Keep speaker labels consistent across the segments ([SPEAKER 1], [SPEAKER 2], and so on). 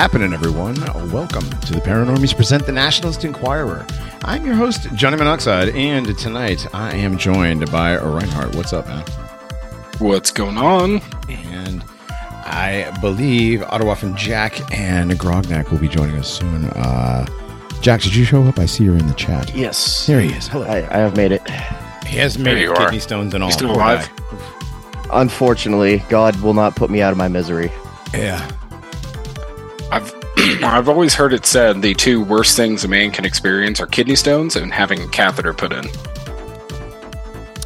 [SPEAKER 1] What's happening, everyone? Welcome to the Paranormies Present the Nationalist Enquirer. I'm your host, Johnny Monoxide, and tonight I am joined by Reinhardt. What's up, man?
[SPEAKER 2] What's going on?
[SPEAKER 1] And I believe Ottawa from Jack and Grognak will be joining us soon. Uh, Jack, did you show up? I see you're in the chat.
[SPEAKER 3] Yes.
[SPEAKER 1] There he is. Hello.
[SPEAKER 3] I, I have made it.
[SPEAKER 1] He has made
[SPEAKER 2] There
[SPEAKER 1] it,
[SPEAKER 2] you are.
[SPEAKER 1] kidney stones and all.
[SPEAKER 2] You still alive?
[SPEAKER 3] Unfortunately, God will not put me out of my misery.
[SPEAKER 1] Yeah.
[SPEAKER 2] I've I've always heard it said the two worst things a man can experience are kidney stones and having a catheter put in.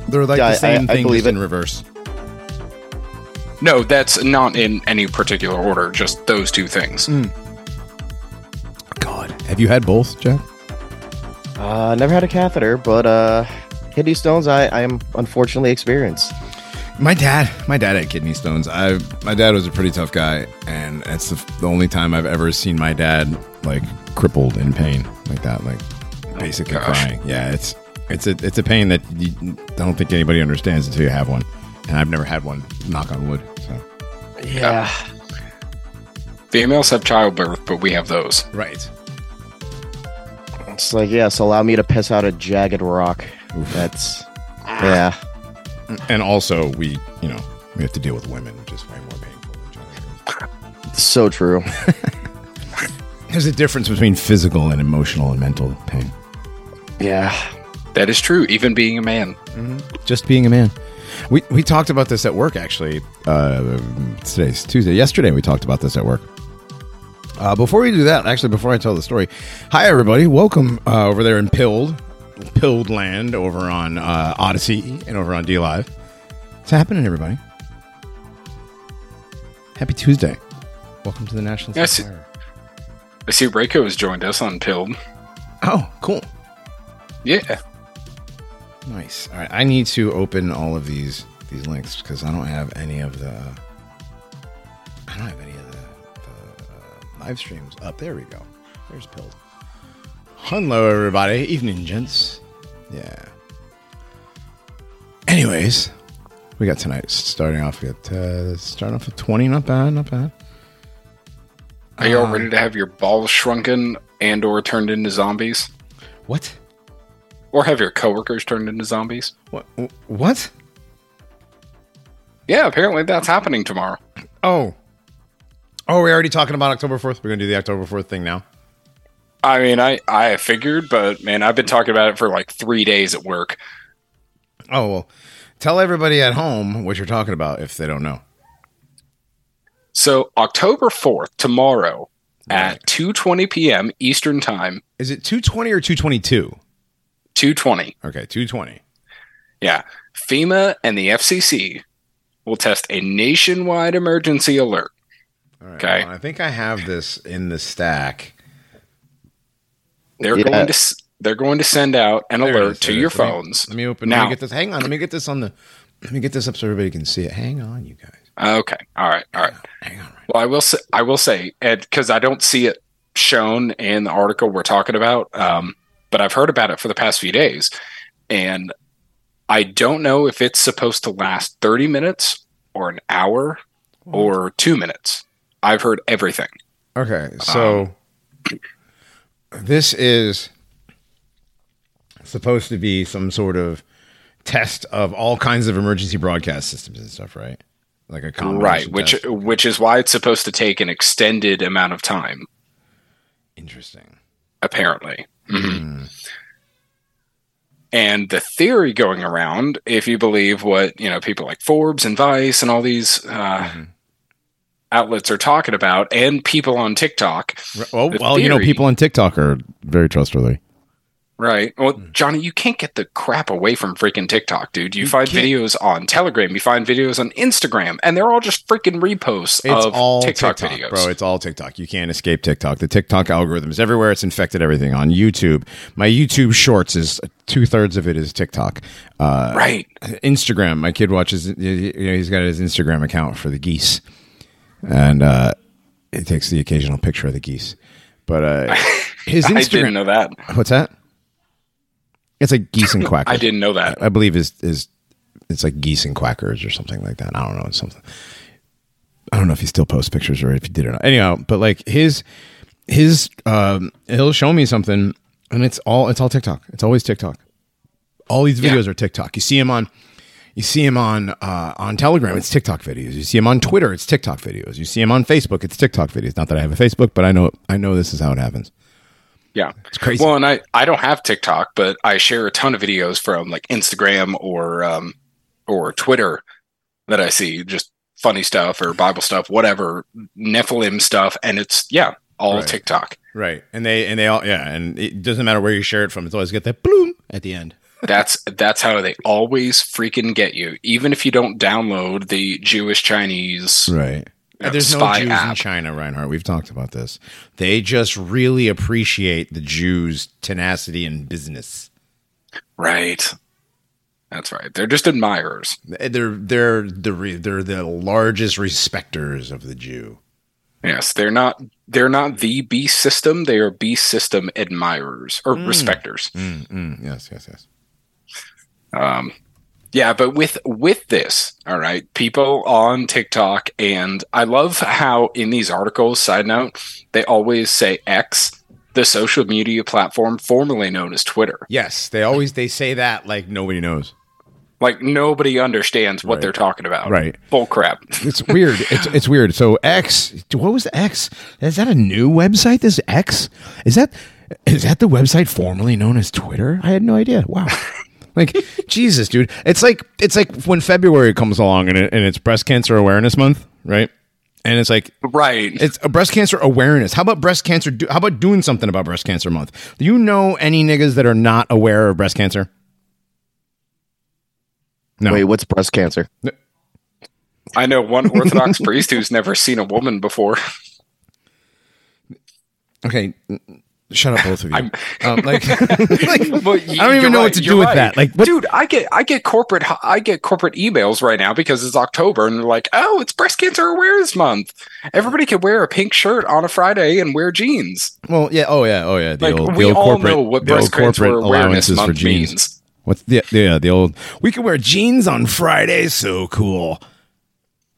[SPEAKER 1] They're like
[SPEAKER 3] Yeah,
[SPEAKER 1] the same
[SPEAKER 3] I- I
[SPEAKER 1] thing,
[SPEAKER 3] believe
[SPEAKER 1] in reverse.
[SPEAKER 2] No, that's not in any particular order, just those two things.
[SPEAKER 1] God. Have you had both, Jack?
[SPEAKER 3] Uh, never had a catheter, but uh, kidney stones, I, I am unfortunately experienced.
[SPEAKER 1] My dad, my dad had kidney stones. I, my dad was a pretty tough guy, and it's the, the only time I've ever seen my dad like crippled in pain like that, like oh, basically
[SPEAKER 2] gosh.
[SPEAKER 1] crying. Yeah, it's it's a it's a pain that you, I don't think anybody understands until you have one, and I've never had one. Knock on wood. So
[SPEAKER 3] Yeah.
[SPEAKER 2] Females have childbirth, but we have those.
[SPEAKER 1] right.
[SPEAKER 3] It's like, yes, allow me to piss out a jagged rock. That's, yeah.
[SPEAKER 1] And also, we you know we have to deal with women, which is way more painful than childbirth.
[SPEAKER 3] So true.
[SPEAKER 1] There's a difference between physical and emotional and mental pain.
[SPEAKER 3] Yeah.
[SPEAKER 2] That is true, even being a man.
[SPEAKER 1] just being a man. We we talked about this at work actually. Uh, today's Tuesday. Yesterday we talked about this at work. Uh, before we do that, actually, before I tell the story, hi everybody, welcome uh, over there in Pilled, Pilled Land, over on uh, Odysee and over on DLive. What's happening, everybody? Happy Tuesday. Welcome to the National.
[SPEAKER 2] Yes.
[SPEAKER 1] Enquirer.
[SPEAKER 2] I see Reiko has joined us on Pilled.
[SPEAKER 1] Oh, cool.
[SPEAKER 2] Yeah.
[SPEAKER 1] Nice. All right, I need to open all of these these links because I don't have any of the. I don't have any of the, the uh, live streams up. There we go. There's Pilled. Hello, everybody. Evening, gents. Yeah. Anyways, we got tonight starting off with uh, starting off with twenty. Not bad. Not bad.
[SPEAKER 2] Are you all
[SPEAKER 1] Um,
[SPEAKER 2] ready to have your balls shrunken and or turned into zombies?
[SPEAKER 1] What?
[SPEAKER 2] Or have your coworkers turned into zombies?
[SPEAKER 1] What? What?
[SPEAKER 2] Yeah, apparently that's happening tomorrow.
[SPEAKER 1] Oh. Oh, we're already talking about October fourth. We're gonna do the October fourth thing now.
[SPEAKER 2] I mean, I I figured, but man, I've been talking about it for like three days at work.
[SPEAKER 1] Oh well, tell everybody at home what you're talking about if they don't know.
[SPEAKER 2] So October fourth, tomorrow at two twenty p.m. Eastern time,
[SPEAKER 1] Is it 220 or 222?
[SPEAKER 2] two twenty.
[SPEAKER 1] Okay, 220.
[SPEAKER 2] Yeah, FEMA and the FCC will test a nationwide emergency alert.
[SPEAKER 1] All right.
[SPEAKER 2] Okay.
[SPEAKER 1] well, I think I have this in the stack.
[SPEAKER 2] They're
[SPEAKER 3] Yeah.
[SPEAKER 2] going to they're going to send out an
[SPEAKER 1] There
[SPEAKER 2] alert
[SPEAKER 1] is,
[SPEAKER 2] to your.
[SPEAKER 1] Let me-
[SPEAKER 2] phones.
[SPEAKER 1] Let me open. Let
[SPEAKER 2] Now-
[SPEAKER 1] me get this. Hang on. Let me get this on the. Let me get this up so everybody can see it. Hang on, you guys.
[SPEAKER 2] Okay, all right, all right.
[SPEAKER 1] Hang on. Right.
[SPEAKER 2] Well, I will say, I will say, because I don't see it shown in the article we're talking about, um, but I've heard about it for the past few days, and I don't know if it's supposed to last thirty minutes or an hour or two minutes. I've heard everything.
[SPEAKER 1] Okay, so this is supposed to be some sort of test of all kinds of emergency broadcast systems and stuff, right? Like a combination
[SPEAKER 2] Right, which
[SPEAKER 1] test.
[SPEAKER 2] which is why it's supposed to take an extended amount of time,
[SPEAKER 1] interesting.
[SPEAKER 2] apparently. Mhm.
[SPEAKER 1] Hmm.
[SPEAKER 2] And the theory going around, if you believe what you know, people like Forbes and Vice and all these uh,
[SPEAKER 1] Mhm.
[SPEAKER 2] Outlets are talking about, and people on TikTok,
[SPEAKER 1] Well,
[SPEAKER 2] The
[SPEAKER 1] well, you know, people on TikTok are very trustworthy.
[SPEAKER 2] right? Well,
[SPEAKER 1] Hmm.
[SPEAKER 2] Johnny, you can't get the crap away from freaking TikTok, dude. You,
[SPEAKER 1] You
[SPEAKER 2] find
[SPEAKER 1] can't-
[SPEAKER 2] videos on Telegram, you find videos on Instagram, and they're all just freaking reposts
[SPEAKER 1] It's
[SPEAKER 2] of
[SPEAKER 1] all
[SPEAKER 2] TikTok,
[SPEAKER 1] TikTok,
[SPEAKER 2] videos.
[SPEAKER 1] bro. It's all TikTok. You can't escape TikTok. The TikTok algorithm is everywhere. It's infected everything on YouTube. My YouTube Shorts is two thirds of it is TikTok. Uh,
[SPEAKER 2] right.
[SPEAKER 1] Instagram. My kid watches. You know, he's got his Instagram account for the geese, and uh, he takes the occasional picture of the geese. But uh, his
[SPEAKER 2] I
[SPEAKER 1] Instagram.
[SPEAKER 2] didn't know that.
[SPEAKER 1] What's that? It's like geese and quackers.
[SPEAKER 2] I didn't know that.
[SPEAKER 1] I believe is is it's like geese and quackers or something like that. I don't know. It's something. I don't know if he still posts pictures or if he did or not. Anyhow, but like his his um he'll show me something and it's all it's all TikTok. It's always TikTok. All these videos
[SPEAKER 2] Yeah.
[SPEAKER 1] are TikTok. You see him on you see him on uh, on Telegram, it's TikTok videos. You see him on Twitter, it's TikTok videos. You see him on Facebook, it's TikTok videos. Not that I have a Facebook, but I know I know this is how it happens.
[SPEAKER 2] Yeah.
[SPEAKER 1] It's crazy.
[SPEAKER 2] Well, and I, I don't have TikTok, but I share a ton of videos from like Instagram or um, or Twitter that I see just funny stuff or Bible stuff, whatever Nephilim stuff, and it's yeah, all
[SPEAKER 1] Right.
[SPEAKER 2] TikTok.
[SPEAKER 1] right. And they and they all yeah, and it doesn't matter where you share it from. It's always got that bloom at the end.
[SPEAKER 2] That's that's how they always freaking get you, even if you don't download the Jewish Chinese
[SPEAKER 1] Right.
[SPEAKER 2] you
[SPEAKER 1] There's no
[SPEAKER 2] spy
[SPEAKER 1] Jews in
[SPEAKER 2] app.
[SPEAKER 1] China, Reinhardt. We've talked about this. They just really appreciate the Jews' tenacity in business.
[SPEAKER 2] Right. That's right. They're just admirers.
[SPEAKER 1] They're they're the re- they're the largest respecters of the Jew.
[SPEAKER 2] Yes, they're not they're not the B system. They are B system admirers or respecters.
[SPEAKER 1] Mm, mm, yes, yes, yes.
[SPEAKER 2] Um, yeah, but with with this, all right, people on TikTok, and I love how in these articles. Side note, they always say X, the social media platform formerly known as Twitter.
[SPEAKER 1] Yes, they always they say that like nobody knows.
[SPEAKER 2] Like nobody understands what
[SPEAKER 1] Right.
[SPEAKER 2] they're talking about.
[SPEAKER 1] Right.
[SPEAKER 2] Bull crap.
[SPEAKER 1] It's weird. It's it's weird. So X, what was X? Is that a new website? This X is that is that the website formerly known as Twitter? I had no idea. Wow. Like Jesus, dude. It's like it's like when February comes along and, it, and it's Breast Cancer Awareness Month, right? And it's like
[SPEAKER 2] right.
[SPEAKER 1] it's a breast cancer awareness. How about breast cancer? Do, how about doing something about breast cancer month? Do you know any niggas that are not aware of breast cancer? No.
[SPEAKER 3] Wait, what's breast cancer?
[SPEAKER 2] I know one Orthodox priest who's never seen a woman before.
[SPEAKER 1] Okay, n- n- shut up, both of you. Um, like, like, I don't even know what to do with that. Like, what,
[SPEAKER 2] dude, I get I get corporate I get corporate emails right now because it's October and they're like, "Oh, it's Breast Cancer Awareness Month. Everybody can wear a pink shirt on a Friday and wear jeans."
[SPEAKER 1] well, yeah, oh yeah, oh yeah. The
[SPEAKER 2] Like
[SPEAKER 1] old,
[SPEAKER 2] we
[SPEAKER 1] old
[SPEAKER 2] all
[SPEAKER 1] corporate,
[SPEAKER 2] know what
[SPEAKER 1] the
[SPEAKER 2] Breast Cancer
[SPEAKER 1] corporate
[SPEAKER 2] Awareness
[SPEAKER 1] allowances for
[SPEAKER 2] Month
[SPEAKER 1] jeans.
[SPEAKER 2] means.
[SPEAKER 1] What's the yeah the old? We can wear jeans on Friday. So cool.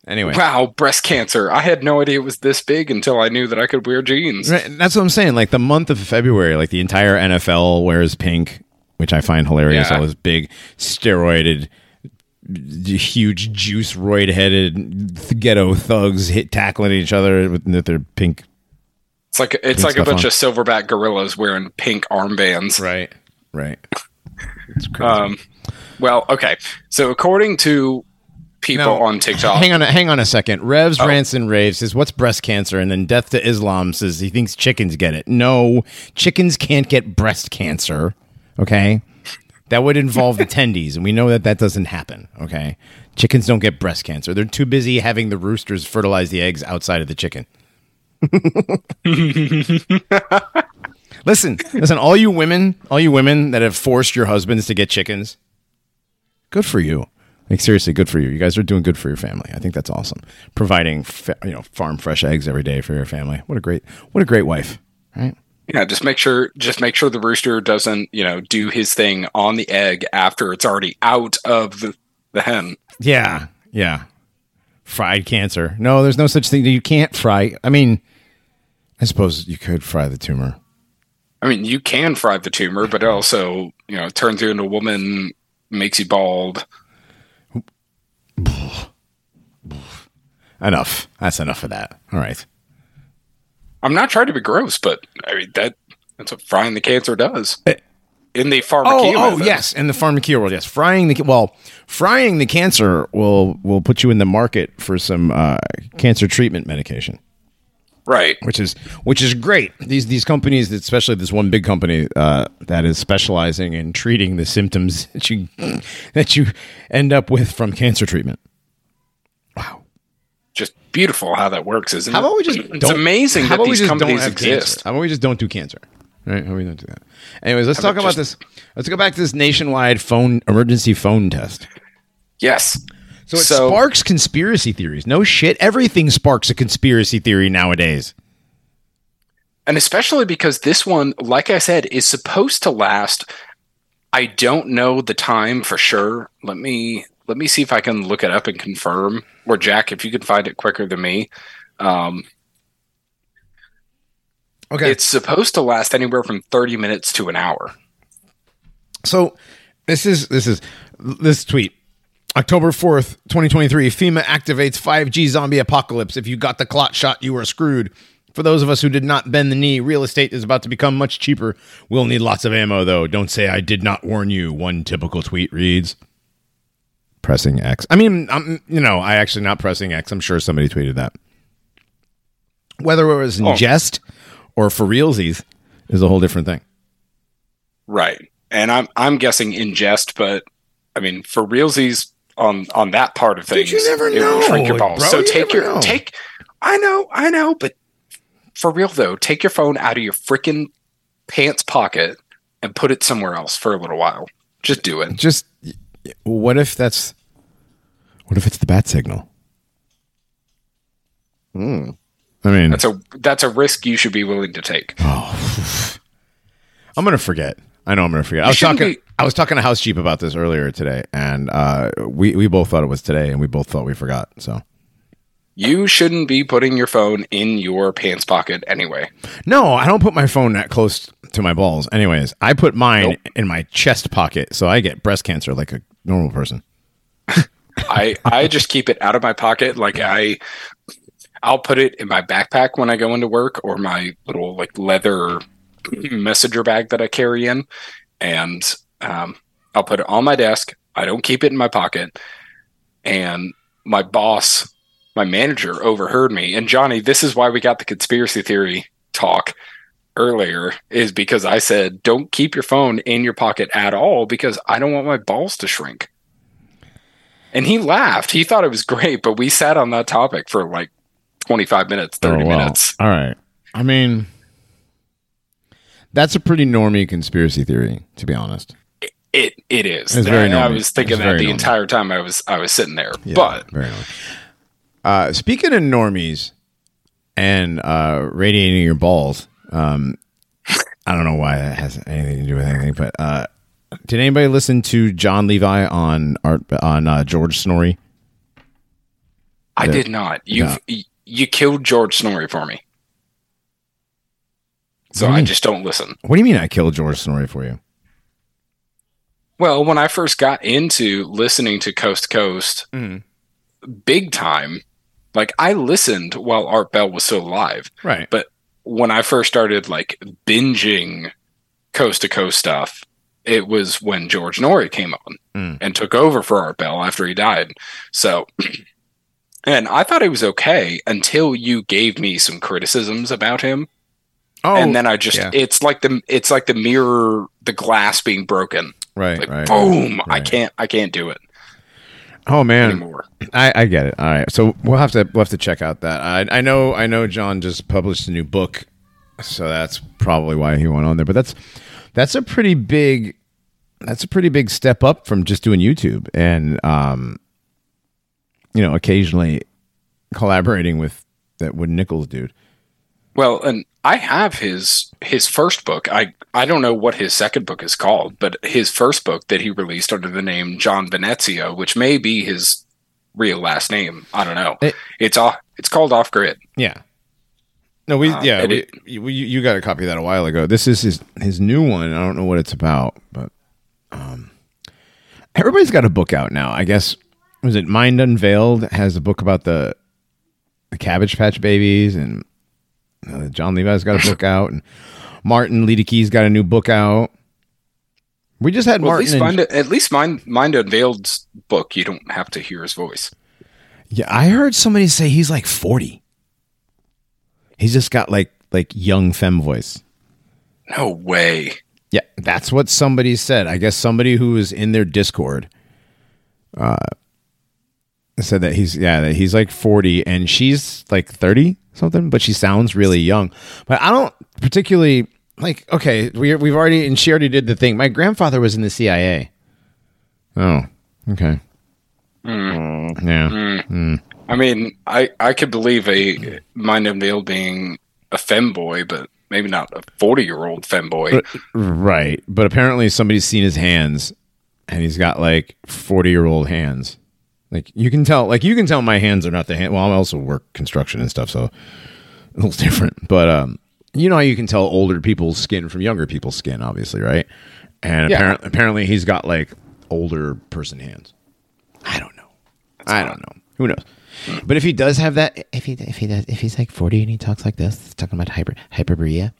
[SPEAKER 1] Anyway,
[SPEAKER 2] Wow, breast cancer! I had no idea it was this big until I knew that I could wear jeans.
[SPEAKER 1] Right, that's what I'm saying. Like the month of February, like the entire NFL wears pink, which I find hilarious.
[SPEAKER 2] Yeah.
[SPEAKER 1] All those big steroided, huge juice roid headed ghetto thugs hit tackling each other with their pink.
[SPEAKER 2] It's like it's like a bunch
[SPEAKER 1] on.
[SPEAKER 2] of silverback gorillas wearing pink armbands.
[SPEAKER 1] Right, right. It's crazy.
[SPEAKER 2] Um, well, okay. So according to people
[SPEAKER 1] No,
[SPEAKER 2] on TikTok,
[SPEAKER 1] hang on, a, hang on a second. Revs
[SPEAKER 2] Oh.
[SPEAKER 1] Ranson raves says, "What's breast cancer?" And then Death to Islam says he thinks chickens get it. No, chickens can't get breast cancer. Okay, that would involve the tendies, and we know that that doesn't happen. Okay, chickens don't get breast cancer. They're too busy having the roosters fertilize the eggs outside of the chicken. listen, listen, all you women, all you women that have forced your husbands to get chickens, good for you. Like seriously, good for you. You guys are doing good for your family. I think that's awesome. Providing fa- you know farm fresh eggs every day for your family. What a great what a great wife, right?
[SPEAKER 2] yeah, just make sure just make sure the rooster doesn't you know do his thing on the egg after it's already out of the, the hen.
[SPEAKER 1] Yeah, yeah. Fried cancer. No, there's no such thing. You can't fry. I mean, I suppose you could fry the tumor.
[SPEAKER 2] I mean, you can fry the tumor, but it also you know turns you into a woman, makes you bald.
[SPEAKER 1] Enough. That's enough of that. All right.
[SPEAKER 2] I'm not trying to be gross, but I mean that that's what frying the cancer does
[SPEAKER 1] Eh.
[SPEAKER 2] in the
[SPEAKER 1] Oh, oh yes, in the pharmakeia world, yes. Frying the well, frying the cancer will will put you in the market for some uh, cancer treatment medication.
[SPEAKER 2] Right.
[SPEAKER 1] which is which is great. These these companies, especially this one big company uh, that is specializing in treating the symptoms that you that you end up with from cancer treatment. Wow.
[SPEAKER 2] Just beautiful how that works, isn't
[SPEAKER 1] How
[SPEAKER 2] it?
[SPEAKER 1] about we just
[SPEAKER 2] It's
[SPEAKER 1] don't-
[SPEAKER 2] amazing
[SPEAKER 1] how
[SPEAKER 2] that
[SPEAKER 1] about we
[SPEAKER 2] these
[SPEAKER 1] just don't have
[SPEAKER 2] exist.
[SPEAKER 1] Cancer? How about we just don't do cancer? Right? How about we don't do that? Anyways, let's
[SPEAKER 2] How
[SPEAKER 1] talk
[SPEAKER 2] about
[SPEAKER 1] about this. Let's go back to this nationwide phone emergency phone test.
[SPEAKER 2] Yes.
[SPEAKER 1] So it
[SPEAKER 2] So-
[SPEAKER 1] sparks conspiracy theories. No shit. Everything sparks a conspiracy theory nowadays.
[SPEAKER 2] And especially because this one, like I said, is supposed to last. I don't know the time for sure. Let me let me see if I can look it up and confirm. Or Jack, if you can find it quicker than me. Um,
[SPEAKER 1] Okay.
[SPEAKER 2] It's supposed to last anywhere from 30 minutes to an hour.
[SPEAKER 1] So this is this is this tweet. October 4th, 2023, FEMA activates 5G zombie apocalypse. If you got the clot shot, you are screwed. For those of us who did not bend the knee, real estate is about to become much cheaper. We'll need lots of ammo, though. Don't say I did not warn you. One typical tweet reads Pressing X. I mean, I'm, you know, I actually not pressing X. I'm sure somebody tweeted that. Whether it was in
[SPEAKER 2] Oh.
[SPEAKER 1] jest or for realsies is a whole different thing.
[SPEAKER 2] Right. And I'm I'm guessing in jest, but I mean for realsies on on that part of things,
[SPEAKER 1] you never know,
[SPEAKER 2] shrink your balls.
[SPEAKER 1] bro.
[SPEAKER 2] So
[SPEAKER 1] You
[SPEAKER 2] take your
[SPEAKER 1] know.
[SPEAKER 2] take. I know, I know, but for real though, take your phone out of your freaking pants pocket and put it somewhere else for a little while. Just do it.
[SPEAKER 1] just what if that's what if it's the bat signal
[SPEAKER 3] Hmm.
[SPEAKER 1] i mean
[SPEAKER 2] That's a that's a risk you should be willing to take.
[SPEAKER 1] Oh, i'm gonna forget i know i'm gonna forget i was talking
[SPEAKER 2] be-
[SPEAKER 1] i was talking to house cheap about this earlier today and uh we we both thought it was today and we both thought we forgot so
[SPEAKER 2] You shouldn't be putting your phone in your pants pocket anyway.
[SPEAKER 1] no i don't put my phone that close to my balls anyways i put mine
[SPEAKER 2] Nope.
[SPEAKER 1] in my chest pocket so i get breast cancer like a normal person
[SPEAKER 2] I I just keep it out of my pocket. Like I, I'll put it in my backpack when I go into work, or my little like leather messenger bag that I carry in, and um, I'll put it on my desk. I don't keep it in my pocket. And my boss, my manager, overheard me. And Johnny, this is why we got the conspiracy theory talk earlier, is because I said don't keep your phone in your pocket at all because I don't want my balls to shrink. And he laughed. He thought it was great, but we sat on that topic for like 25 minutes, 30
[SPEAKER 1] Oh, wow.
[SPEAKER 2] minutes.
[SPEAKER 1] all right i mean that's a pretty normie conspiracy theory to be honest
[SPEAKER 2] It it is.
[SPEAKER 1] It's very
[SPEAKER 2] I, I was thinking
[SPEAKER 1] It's
[SPEAKER 2] that the entire time I was I was sitting there.
[SPEAKER 1] Yeah,
[SPEAKER 2] But
[SPEAKER 1] very. Uh, speaking of normies and uh, radiating your balls, um, I don't know why that has anything to do with anything, but uh, did anybody listen to John Levi on art on uh, George Snorri?
[SPEAKER 2] I did not. You you you killed George Snorri for me. So
[SPEAKER 1] What do you
[SPEAKER 2] I
[SPEAKER 1] mean?
[SPEAKER 2] just don't listen.
[SPEAKER 1] What do you mean I killed George Snorri for you?
[SPEAKER 2] Well, when I first got into listening to Coast to Coast big time, like I listened while Art Bell was still alive.
[SPEAKER 1] Right.
[SPEAKER 2] But when I first started like binging coast to coast stuff, it was when George Noory came on
[SPEAKER 1] Mm.
[SPEAKER 2] and took over for Art Bell after he died. So, and I thought it was okay until you gave me some criticisms about him,
[SPEAKER 1] Oh,
[SPEAKER 2] and then I just
[SPEAKER 1] yeah.
[SPEAKER 2] it's like the it's like the mirror, the glass being broken.
[SPEAKER 1] right,
[SPEAKER 2] Like
[SPEAKER 1] right.
[SPEAKER 2] boom, I can't I can't do it
[SPEAKER 1] Oh man,
[SPEAKER 2] anymore.
[SPEAKER 1] I, I get it. All right, so we'll have to we'll have to check out that. I I know I know John just published a new book, so that's probably why he went on there. But that's that's a pretty big that's a pretty big step up from just doing YouTube and um, you know, occasionally collaborating with that Wood Nichols dude.
[SPEAKER 2] Well, and I have his his first book. I I don't know what his second book is called, but his first book that he released under the name John Venezia, which may be his real last name. I don't know.
[SPEAKER 1] It-
[SPEAKER 2] it's off. It's called Off Grid.
[SPEAKER 1] Yeah. No, we
[SPEAKER 2] Uh,
[SPEAKER 1] yeah we,
[SPEAKER 2] it-
[SPEAKER 1] you, you got a copy of that a while ago. This is his his new one. I don't know what it's about, but um, everybody's got a book out now. I guess was it Mind Unveiled has a book about the the Cabbage Patch Babies, and uh, John Levi's got a book out, and Martin Liedtke's got a new book out. We just had
[SPEAKER 2] Well, at
[SPEAKER 1] Martin.
[SPEAKER 2] least
[SPEAKER 1] and-
[SPEAKER 2] Mind at least Mind Mind Unveiled's book. You don't have to hear his voice.
[SPEAKER 1] Yeah, I heard somebody say he's like forty. He's just got like like young femme voice.
[SPEAKER 2] No way.
[SPEAKER 1] Yeah, that's what somebody said. I guess somebody who was in their Discord uh said that he's yeah, that he's like 40 and she's like 30 something, but she sounds really young. But I don't particularly like okay, we we've already and she already did the thing. My grandfather was in the CIA. Oh, okay. Hmm. Yeah. Hmm. Hmm.
[SPEAKER 2] I mean, I I could believe a Mind Unveiled being a femboy, but maybe not a forty year old femboy.
[SPEAKER 1] Right. But apparently somebody's seen his hands and he's got like forty year old hands. Like you can tell, like you can tell my hands are not the hand. Well, I also work construction and stuff, so a little different. But um, you know how you can tell older people's skin from younger people's skin, obviously, right? And
[SPEAKER 2] Yeah.
[SPEAKER 1] apparently, apparently, he's got like older person hands. I don't know. I don't know. Who knows? But if he does have that, if he if he does, if he's like forty and he talks like this, talking about hyper hyperborea,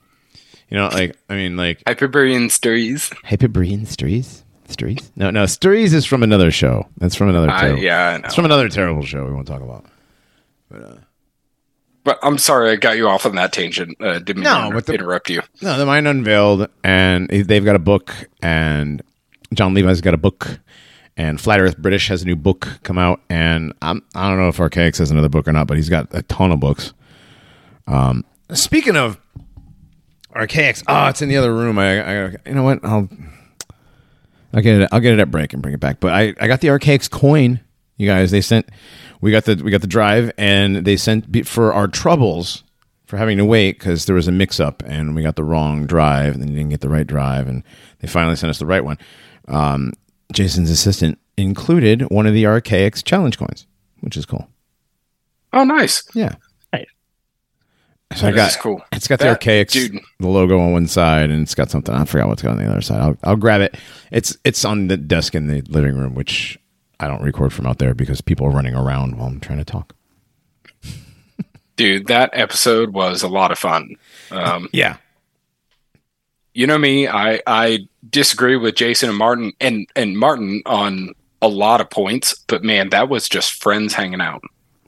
[SPEAKER 1] you know, like I mean, like
[SPEAKER 2] Hyperborean stories.
[SPEAKER 1] Hyperborean stories. Stories? No, no. Stories is from another show. That's from another. Terrible,
[SPEAKER 2] yeah, I know.
[SPEAKER 1] it's from another terrible show we won't talk about.
[SPEAKER 2] But I'm sorry I got you off on that tangent. Uh, didn't mean
[SPEAKER 1] No,
[SPEAKER 2] to
[SPEAKER 1] but the-
[SPEAKER 2] interrupt you.
[SPEAKER 1] No, the mind unveiled, and they've got a book, and John Levi's got a book, and Flat Earth British has a new book come out, and I'm I don't know if Archaix has another book or not, but he's got a ton of books. Um, speaking of Archaix, oh, it's in the other room. I, I you know what? I'll I'll get it. I'll get it at break and bring it back. But I, I got the Archaix coin. You guys, they sent. We got the we got the drive, and they sent for our troubles for having to wait because there was a mix up, and we got the wrong drive, and then you didn't get the right drive, and they finally sent us the right one. Um, Jason's assistant included one of the Archaix challenge coins, which is cool.
[SPEAKER 2] Oh, nice.
[SPEAKER 1] Yeah. So I got
[SPEAKER 2] cool.
[SPEAKER 1] It's got the
[SPEAKER 2] That-
[SPEAKER 1] Archaix,
[SPEAKER 2] dude.
[SPEAKER 1] the logo on one side, and it's got something. I forgot what's got on the other side. I'll I'll grab it. It's it's on the desk in the living room, which I don't record from out there because people are running around while I'm trying to talk.
[SPEAKER 2] Dude, that episode was a lot of fun. Um,
[SPEAKER 1] Yeah.
[SPEAKER 2] you know me, I I disagree with Jason and Martin and and Martin on a lot of points, but man, that was just friends hanging out.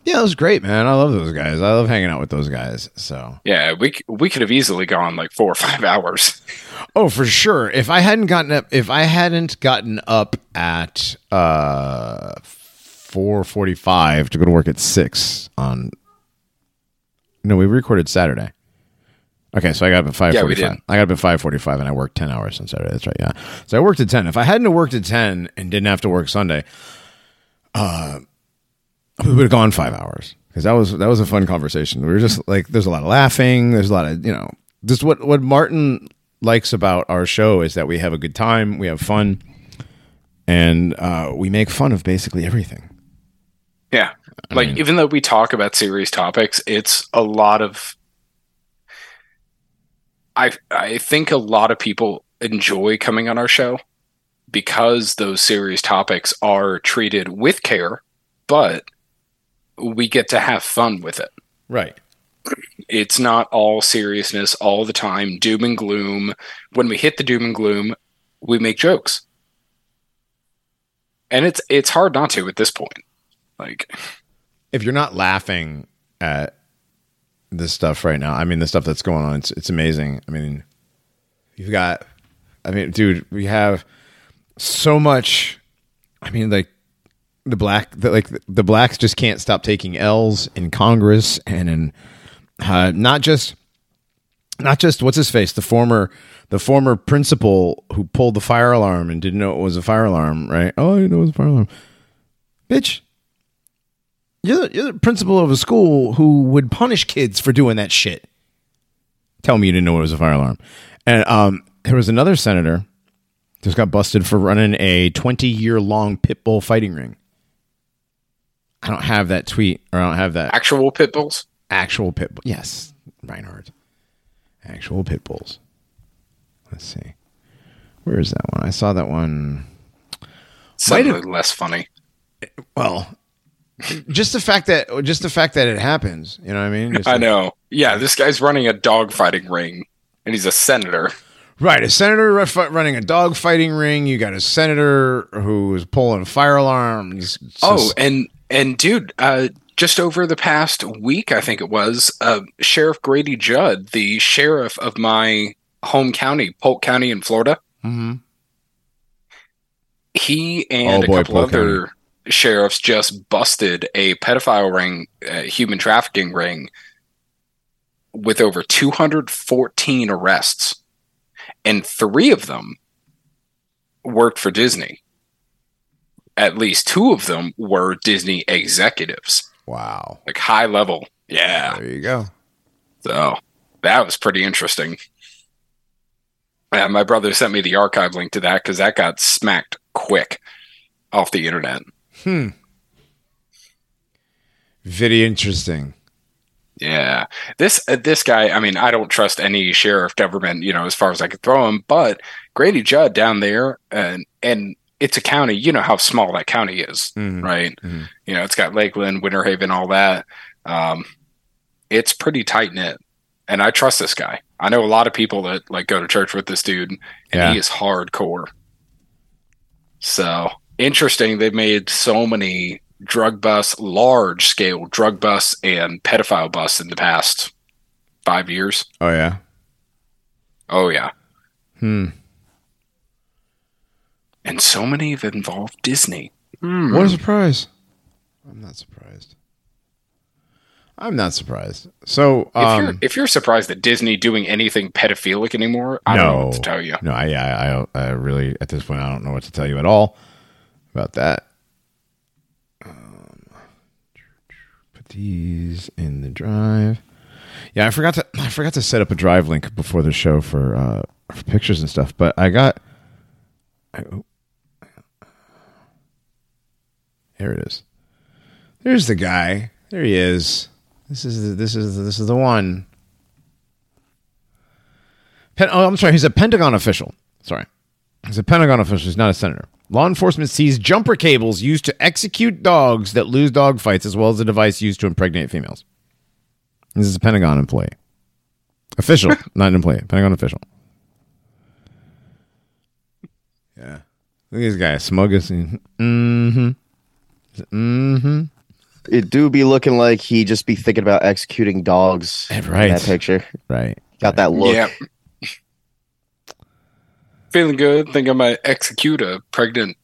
[SPEAKER 1] Yeah, it was great, man. I love those guys. I love hanging out with those guys. So,
[SPEAKER 2] Yeah, we we could have easily gone like four or five hours.
[SPEAKER 1] oh, for sure. If I hadn't gotten up, if I hadn't gotten up at uh four forty-five to go to work at six on, no, we recorded Saturday. Okay, so I got up at five forty five.
[SPEAKER 2] Yeah, we
[SPEAKER 1] forty-five.
[SPEAKER 2] did.
[SPEAKER 1] I got up at five forty-five, and I worked ten hours on Saturday. That's right. Yeah, so I worked at ten. If I hadn't worked at ten and didn't have to work Sunday, uh, we would have gone five hours because that was that was a fun conversation. We were just like, there's a lot of laughing. There's a lot of you know, just what what Martin likes about our show is that we have a good time, we have fun, and uh, we make fun of basically everything.
[SPEAKER 2] Yeah. Like even though we talk about serious topics, it's a lot of I I think a lot of people enjoy coming on our show because those serious topics are treated with care, but we get to have fun with it.
[SPEAKER 1] Right.
[SPEAKER 2] It's not all seriousness all the time, doom and gloom. When we hit the doom and gloom, we make jokes. And it's it's hard not to at this point. Like
[SPEAKER 1] If you're not laughing at this stuff right now, I mean, the stuff that's going on, it's it's amazing. I mean, you've got, I mean, dude, we have so much. I mean, like the black, the, like the blacks just can't stop taking L's in Congress and in uh, not just not just what's his face, the former the former principal who pulled the fire alarm and didn't know it was a fire alarm, right? Oh, didn't know it was a fire alarm, bitch. You're the, you're the principal of a school who would punish kids for doing that shit. Tell me you didn't know it was a fire alarm. And um, there was another senator just got busted for running a 20 year long pit bull fighting ring. I don't have that tweet or I don't have that
[SPEAKER 2] actual pit bulls.
[SPEAKER 1] actual pit bull. Yes, Reinhardt. Actual pit bulls. Let's see. Where is that one? I saw that one.
[SPEAKER 2] Suddenly less funny.
[SPEAKER 1] Well, just the fact that just the fact that it happens. You know what I mean? Just
[SPEAKER 2] I
[SPEAKER 1] like-
[SPEAKER 2] know. Yeah, this guy's running a dog fighting ring, and he's a senator.
[SPEAKER 1] Right, a senator running a dog fighting ring. You got a senator who's pulling fire alarms. It's
[SPEAKER 2] Oh, and and dude, uh, just over the past week, I think it was, uh, Sheriff Grady Judd, the sheriff of my home county, Polk County in Florida,
[SPEAKER 1] Mhm.
[SPEAKER 2] he and
[SPEAKER 1] Oh, boy,
[SPEAKER 2] a couple
[SPEAKER 1] Polk
[SPEAKER 2] other sheriffs just busted a pedophile ring, uh, human trafficking ring, with over 214 arrests, and three of them worked for Disney. At least two of them were Disney executives,
[SPEAKER 1] wow.
[SPEAKER 2] like high level. Yeah,
[SPEAKER 1] There you go.
[SPEAKER 2] so that was pretty interesting. Yeah, my brother sent me the archive link to that because that got smacked quick off the internet. Hmm.
[SPEAKER 1] Very interesting.
[SPEAKER 2] Yeah, this uh, this guy. I mean, I don't trust any sheriff government, you know, as far as I could throw him. But Grady Judd down there, and and it's a county. You know how small that county is,
[SPEAKER 1] Mhm.
[SPEAKER 2] right?
[SPEAKER 1] Mhm.
[SPEAKER 2] You know, it's got Lakeland, Winter Haven, all that. Um, it's pretty tight knit, and I trust this guy. I know a lot of people that like go to church with this dude, and
[SPEAKER 1] Yeah.
[SPEAKER 2] he is hardcore. So interesting. They've made so many drug busts, large scale drug busts, and pedophile busts in the past five years.
[SPEAKER 1] Oh yeah.
[SPEAKER 2] Oh yeah,
[SPEAKER 1] Hmm.
[SPEAKER 2] And so many have involved Disney. Hmm.
[SPEAKER 1] What a surprise! I'm not surprised. I'm not surprised. So,
[SPEAKER 2] If you're
[SPEAKER 1] um,
[SPEAKER 2] if you're surprised that Disney doing anything pedophilic anymore, I don't know what to tell you.
[SPEAKER 1] no, I, I, I, I really at this point I don't know what to tell you at all about that. Um, put these in the drive. Yeah, I forgot to I forgot to set up a drive link before the show for uh, for pictures and stuff. But I got. I, oh. There it is. There's the guy. There he is. This is the, this is the, this is the one. Pen- oh, I'm sorry. He's a Pentagon official. Sorry. He's a Pentagon official. He's not a senator. Law enforcement sees jumper cables used to execute dogs that lose dog fights, as well as a device used to impregnate females. This is a Pentagon employee. Official, not an employee. Pentagon official. Yeah. Look at this guy. Smug as. Mm-hmm. Mm-hmm.
[SPEAKER 3] It do be looking like he just be thinking about executing dogs.
[SPEAKER 1] Yeah,
[SPEAKER 3] in
[SPEAKER 1] right.
[SPEAKER 3] that picture.
[SPEAKER 1] Right.
[SPEAKER 3] Got that look.
[SPEAKER 2] Yeah. Feeling good. Think I might execute a pregnant.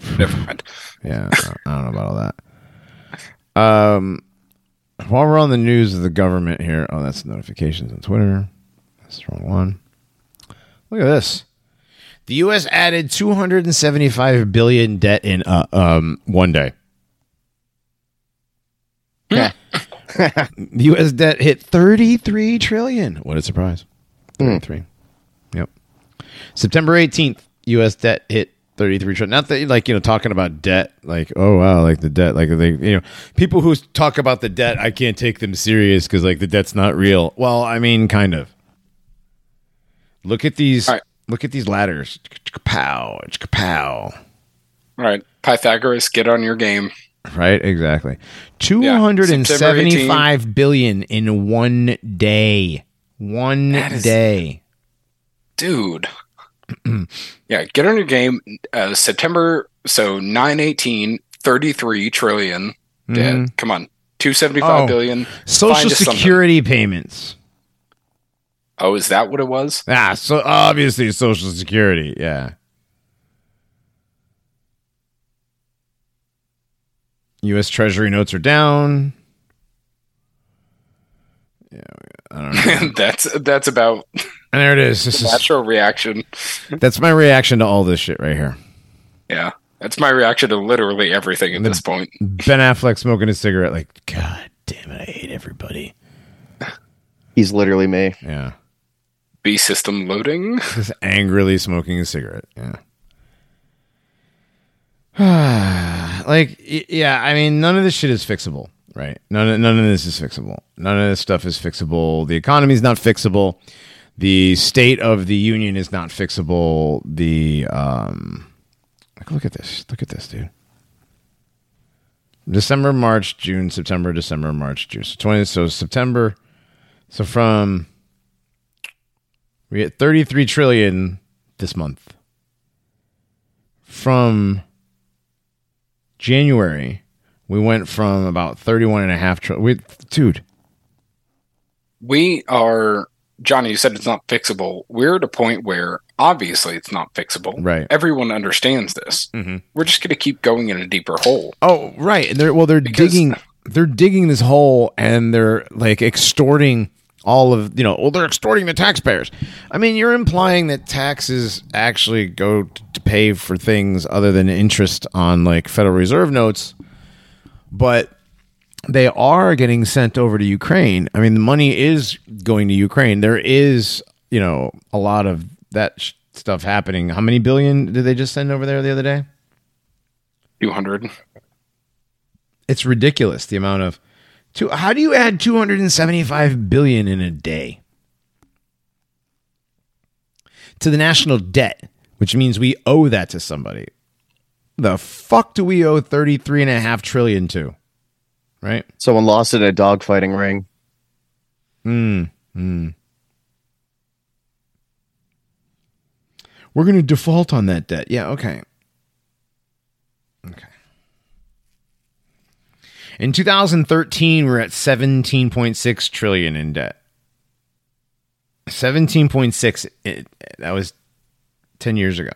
[SPEAKER 2] Never mind.
[SPEAKER 1] Yeah, I don't- I don't know about all that. Um, while we're on the news of the government here, oh, that's notifications on Twitter. That's the wrong one. Look at this. The U.S. added 275 billion debt in uh, um one day. The U.S. debt hit 33 trillion. What a surprise! 33. Yep. September 18th, U.S. debt hit 33 trillion. Not that like you know talking about debt, like oh wow, like the debt, like they you know people who talk about the debt, I can't take them serious because like the debt's not real. Well, I mean, kind of. Look at these.
[SPEAKER 2] Right.
[SPEAKER 1] Look at these ladders. Pow, pow.
[SPEAKER 2] All right, Pythagoras, get on your game.
[SPEAKER 1] Right, exactly. Two hundred and seventy-five billion in one day. One
[SPEAKER 2] is-
[SPEAKER 1] day.
[SPEAKER 2] dude. yeah, get on your game. Uh, September, so 918, 33 trillion.
[SPEAKER 1] Mhm.
[SPEAKER 2] Come on. 275
[SPEAKER 1] Oh. Social
[SPEAKER 2] Find something.
[SPEAKER 1] security payments.
[SPEAKER 2] Oh, is that what it was?
[SPEAKER 1] Ah, so obviously social security. Yeah. U.S. Treasury notes are down. Yeah, I don't know.
[SPEAKER 2] that's that's about
[SPEAKER 1] and there it is. This is
[SPEAKER 2] natural reaction.
[SPEAKER 1] that's my reaction to all this shit right here.
[SPEAKER 2] Yeah. That's my reaction to literally everything at this point.
[SPEAKER 1] Ben Affleck smoking a cigarette, like, God damn it, I hate everybody.
[SPEAKER 3] He's literally me.
[SPEAKER 1] Yeah.
[SPEAKER 2] B system loading.
[SPEAKER 1] Just angrily smoking a cigarette. Yeah. like, yeah, I mean, none of this shit is fixable, right? None of, none of this is fixable. None of this stuff is fixable. The economy is not fixable. The state of the union is not fixable. The, um, like, look at this. Look at this, dude. December, March, June, September, December, March, June. So 20, so September. So from we hit 33 trillion this month. From January, we went from about 31 and a half trillion. We, dude,
[SPEAKER 2] We are Johnny, you said it's not fixable. We're at a point where obviously it's not fixable.
[SPEAKER 1] Right.
[SPEAKER 2] Everyone understands this.
[SPEAKER 1] Mhm.
[SPEAKER 2] We're just going to keep going in a deeper hole.
[SPEAKER 1] Oh, right. And they're well, they're
[SPEAKER 2] Because-
[SPEAKER 1] digging, they're digging this hole, and they're like extorting all of you know. Well, they're extorting the taxpayers. I mean, you're implying that taxes actually go to pay for things other than interest on like Federal Reserve notes, but they are getting sent over to Ukraine. I mean, the money is going to Ukraine. There is, you know a lot of that sh- stuff happening. How many billion did they just send over there the other day?
[SPEAKER 2] Two hundred.
[SPEAKER 1] It's ridiculous the amount of. Two, how do you add 275 billion in a day to the national debt, which means we owe that to somebody? The fuck do we owe 33 and a half trillion to? Right?
[SPEAKER 3] Someone lost in a dogfighting ring.
[SPEAKER 1] Mm, mm. We're going to default on that debt. Yeah. Okay. In 2013, we're at 17.6 trillion in debt. 17.6 it, that was 10 years ago.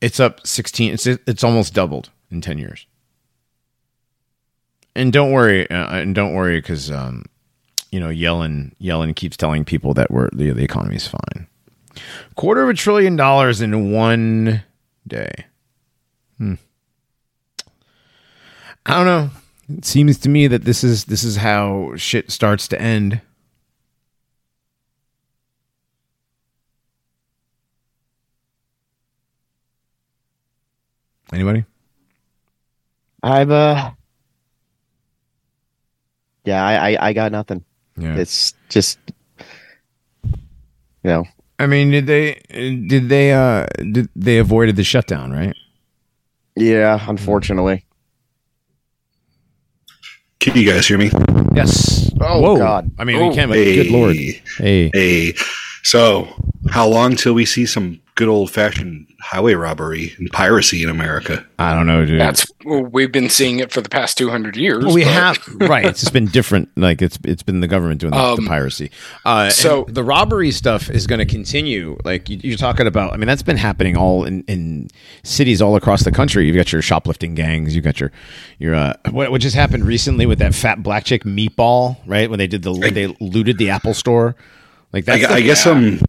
[SPEAKER 1] It's up 16 it's it's almost doubled in 10 years. And don't worry uh, and don't worry cuz um you know Yellen Yellen keeps telling people that we're the the economy's fine. Quarter of a trillion dollars in one day. Hmm. I don't know. It seems to me that this is this is how shit starts to end. Anybody?
[SPEAKER 3] I've uh Yeah, I I, I got nothing.
[SPEAKER 1] Yeah.
[SPEAKER 3] It's just you know,
[SPEAKER 1] I mean, did they did they uh did they avoided the shutdown, right?
[SPEAKER 3] yeah, unfortunately.
[SPEAKER 4] Can you guys hear me?
[SPEAKER 1] Yes.
[SPEAKER 3] Oh, God.
[SPEAKER 1] I mean,
[SPEAKER 2] Oh.
[SPEAKER 1] we can, but good lord. Hey.
[SPEAKER 4] Hey. So, how long till we see some good old fashioned highway robbery and piracy in America?
[SPEAKER 1] I don't know, dude.
[SPEAKER 2] That's well, we've been seeing it for the past two hundred years.
[SPEAKER 1] Well, we
[SPEAKER 2] but-
[SPEAKER 1] have right. It's just been different. Like it's it's been the government doing the, the
[SPEAKER 2] Um,
[SPEAKER 1] piracy. Uh,
[SPEAKER 2] so-
[SPEAKER 1] the robbery stuff is going to continue. Like you, you're talking about. I mean, that's been happening all in, in cities all across the country. You've got your shoplifting gangs. You've got your your uh, what, what just happened recently with that fat black chick meatball, right? When they did the they looted the Apple store. Like
[SPEAKER 4] I,
[SPEAKER 1] that's
[SPEAKER 4] I
[SPEAKER 1] the-
[SPEAKER 4] guess I'm.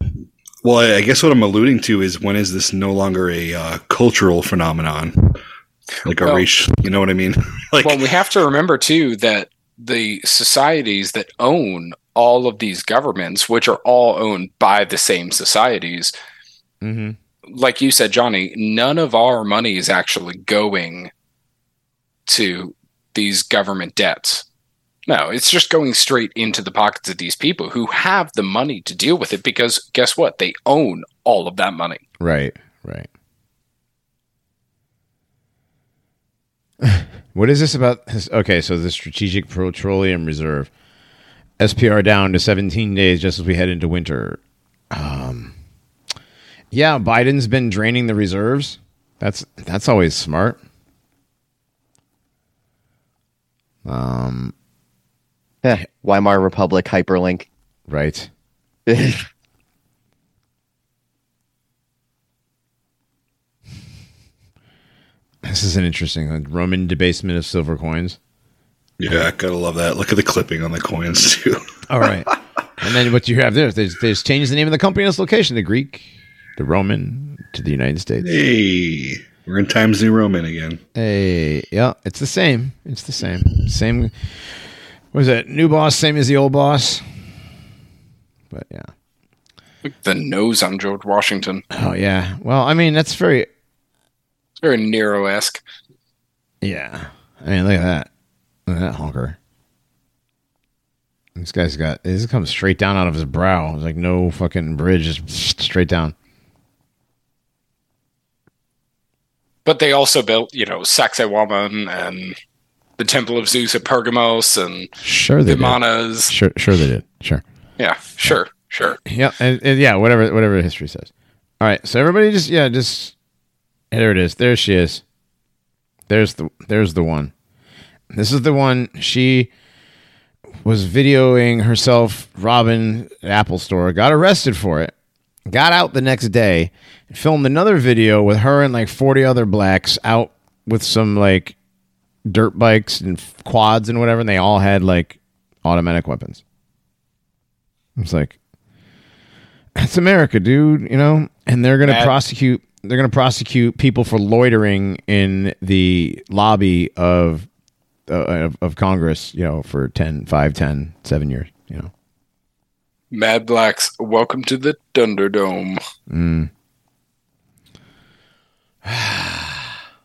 [SPEAKER 4] Well, I I guess what I'm alluding to is when is this no longer a uh, cultural phenomenon, like a
[SPEAKER 2] Well-
[SPEAKER 4] race? You know what I mean? like,
[SPEAKER 2] Well, we have to remember too that the societies that own all of these governments, which are all owned by the same societies,
[SPEAKER 1] Mhm.
[SPEAKER 2] like you said, Johnny, none of our money is actually going to these government debts. No, it's just going straight into the pockets of these people who have the money to deal with it because guess what? They own all of that money.
[SPEAKER 1] Right, right. what is this about? Okay, so the Strategic Petroleum Reserve, SPR down to 17 days just as we head into winter. Um, yeah, Biden's been draining the reserves. That's that's always smart. Um,
[SPEAKER 3] Eh, Weimar Republic hyperlink.
[SPEAKER 1] right. This is an interesting uh, Roman debasement of silver coins.
[SPEAKER 4] yeah, I gotta love that. Look at the clipping on the coins too.
[SPEAKER 1] All right. and then what you have there, they just, they just changed the name of the company and its location the Greek, the Roman, to the United States.
[SPEAKER 4] hey, we're in Times New Roman again.
[SPEAKER 1] Hey, yeah, it's the same. It's the same. Same. What is it New boss, same as the old boss. But yeah.
[SPEAKER 2] The nose on George Washington.
[SPEAKER 1] Oh yeah. Well, I mean, that's very.
[SPEAKER 2] It's very Nero esque.
[SPEAKER 1] Yeah. I mean, look at that. Look at that honker. This guy's got. This comes straight down out of his brow. It's like no fucking bridge, just straight down.
[SPEAKER 2] But they also built, you know, Sacsayhuaman and the Temple of Zeus at Pergamos and
[SPEAKER 1] Sure they
[SPEAKER 2] the
[SPEAKER 1] did.
[SPEAKER 2] Manas.
[SPEAKER 1] Sure, sure they did. Sure.
[SPEAKER 2] Yeah, sure, sure.
[SPEAKER 1] Yeah, and, and yeah, whatever whatever history says. All right, so everybody just yeah, just there it is. There she is. There's the there's the one. This is the one she was videoing herself robbing an Apple store, got arrested for it, got out the next day, and filmed another video with her and like 40 other blacks out with some like dirt bikes and quads and whatever, and they all had like automatic weapons. It's like it's America, dude, you know, and they're going to
[SPEAKER 2] That-
[SPEAKER 1] prosecute they're going to prosecute people for loitering in the lobby of, uh, of of Congress, you know, for 10, 5, 10, 7 years, you know.
[SPEAKER 2] Mad Blacks, welcome to the Thunderdome.
[SPEAKER 1] Mm.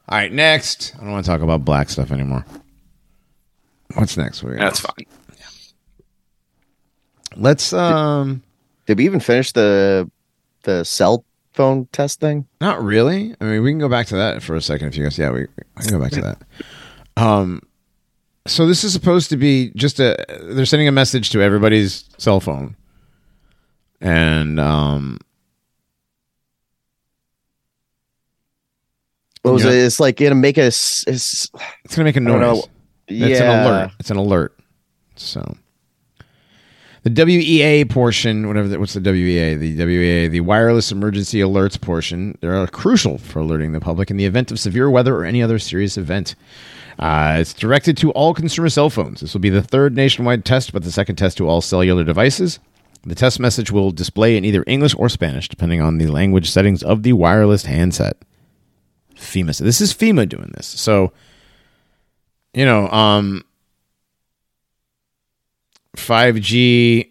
[SPEAKER 1] All right, next. I don't want to talk about black stuff anymore. What's next? What we?
[SPEAKER 2] That's fine.
[SPEAKER 1] Let's um
[SPEAKER 3] Did we even finish the the cell phone test thing?
[SPEAKER 1] not really. I mean, we can go back to that for a second if you guys yeah, we I can go back to that. Um so this is supposed to be just a they're sending a message to everybody's cell phone. And um
[SPEAKER 3] What was
[SPEAKER 1] Yeah.
[SPEAKER 3] it? It's like gonna make us. It's,
[SPEAKER 1] it's going to make a noise. It's an alert. It's an alert. So the WEA portion, whatever, the, what's the WEA? The WEA, the wireless emergency alerts portion, they're crucial for alerting the public in the event of severe weather or any other serious event. Uh, it's directed to all consumer cell phones. This will be the third nationwide test, but the second test to all cellular devices. The test message will display in either English or Spanish, depending on the language settings of the wireless handset. FEMA. This is FEMA doing this. So, you know, um, 5G.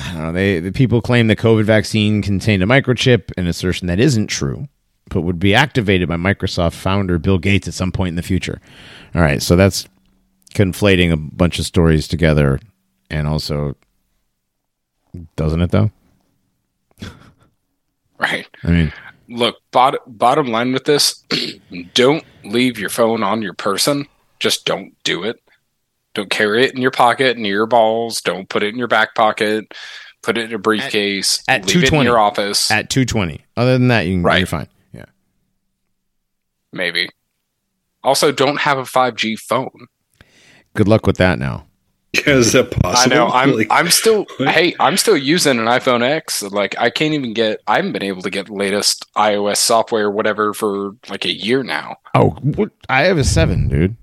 [SPEAKER 1] I don't know. They the people claim the COVID vaccine contained a microchip, an assertion that isn't true, but would be activated by Microsoft founder Bill Gates at some point in the future. All right, so that's conflating a bunch of stories together, and also doesn't it though?
[SPEAKER 2] Right.
[SPEAKER 1] I mean,
[SPEAKER 2] Look, bot- bottom line with this don't leave your phone on your person. Just don't do it. Don't carry it in your pocket near your balls. Don't put it in your back pocket. Put it in a briefcase.
[SPEAKER 1] at
[SPEAKER 2] leave it in
[SPEAKER 1] 220.
[SPEAKER 2] your office.
[SPEAKER 1] at 220. Other than that, you can,
[SPEAKER 2] Right.
[SPEAKER 1] you're fine. Yeah.
[SPEAKER 2] maybe. Also, don't have a 5G phone.
[SPEAKER 1] Good luck with that now.
[SPEAKER 4] Yeah, is that possible?
[SPEAKER 2] I
[SPEAKER 4] possible?
[SPEAKER 2] know. I'm.
[SPEAKER 4] Like,
[SPEAKER 2] I'm still.
[SPEAKER 4] what?
[SPEAKER 2] hey, I'm still using an iPhone X. Like, I can't even get. I haven't been able to get latest iOS software, or whatever, for like a year now.
[SPEAKER 1] Oh, what? I have a seven, dude.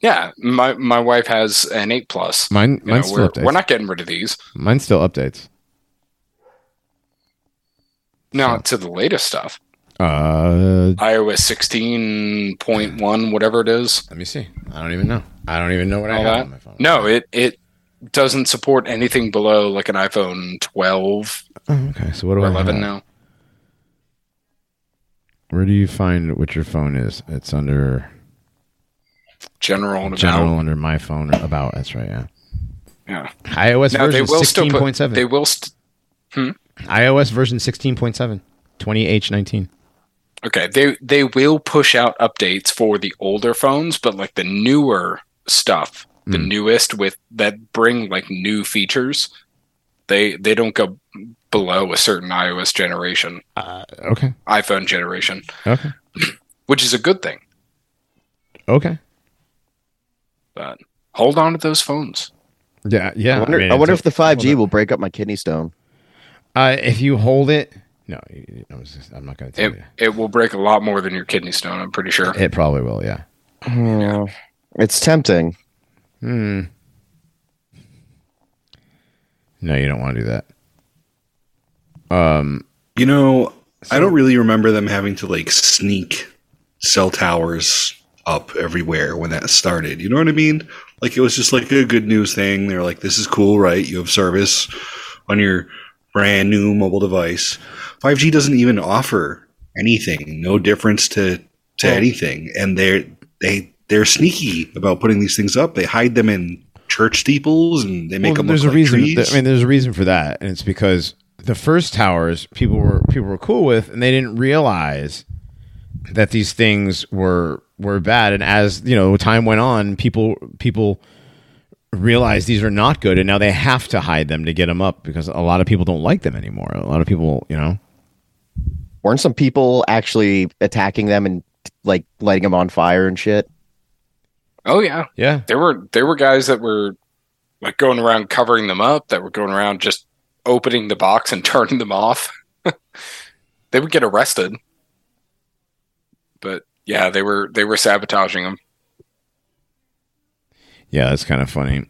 [SPEAKER 2] Yeah, my my wife has an eight plus.
[SPEAKER 1] Mine,
[SPEAKER 2] You know,
[SPEAKER 1] still
[SPEAKER 2] we're,
[SPEAKER 1] updates.
[SPEAKER 2] we're not getting rid of these.
[SPEAKER 1] Mine still updates.
[SPEAKER 2] Not to the latest stuff.
[SPEAKER 1] Uh,
[SPEAKER 2] iOS 16.1, whatever it is.
[SPEAKER 1] let me see. I don't even know. I don't even know what I
[SPEAKER 2] All that.
[SPEAKER 1] on my phone.
[SPEAKER 2] No, it it doesn't support anything below like an iPhone 12
[SPEAKER 1] Oh, okay. So what do
[SPEAKER 2] or
[SPEAKER 1] I
[SPEAKER 2] 11
[SPEAKER 1] have?
[SPEAKER 2] now.
[SPEAKER 1] Where do you find what your phone is? It's under
[SPEAKER 2] General and
[SPEAKER 1] general
[SPEAKER 2] about.
[SPEAKER 1] under my phone or about. That's right. Yeah.
[SPEAKER 2] Yeah.
[SPEAKER 1] iOS version sixteen point seven.
[SPEAKER 2] They will. St- hmm?
[SPEAKER 1] iOS version sixteen point seven. Twenty H nineteen.
[SPEAKER 2] okay, they they will push out updates for the older phones, but like the newer stuff, the
[SPEAKER 1] Mm.
[SPEAKER 2] newest with that bring like new features, they they don't go below a certain iOS generation,
[SPEAKER 1] Uh, okay.
[SPEAKER 2] iPhone generation,
[SPEAKER 1] Okay.
[SPEAKER 2] which is a good thing.
[SPEAKER 1] Okay.
[SPEAKER 2] But hold on to those phones.
[SPEAKER 1] Yeah. Yeah.
[SPEAKER 3] I wonder,
[SPEAKER 1] mean,
[SPEAKER 3] I wonder
[SPEAKER 1] it's
[SPEAKER 3] if the 5G will break up my kidney stone.
[SPEAKER 1] uh, if you hold it. No, I was just, I'm not going to tell
[SPEAKER 2] It
[SPEAKER 1] you.
[SPEAKER 2] it will break a lot more than your kidney stone. I'm pretty sure.
[SPEAKER 1] It probably will. Yeah.
[SPEAKER 3] Yeah. It's tempting.
[SPEAKER 1] Hmm. No, you don't want to do that. Um.
[SPEAKER 4] you know, I don't really remember them having to like sneak cell towers up everywhere when that started. You know what I mean? Like it was just like a good news thing. They're like, "This is cool, right? You have service on your brand new mobile device." 5G doesn't even offer anything, no difference to to
[SPEAKER 3] Well-
[SPEAKER 4] anything, and they're they they're sneaky about putting these things up. They hide them in church steeples and they make
[SPEAKER 1] well,
[SPEAKER 4] them
[SPEAKER 1] there's
[SPEAKER 4] look
[SPEAKER 1] a
[SPEAKER 4] like
[SPEAKER 1] reason.
[SPEAKER 4] trees.
[SPEAKER 1] I mean, there's a reason for that, and it's because the first towers people were people were cool with, and they didn't realize that these things were were bad. And as you know, time went on, people people realized these are not good, and now they have to hide them to get them up because a lot of people don't like them anymore. A lot of people, you know,
[SPEAKER 3] Weren't some people actually attacking them and like lighting them on fire and shit?
[SPEAKER 2] Oh yeah,
[SPEAKER 1] yeah,
[SPEAKER 2] there were there were guys that were like going around covering them up. That were going around just opening the box and turning them off. they would get arrested. But yeah, they were they were sabotaging them.
[SPEAKER 1] yeah, that's kind of funny.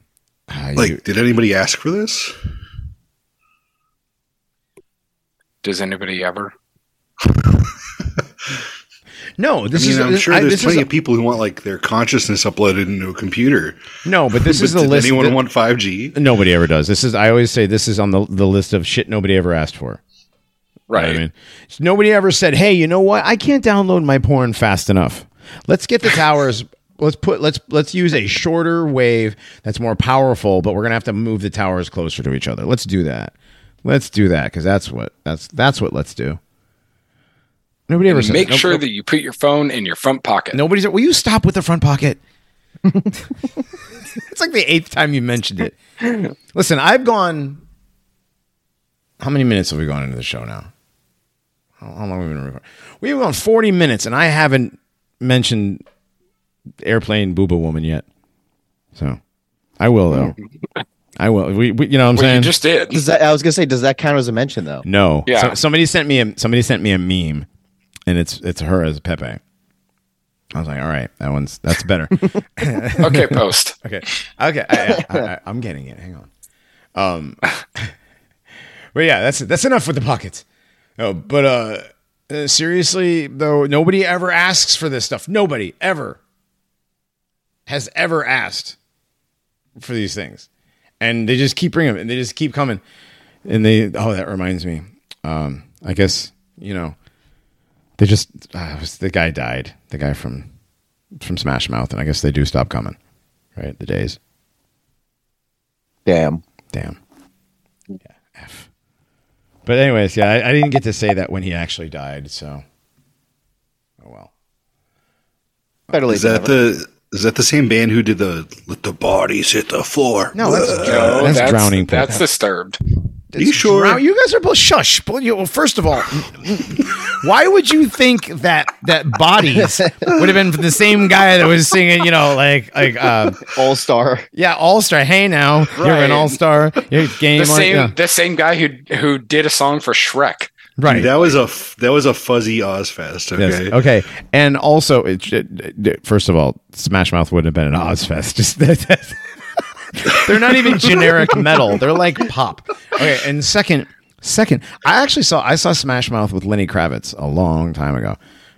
[SPEAKER 1] Ah, you-
[SPEAKER 4] like, did anybody ask for this?
[SPEAKER 2] Does anybody ever?
[SPEAKER 1] No,
[SPEAKER 4] I
[SPEAKER 1] this
[SPEAKER 4] mean,
[SPEAKER 1] is.
[SPEAKER 4] I'm sure
[SPEAKER 1] I-
[SPEAKER 4] there's
[SPEAKER 1] this
[SPEAKER 4] plenty
[SPEAKER 1] a-
[SPEAKER 4] of people who want like their consciousness uploaded into a computer.
[SPEAKER 1] no, but this
[SPEAKER 4] But
[SPEAKER 1] is the
[SPEAKER 4] did
[SPEAKER 1] list.
[SPEAKER 4] anyone
[SPEAKER 1] that-
[SPEAKER 4] want 5G?
[SPEAKER 1] Nobody ever does. This is. I always say this is on the the list of shit nobody ever asked for. You know
[SPEAKER 2] Right.
[SPEAKER 1] I mean, nobody ever said, "Hey, you know what? I can't download my porn fast enough. Let's get the towers. let's put let's let's use a shorter wave that's more powerful, but we're gonna have to move the towers closer to each other. Let's do that. Let's do that because that's what that's that's what let's do. Nobody ever said
[SPEAKER 2] Make
[SPEAKER 1] that.
[SPEAKER 2] sure
[SPEAKER 1] Nope,
[SPEAKER 2] that you put your phone in your front pocket.
[SPEAKER 1] Nobody's. Will you stop with the front pocket? it's like the eighth time you mentioned it. Listen, I've gone. How many minutes have we gone into the show now? How, how long have we been recording? We've gone forty minutes, and I haven't mentioned airplane booba woman yet. So, I will though. I will. We, we you know what I'm
[SPEAKER 2] Well,
[SPEAKER 1] saying?
[SPEAKER 2] you just did.
[SPEAKER 3] Does that, I was gonna say, does that count as a mention though?
[SPEAKER 1] No.
[SPEAKER 2] Yeah.
[SPEAKER 1] So- somebody sent me a somebody sent me a meme, and it's it's her as Pepe. I was like, all right, that one's that's better.
[SPEAKER 2] Okay, post.
[SPEAKER 1] okay, okay, I, I, I, I'm getting it. Hang on. Um, but yeah, that's that's enough with the pockets. Oh, but uh, uh, seriously though, nobody ever asks for this stuff. Nobody ever has ever asked for these things, and they just keep bringing them, and they just keep coming, and they. Oh, that reminds me. Um, I guess you know, they just uh, it was, the guy died. The guy from from Smash Mouth, and I guess they do stop coming, right? The days.
[SPEAKER 3] Damn.
[SPEAKER 1] Damn. Yeah. F. But anyways, yeah, I, I didn't get to say that when he actually died. So. Oh well.
[SPEAKER 3] Better late
[SPEAKER 4] Is that
[SPEAKER 3] never.
[SPEAKER 4] the is that the same band who did the "Let the Bodies Hit the Floor"?
[SPEAKER 1] No, that's
[SPEAKER 2] No,
[SPEAKER 1] that's, drowning. pool.
[SPEAKER 2] That's disturbed.
[SPEAKER 4] Are you sure?
[SPEAKER 1] Drown- you guys are both shush. Well, first of all, why would you think that that bodies would have been the same guy that was singing? You know, like like uh,
[SPEAKER 3] All Star?
[SPEAKER 1] yeah, All Star. Hey now, you're an All Star. Your game.
[SPEAKER 2] The
[SPEAKER 1] on-
[SPEAKER 2] same,
[SPEAKER 1] yeah.
[SPEAKER 2] the same guy who who did a song for Shrek.
[SPEAKER 1] right.
[SPEAKER 4] That was a f- that was a fuzzy Ozzfest.
[SPEAKER 1] Yes.
[SPEAKER 4] Okay.
[SPEAKER 1] Okay. And also, it, it- it- first of all, Smash Mouth wouldn't have been an Ozzfest. Just they're not even generic metal. They're like pop. Okay. And second, second, I actually saw I saw Smash Mouth with Lenny Kravitz a long time ago.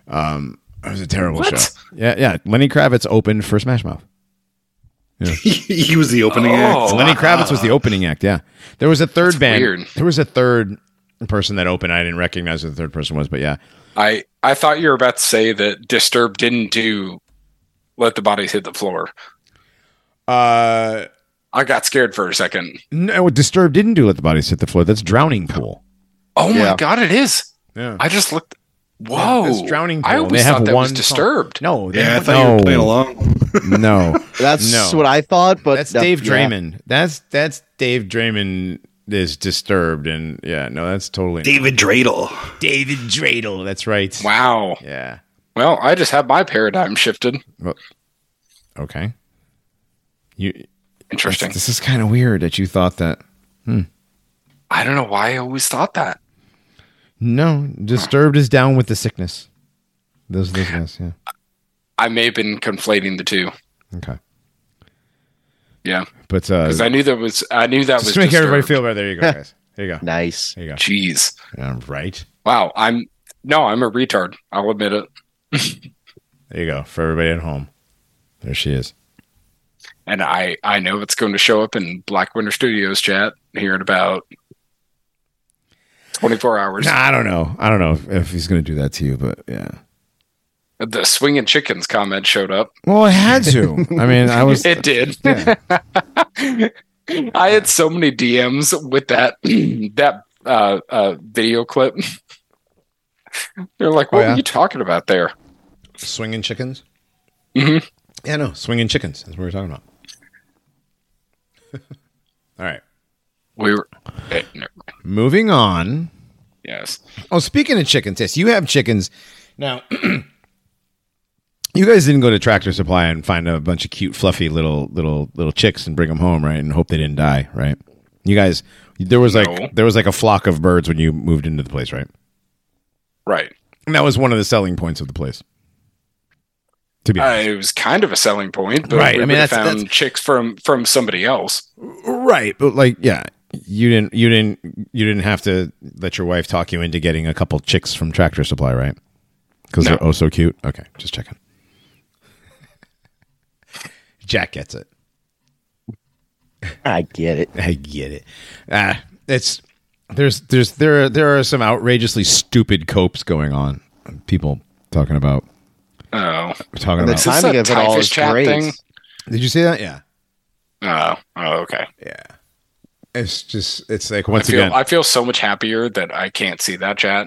[SPEAKER 1] Um, it was a terrible
[SPEAKER 2] What?
[SPEAKER 1] show. Yeah, yeah. Lenny Kravitz opened for Smash Mouth.
[SPEAKER 4] he was the opening
[SPEAKER 2] Oh.
[SPEAKER 4] act.
[SPEAKER 1] Lenny Kravitz was the opening act. Yeah, there was a third
[SPEAKER 2] That's
[SPEAKER 1] band.
[SPEAKER 2] weird.
[SPEAKER 1] There was a third person that opened. I didn't recognize who the third person was, but yeah.
[SPEAKER 2] I I thought you were about to say that Disturbed didn't do "Let the Bodies Hit the Floor."
[SPEAKER 1] Uh,
[SPEAKER 2] I got scared for a second.
[SPEAKER 1] no, oh, Disturbed didn't do let the bodies hit the floor. That's Drowning Pool.
[SPEAKER 2] Oh
[SPEAKER 3] Yeah.
[SPEAKER 2] my god, it is!
[SPEAKER 1] Yeah,
[SPEAKER 2] I just looked. Whoa,
[SPEAKER 1] It's Drowning Pool.
[SPEAKER 2] I
[SPEAKER 1] they
[SPEAKER 2] always
[SPEAKER 1] have
[SPEAKER 2] thought that
[SPEAKER 1] one
[SPEAKER 2] was
[SPEAKER 1] song.
[SPEAKER 2] Disturbed.
[SPEAKER 1] No, they
[SPEAKER 4] Yeah, I
[SPEAKER 1] have-
[SPEAKER 4] thought you
[SPEAKER 1] no,
[SPEAKER 4] were playing along.
[SPEAKER 1] No,
[SPEAKER 3] That's
[SPEAKER 1] No.
[SPEAKER 3] what I thought, but
[SPEAKER 1] that's
[SPEAKER 3] that-
[SPEAKER 1] Dave
[SPEAKER 3] yeah.
[SPEAKER 1] Draymond. That's that's Dave Draiman is disturbed, and yeah, no, that's totally
[SPEAKER 4] David Dreidel.
[SPEAKER 1] David Dreidel. That's right.
[SPEAKER 2] Wow.
[SPEAKER 1] Yeah.
[SPEAKER 2] Well, I just have my paradigm shifted.
[SPEAKER 1] Okay. You.
[SPEAKER 2] Interesting.
[SPEAKER 1] This is kind of weird that you thought that.
[SPEAKER 2] I don't know why I always thought that.
[SPEAKER 1] No, disturbed is down with the sickness. Those, those guys. Yeah.
[SPEAKER 2] I may have been conflating the two.
[SPEAKER 1] Okay.
[SPEAKER 2] Yeah,
[SPEAKER 1] But uh,
[SPEAKER 2] because I knew that was. I knew that
[SPEAKER 1] just
[SPEAKER 2] was
[SPEAKER 1] to make everybody feel better. There you go, guys. There you go.
[SPEAKER 3] Nice.
[SPEAKER 1] There you go.
[SPEAKER 2] Jeez.
[SPEAKER 1] Yeah, right.
[SPEAKER 2] Wow. I'm no. I'm a retard. I'll admit it.
[SPEAKER 1] There you go. For everybody at home. There she is.
[SPEAKER 2] And I I know it's going to show up in Black Winter Studios chat here in about 24 hours.
[SPEAKER 1] Nah, I don't know. I don't know if, if he's going to do that to you, but yeah.
[SPEAKER 2] The swinging chickens comment showed up.
[SPEAKER 1] Well, it had to. I mean, I was.
[SPEAKER 2] It did.
[SPEAKER 1] Yeah.
[SPEAKER 2] I had so many DMs with that that uh, uh, video clip. They're like,
[SPEAKER 1] Oh,
[SPEAKER 2] "What
[SPEAKER 1] yeah?
[SPEAKER 2] were you talking about there?"
[SPEAKER 1] Swinging chickens?
[SPEAKER 2] Mhm.
[SPEAKER 1] Yeah, no. Swinging chickens. That's what we're talking about. All right.
[SPEAKER 2] We were, eh, never mind.
[SPEAKER 1] Moving on.
[SPEAKER 2] yes.
[SPEAKER 1] Oh, speaking of chickens, yes, you have chickens. Now, you guys didn't go to Tractor Supply and find a bunch of cute, fluffy little, little, little chicks and bring them home, right? And hope they didn't die, right? You guys, there was like
[SPEAKER 2] No.
[SPEAKER 1] there was like a flock of birds when you moved into the place, right?
[SPEAKER 2] Right.
[SPEAKER 1] And that was one of the selling points of the place. To be
[SPEAKER 2] Uh, it was kind of a selling point, but
[SPEAKER 1] Right,
[SPEAKER 2] we
[SPEAKER 1] I mean,
[SPEAKER 2] would've
[SPEAKER 1] that's-
[SPEAKER 2] found
[SPEAKER 1] that's-
[SPEAKER 2] chicks from from somebody else.
[SPEAKER 1] right, but like, yeah, you didn't, you didn't, you didn't have to let your wife talk you into getting a couple chicks from Tractor Supply, right? Because
[SPEAKER 2] No.
[SPEAKER 1] they're oh so cute. Okay, just checking. Jack gets it.
[SPEAKER 3] I get it.
[SPEAKER 1] I get it. Ah, it's there's there's there there are some outrageously stupid copes going on. People talking about
[SPEAKER 2] Oh,
[SPEAKER 1] talking
[SPEAKER 3] And the
[SPEAKER 1] about.
[SPEAKER 2] time-
[SPEAKER 3] timing
[SPEAKER 2] this
[SPEAKER 3] of
[SPEAKER 2] a
[SPEAKER 3] it all
[SPEAKER 2] typhus
[SPEAKER 3] is
[SPEAKER 2] chat
[SPEAKER 3] great.
[SPEAKER 2] thing?
[SPEAKER 1] Did you see that? Yeah,
[SPEAKER 2] oh, oh, okay.
[SPEAKER 1] yeah. It's just it's like
[SPEAKER 2] I
[SPEAKER 1] once
[SPEAKER 2] feel
[SPEAKER 1] again.
[SPEAKER 2] I feel so much happier that I can't see that chat.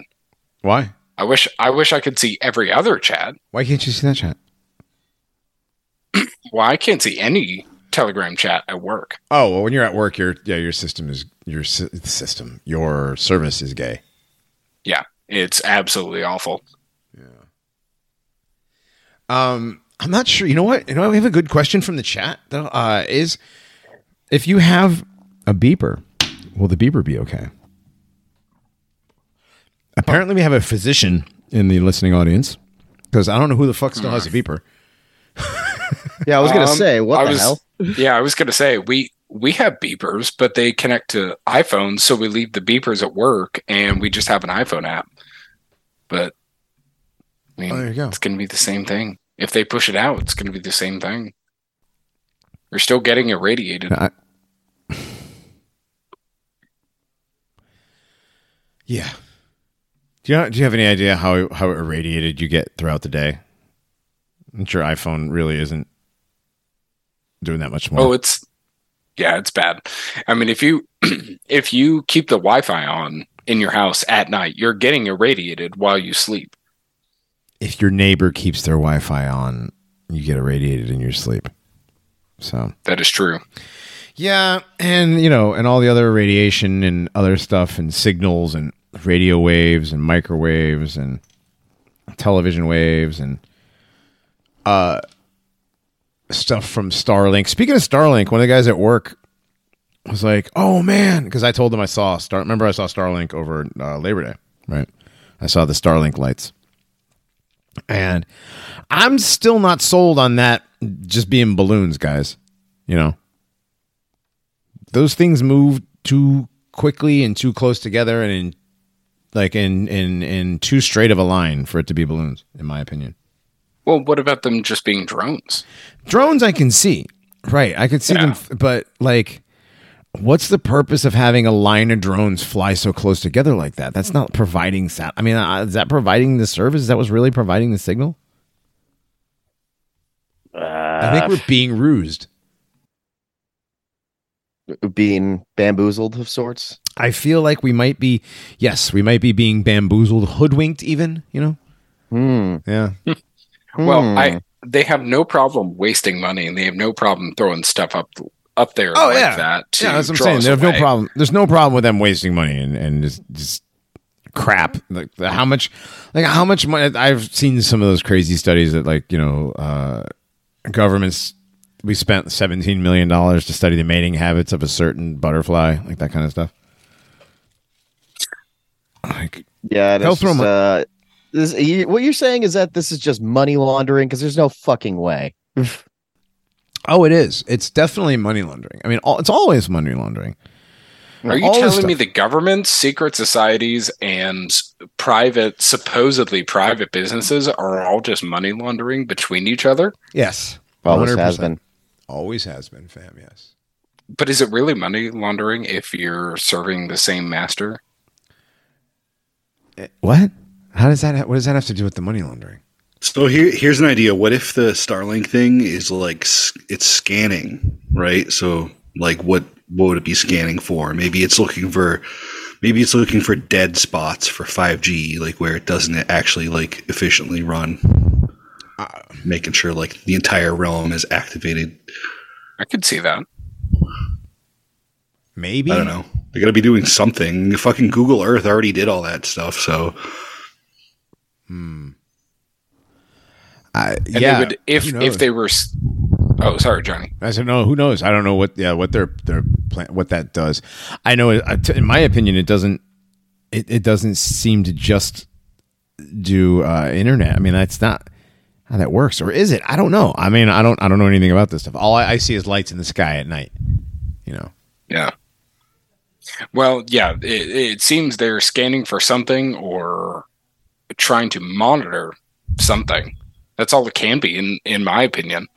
[SPEAKER 1] why?
[SPEAKER 2] I wish I wish I could see every other chat.
[SPEAKER 1] Why can't you see that chat?
[SPEAKER 2] Well, I can't see any Telegram chat at work.
[SPEAKER 1] Oh, well, when you're at work, your yeah, your system is your sy- system, your service is gay.
[SPEAKER 2] Yeah, it's absolutely awful.
[SPEAKER 1] Um, I'm not sure. You know what? You know, we have a good question from the chat. Though, uh, is if you have a beeper, will the beeper be okay? Apparently, we have a physician in the listening audience because I don't know who the fuck still has a beeper.
[SPEAKER 3] Yeah, I was gonna
[SPEAKER 2] Um,
[SPEAKER 3] say, what
[SPEAKER 2] I
[SPEAKER 3] the
[SPEAKER 2] was-
[SPEAKER 3] hell?
[SPEAKER 2] Yeah, I was gonna say we we have beepers, but they connect to iPhones, so we leave the beepers at work, and we just have an iPhone app. But I mean,
[SPEAKER 1] Oh, there you go.
[SPEAKER 2] it's gonna be the same thing. If they push it out, it's gonna be the same thing. You're still getting irradiated.
[SPEAKER 1] I- yeah. Do you do you have any idea how how irradiated you get throughout the day? That your iPhone really isn't doing that much more.
[SPEAKER 2] Oh, it's yeah, it's bad. I mean, if you if you keep the Wi-Fi on in your house at night, you're getting irradiated while you sleep.
[SPEAKER 1] If your neighbor keeps their Wi-Fi on, you get irradiated in your sleep. So
[SPEAKER 2] That is true.
[SPEAKER 1] yeah, and you know, and all the other radiation and other stuff and signals and radio waves and microwaves and television waves and uh stuff from Starlink. Speaking of Starlink, one of the guys at work was like, "Oh man," because I told him I saw Star. Remember, I saw Starlink over uh, Labor Day, right? I saw the Starlink lights, and I'm still not sold on that. Just being balloons, guys. You know, those things move too quickly and too close together, and in like in in in too straight of a line for it to be balloons, in my opinion.
[SPEAKER 2] Well, what about them just being drones?
[SPEAKER 1] drones I can see. Right. I could see
[SPEAKER 2] Yeah.
[SPEAKER 1] them but like what's the purpose of having a line of drones fly so close together like that? That's not providing sat. I mean, uh, is that providing the service? Is that was really providing the signal? I think we're being rused.
[SPEAKER 3] being bamboozled of sorts.
[SPEAKER 1] I feel like we might be yes, we might be being bamboozled, hoodwinked even, you know?
[SPEAKER 3] Hmm.
[SPEAKER 1] Yeah.
[SPEAKER 2] Well,
[SPEAKER 3] Hmm.
[SPEAKER 2] I they have no problem wasting money, and they have no problem throwing stuff up up there
[SPEAKER 1] Oh,
[SPEAKER 2] like
[SPEAKER 1] yeah.
[SPEAKER 2] that. To
[SPEAKER 1] yeah, that's what I'm saying.
[SPEAKER 2] us
[SPEAKER 1] There's no problem. There's no problem with them wasting money and, and just just crap. Like the, how much, like how much money? I've seen some of those crazy studies that like you know, uh, governments. We spent 17 million dollars to study the mating habits of a certain butterfly, like that kind of stuff. Like,
[SPEAKER 3] Yeah,
[SPEAKER 1] They'll
[SPEAKER 3] this
[SPEAKER 1] throw
[SPEAKER 3] is,
[SPEAKER 1] mon-
[SPEAKER 3] uh, this, you, what you're saying is that this is just money laundering because there's no fucking way.
[SPEAKER 1] oh, it is. It's definitely money laundering. I mean, all, it's always money laundering.
[SPEAKER 2] Are you
[SPEAKER 1] All
[SPEAKER 2] telling me the government, secret societies, and private, supposedly private businesses are all just money laundering between each other?
[SPEAKER 1] Yes,
[SPEAKER 3] Always has
[SPEAKER 1] 100%.
[SPEAKER 3] been.
[SPEAKER 1] Always has been, fam. Yes.
[SPEAKER 2] But is it really money laundering if you're serving the same master?
[SPEAKER 1] Eh, what? How does that? What does that have to do with the money laundering?
[SPEAKER 4] So here, here's an idea. What if the Starlink thing is like it's scanning, right? So like, what what would it be scanning for? Maybe it's looking for, maybe it's looking for dead spots for 5G, like where it doesn't actually like efficiently run, uh, making sure like the entire realm is activated.
[SPEAKER 2] I could see that.
[SPEAKER 1] Maybe
[SPEAKER 4] I don't know. They got to be doing something. Fucking Google Earth already did all that stuff. So hmm.
[SPEAKER 1] I,
[SPEAKER 2] And
[SPEAKER 1] yeah.
[SPEAKER 2] they would, if if they were. Oh, sorry, Johnny.
[SPEAKER 1] I said no. Who knows? I don't know what. Yeah, what their their plan, what that does. I know. t- In my opinion, it doesn't. It, it doesn't seem to just do uh, internet. I mean, that's not how that works, or is it? I don't know. I mean, I don't. I don't know anything about this stuff. All I, I see is lights in the sky at night. You know.
[SPEAKER 2] Yeah. Well, yeah, it, it seems they're scanning for something or trying to monitor something. That's all it can be, in in my opinion.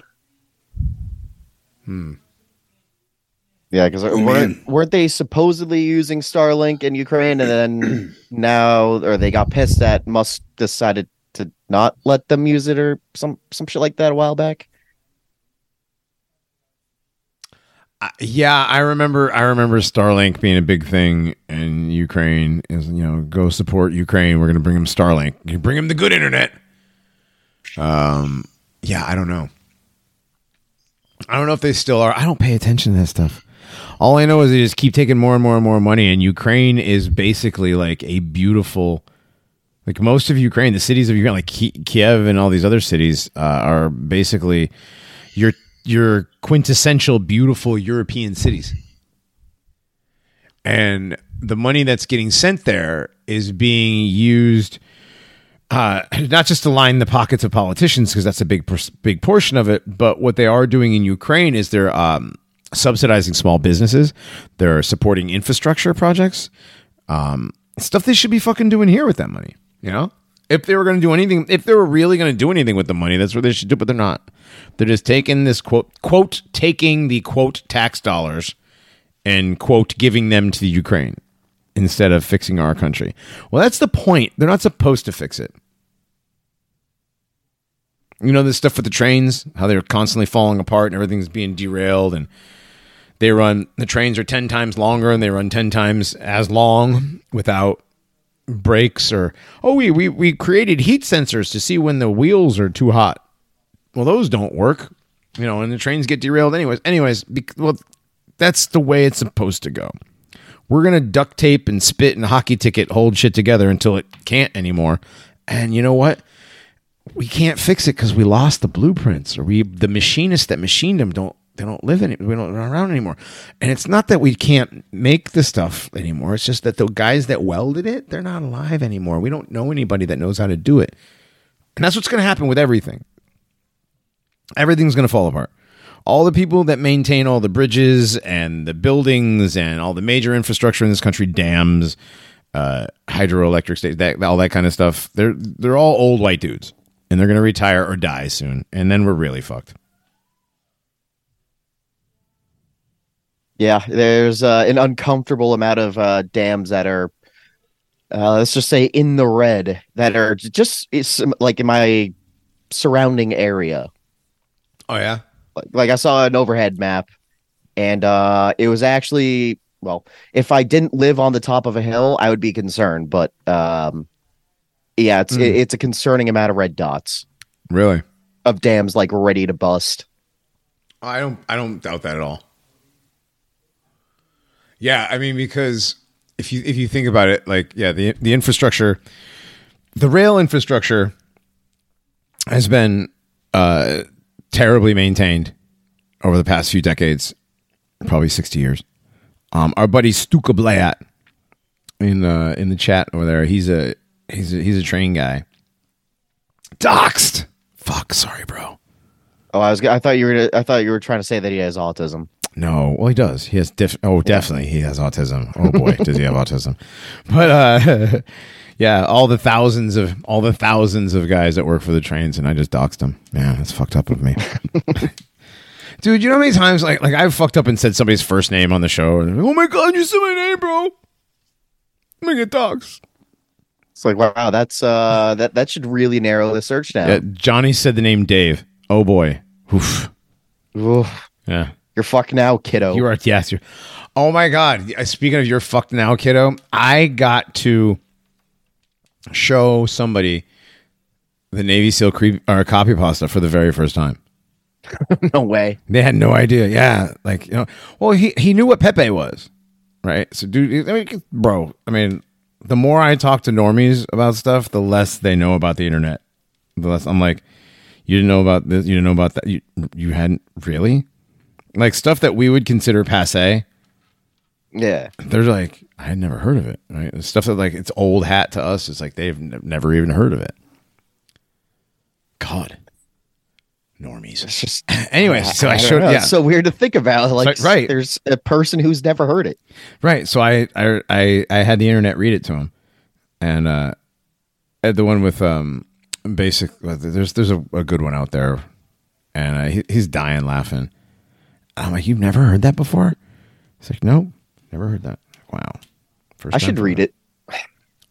[SPEAKER 3] Yeah, because
[SPEAKER 4] Oh,
[SPEAKER 3] weren't, weren't they supposedly using Starlink in Ukraine, and then now, or they got pissed that Musk decided to not let them use it, or some some shit like that a while back.
[SPEAKER 1] Uh, yeah, I remember. I remember Starlink being a big thing in Ukraine. Is you know, go support Ukraine. We're going to bring them Starlink. You bring them the good internet. Um. Yeah, I don't know. I don't know if they still are. I don't pay attention to that stuff. All I know is they just keep taking more and more and more money, and Ukraine is basically like a beautiful. Like most of Ukraine, the cities of Ukraine, like Kiev and all these other cities, uh, are basically your your quintessential beautiful European cities. And the money that's getting sent there is being used uh, not just to line the pockets of politicians because that's a big big portion of it, but what they are doing in Ukraine is they're um, subsidizing small businesses. They're supporting infrastructure projects, um, stuff they should be fucking doing here with that money. You know, if they were going to do anything, if they were really going to do anything with the money, that's what they should do. But they're not. They're just taking this quote quote taking the quote tax dollars and quote giving them to the Ukraine instead of fixing our country. Well, that's the point. They're not supposed to fix it. You know this stuff with the trains, how they're constantly falling apart and everything's being derailed and they run the trains are 10 times longer and they run 10 times as long without brakes or oh we we we created heat sensors to see when the wheels are too hot. Well, those don't work. You know, and the trains get derailed anyways. Anyways, bec- well that's the way it's supposed to go. We're going to duct tape and spit and hockey ticket hold shit together until it can't anymore. And you know what? We can't fix it because we lost the blueprints, or we the machinists that machined them don't they don't live any we don't they're around anymore. And it's not that we can't make the stuff anymore. It's just that the guys that welded it they're not alive anymore. We don't know anybody that knows how to do it. And that's what's going to happen with everything. Everything's going to fall apart. All the people that maintain all the bridges and the buildings and all the major infrastructure in this country, dams, uh, hydroelectric that, all that kind of stuff, they're they're all old white dudes, and they're going to retire or die soon, and then we're really fucked.
[SPEAKER 3] Yeah, there's uh, an uncomfortable amount of uh, dams that are, uh, let's just say, in the red that are just it's like in my surrounding area.
[SPEAKER 1] Oh yeah,
[SPEAKER 3] Like, like I saw an overhead map, and uh, it was actually well, if I didn't live on the top of a hill, I would be concerned. But um, yeah, it's
[SPEAKER 1] Hmm.
[SPEAKER 3] it, it's a concerning amount of red dots
[SPEAKER 1] really?
[SPEAKER 3] of dams like ready to bust.
[SPEAKER 1] I don't I don't doubt that at all. Yeah, I mean because if you if you think about it, like yeah, the the infrastructure, the rail infrastructure has been uh, terribly maintained over the past few decades, probably sixty years. Um, our buddy Stuka Blayat in uh, in the chat over there, he's a he's a, he's a train guy. Doxed. Fuck, sorry, bro.
[SPEAKER 3] Oh, I was I thought you were I thought you were trying to say that he has autism.
[SPEAKER 1] No, well, he does. He has def- oh, definitely he has autism. Oh boy, does he have autism? But uh, yeah, all the thousands of all the thousands of guys that work for the trains, and I just doxed them. Man, that's fucked up of me, dude. You know how many times like like I've fucked up and said somebody's first name on the show, and oh my god, you said my name, bro. I'm gonna get doxed.
[SPEAKER 3] It's like wow, that's uh that that should really narrow the search down.
[SPEAKER 1] Yeah, Johnny said the name Dave. Oh boy, Oof.
[SPEAKER 3] Oof.
[SPEAKER 1] yeah.
[SPEAKER 3] You're fucked now, kiddo.
[SPEAKER 1] You are yes. You're. Oh my god! Speaking of you're fucked now, kiddo. I got to show somebody the Navy SEAL cre- or copy pasta for the very first time.
[SPEAKER 3] no way.
[SPEAKER 1] They had no idea. Yeah, like you know. Well, he he knew what Pepe was, right? So, dude, I mean, bro. I mean, the more I talk to normies about stuff, the less they know about the internet. The less I'm like, you didn't know about this. You didn't know about that. You you hadn't really like stuff that we would consider passe.
[SPEAKER 3] Yeah.
[SPEAKER 1] they're like, I had never heard of it. Right? The stuff that like it's old hat to us. It's like they've n- never even heard of it. God, normies.
[SPEAKER 3] It's just
[SPEAKER 1] Anyways, so I,
[SPEAKER 3] don't
[SPEAKER 1] showed.
[SPEAKER 3] know.
[SPEAKER 1] Yeah,
[SPEAKER 3] It's so weird to think about. Like
[SPEAKER 1] So- right.
[SPEAKER 3] there's a person who's never heard it.
[SPEAKER 1] right. So I, I, I, I had the internet read it to him, and uh, the one with um, basic. There's there's a, a good one out there, and uh, he, he's dying laughing. I'm like, you've never heard that before? He's like, nope, never heard that. Wow. First
[SPEAKER 3] I should read
[SPEAKER 1] me.
[SPEAKER 3] it.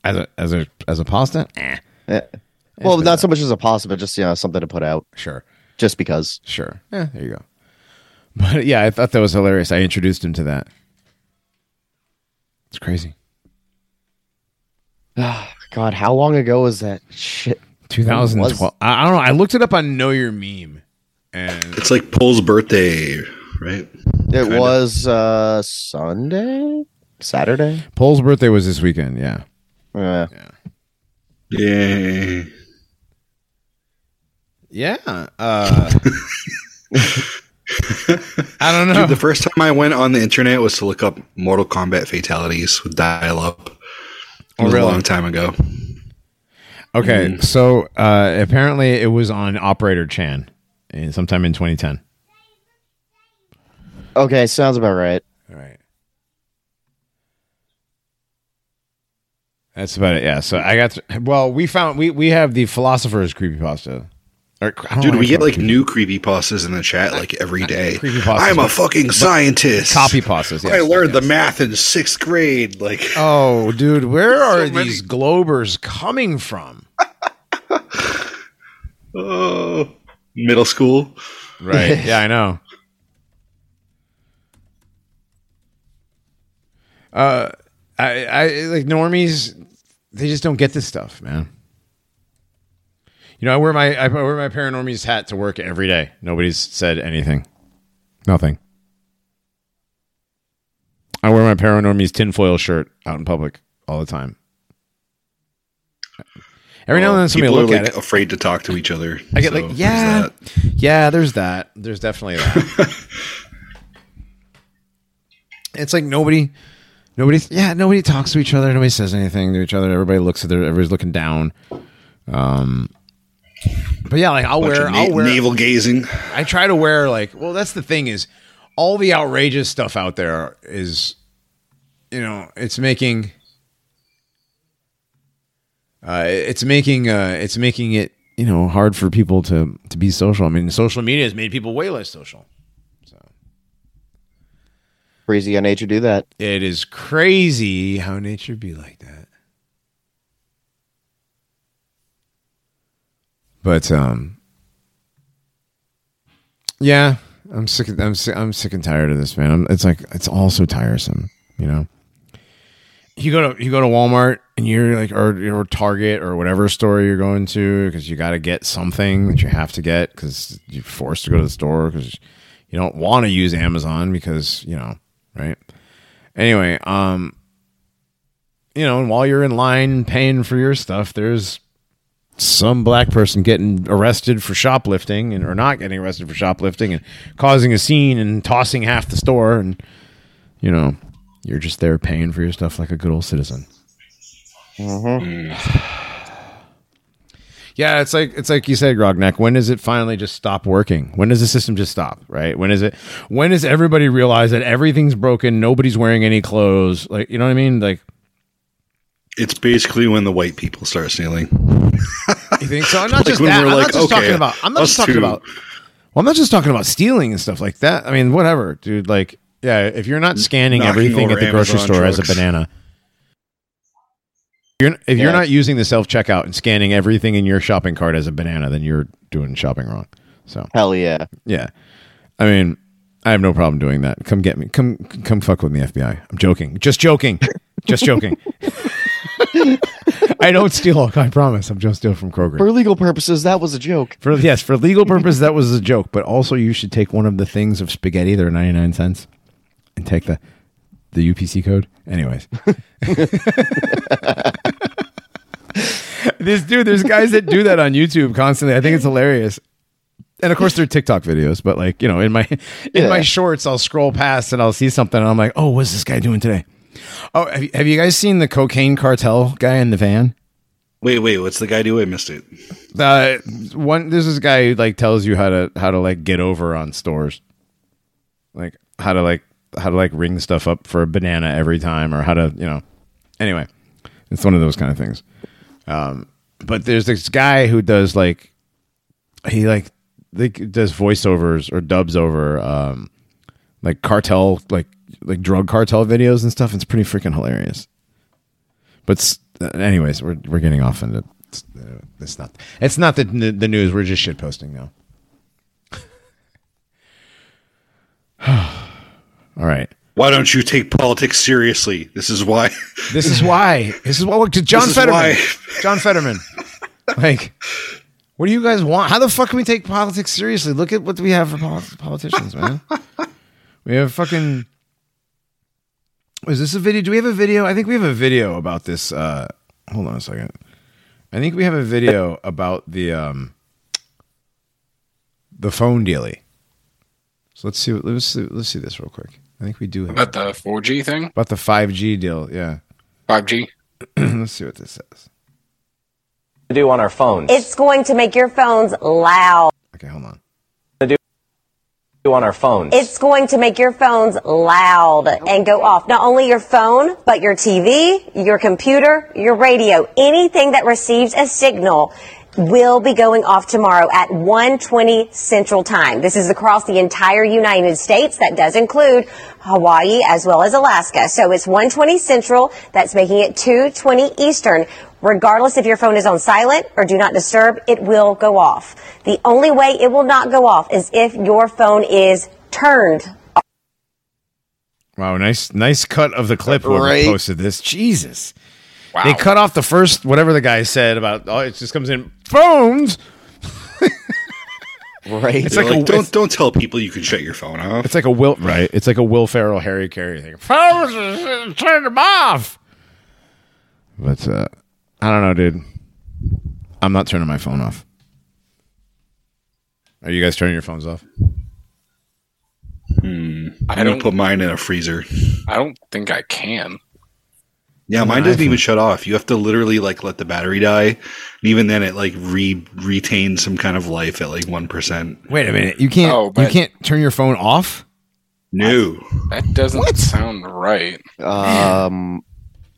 [SPEAKER 1] as a as a as a pasta. Eh,
[SPEAKER 3] Eh. Well, not so much as a pasta, but just you know something to put out,
[SPEAKER 1] sure,
[SPEAKER 3] just because.
[SPEAKER 1] sure. Yeah, there you go. But yeah, I thought that was hilarious. I introduced him to that. It's crazy.
[SPEAKER 3] God, how long ago was that shit?
[SPEAKER 1] 2012. I, I don't know. I looked it up on Know Your Meme, and
[SPEAKER 4] It's like Paul's birthday, right?
[SPEAKER 3] It
[SPEAKER 4] Kinda.
[SPEAKER 3] was uh Sunday, Saturday.
[SPEAKER 1] Paul's birthday was this weekend. Yeah.
[SPEAKER 3] Uh,
[SPEAKER 4] Yay.
[SPEAKER 1] Yeah. Uh, I don't know.
[SPEAKER 4] Dude, the first time I went on the internet was to look up Mortal Kombat fatalities with dial up.
[SPEAKER 1] Oh, really?
[SPEAKER 4] a long time ago.
[SPEAKER 1] Okay, so uh, apparently it was on Operator Chan, in, sometime in 2010.
[SPEAKER 3] okay, sounds about right.
[SPEAKER 1] All right. That's about it. Yeah. So I got. well, we found we we have the philosopher's creepypasta. Or,
[SPEAKER 4] Dude, we get like new creepy pastas in the chat like every day. I'm a fucking scientist.
[SPEAKER 1] copy pastas.
[SPEAKER 4] I learned
[SPEAKER 1] yes.
[SPEAKER 4] the math in sixth grade. Like,
[SPEAKER 1] Oh, dude, where are
[SPEAKER 4] So
[SPEAKER 1] these globers coming from?
[SPEAKER 4] oh, middle school.
[SPEAKER 1] Right. Yeah, I know. Uh, I, I like normies. They just don't get this stuff, man. You know, I wear my I wear my paranormies hat to work every day. Nobody's said anything. Nothing. I wear my paranormies tinfoil shirt out in public all the time. Every now and then somebody
[SPEAKER 4] People
[SPEAKER 1] look
[SPEAKER 4] are
[SPEAKER 1] at
[SPEAKER 4] like
[SPEAKER 1] it.
[SPEAKER 4] afraid to talk to each other.
[SPEAKER 1] I get
[SPEAKER 4] so
[SPEAKER 1] like, yeah,
[SPEAKER 4] that.
[SPEAKER 1] yeah. There's that. There's definitely that. it's like nobody, nobody, yeah, nobody talks to each other. Nobody says anything to each other. Everybody looks at their. Everybody's looking down. Um, but yeah, like I'll
[SPEAKER 4] Bunch
[SPEAKER 1] wear,
[SPEAKER 4] of
[SPEAKER 1] I'll wear.
[SPEAKER 4] navel gazing.
[SPEAKER 1] I try to wear like. Well, that's the thing is, all the outrageous stuff out there is, you know, it's making. Uh, it's making uh, it's making it you know hard for people to to be social. I mean, social media has made people way less social.
[SPEAKER 3] So crazy how nature do that.
[SPEAKER 1] It is crazy how nature be like that. But um, yeah, I'm sick. I'm sick. I'm sick and tired of this, man. I'm, it's like it's all so tiresome, you know. You go to you go to Walmart and you're like or or Target or whatever store you're going to because you got to get something that you have to get because you're forced to go to the store because you don't want to use Amazon because you know right. Anyway, um, you know, and while you're in line paying for your stuff, there's some black person getting arrested for shoplifting and or not getting arrested for shoplifting and causing a scene and tossing half the store and you know you're just there paying for your stuff like a good old citizen. Mm-hmm. Yeah it's like it's like you said grognak when does it finally just stop working? When does the system just stop right? When is it when does everybody realize that everything's broken nobody's wearing any clothes like you know what i mean? Like
[SPEAKER 4] It's basically when the white people start stealing.
[SPEAKER 1] You think so? I'm not
[SPEAKER 4] Like
[SPEAKER 1] just that. I'm
[SPEAKER 4] like,
[SPEAKER 1] not just
[SPEAKER 4] okay,
[SPEAKER 1] talking about. I'm not just talking
[SPEAKER 4] two.
[SPEAKER 1] about. Well, I'm not just talking about stealing and stuff like that. I mean, whatever, dude. Like, yeah, if you're not scanning
[SPEAKER 4] Knocking
[SPEAKER 1] everything at the grocery
[SPEAKER 4] Amazon
[SPEAKER 1] store as a banana, you're, if you're not using the self checkout and scanning everything in your shopping cart as a banana, then you're doing shopping wrong. So,
[SPEAKER 3] Hell yeah.
[SPEAKER 1] yeah, I mean, I have no problem doing that. Come get me. Come, come fuck with me, FBI. I'm joking. Just joking. Just joking. I don't steal. I promise. I'm just steal from Kroger.
[SPEAKER 3] For legal purposes, that was a joke.
[SPEAKER 1] For yes, for legal purposes, that was a joke. But also, you should take one of the things of spaghetti. They're ninety nine cents, and take the the UPC code. Anyways, this dude, there's guys that do that on YouTube constantly. I think it's hilarious. And of course, they're TikTok videos. But like you know, in my in
[SPEAKER 3] Yeah.
[SPEAKER 1] my shorts, I'll scroll past and I'll see something, and I'm like, oh, what's this guy doing today? Oh, have you, have you guys seen the cocaine cartel guy in the van?
[SPEAKER 4] Wait, wait, what's the guy do? I missed it.
[SPEAKER 1] uh one there's this guy who like tells you how to how to like get over on stores like how to like how to like ring stuff up for a banana every time or how to you know anyway it's one of those kind of things um but there's this guy who does like he like they does voiceovers or dubs over um like cartel like like drug cartel videos and stuff. It's pretty freaking hilarious. But uh, anyways, we're we're getting off into it's, uh, it's not it's not the the news. We're just shit posting now. All right.
[SPEAKER 4] Why don't you take politics seriously? This is why.
[SPEAKER 1] This is why. This is what John
[SPEAKER 4] This is
[SPEAKER 1] Fetterman. John Fetterman. like, what do you guys want? How the fuck can we take politics seriously? Look at what we have for politicians, man. we have fucking. Is this a video? Do we have a video? I think we have a video about this. Uh, hold on a second. I think we have a video about the um, the phone dealie. So let's see. Let's see, let's see this real quick. I think we do have
[SPEAKER 2] About the 4G thing,
[SPEAKER 1] about the five G deal. Yeah.
[SPEAKER 2] 5G.
[SPEAKER 1] let's see what this says.
[SPEAKER 5] do on our phones.
[SPEAKER 6] It's going to make your phones loud.
[SPEAKER 1] Okay, hold on.
[SPEAKER 5] On our phones.
[SPEAKER 6] It's going to make your phones loud and go off. Not only your phone, but your TV, your computer, your radio, anything that receives a signal will be going off tomorrow at 1:20 Central Time. This is across the entire United States. That does include Hawaii as well as Alaska. So it's 1:20 Central. That's making it 2:20 Eastern. Regardless if your phone is on silent or do not disturb, it will go off. The only way it will not go off is if your phone is turned
[SPEAKER 1] Wow, nice nice cut of the clip whoever
[SPEAKER 3] Right.
[SPEAKER 1] posted this. Jesus.
[SPEAKER 2] Wow.
[SPEAKER 1] They cut off the first whatever the guy said about oh it just comes in phones.
[SPEAKER 3] Right.
[SPEAKER 1] It's like,
[SPEAKER 4] like,
[SPEAKER 1] a
[SPEAKER 4] don't
[SPEAKER 1] it's,
[SPEAKER 4] don't tell people you can shut your phone off.
[SPEAKER 1] it's like a Will right. It's like a Will Ferrell Harry Caray thing. Phones uh, turn them off. But uh I don't know, dude. I'm not turning my phone off. Are you guys turning your phones off?
[SPEAKER 2] I
[SPEAKER 4] I'm gonna
[SPEAKER 2] don't.
[SPEAKER 4] put mine in a freezer.
[SPEAKER 2] I don't think I can.
[SPEAKER 4] Yeah, mine doesn't even shut off. You have to literally like let the battery die, and even then, it like re retains some kind of life at like one percent.
[SPEAKER 1] Wait a minute. You can't
[SPEAKER 2] Oh,
[SPEAKER 1] you
[SPEAKER 2] but-
[SPEAKER 1] can't turn your phone off?
[SPEAKER 4] No,
[SPEAKER 2] That doesn't sound right.
[SPEAKER 3] Um,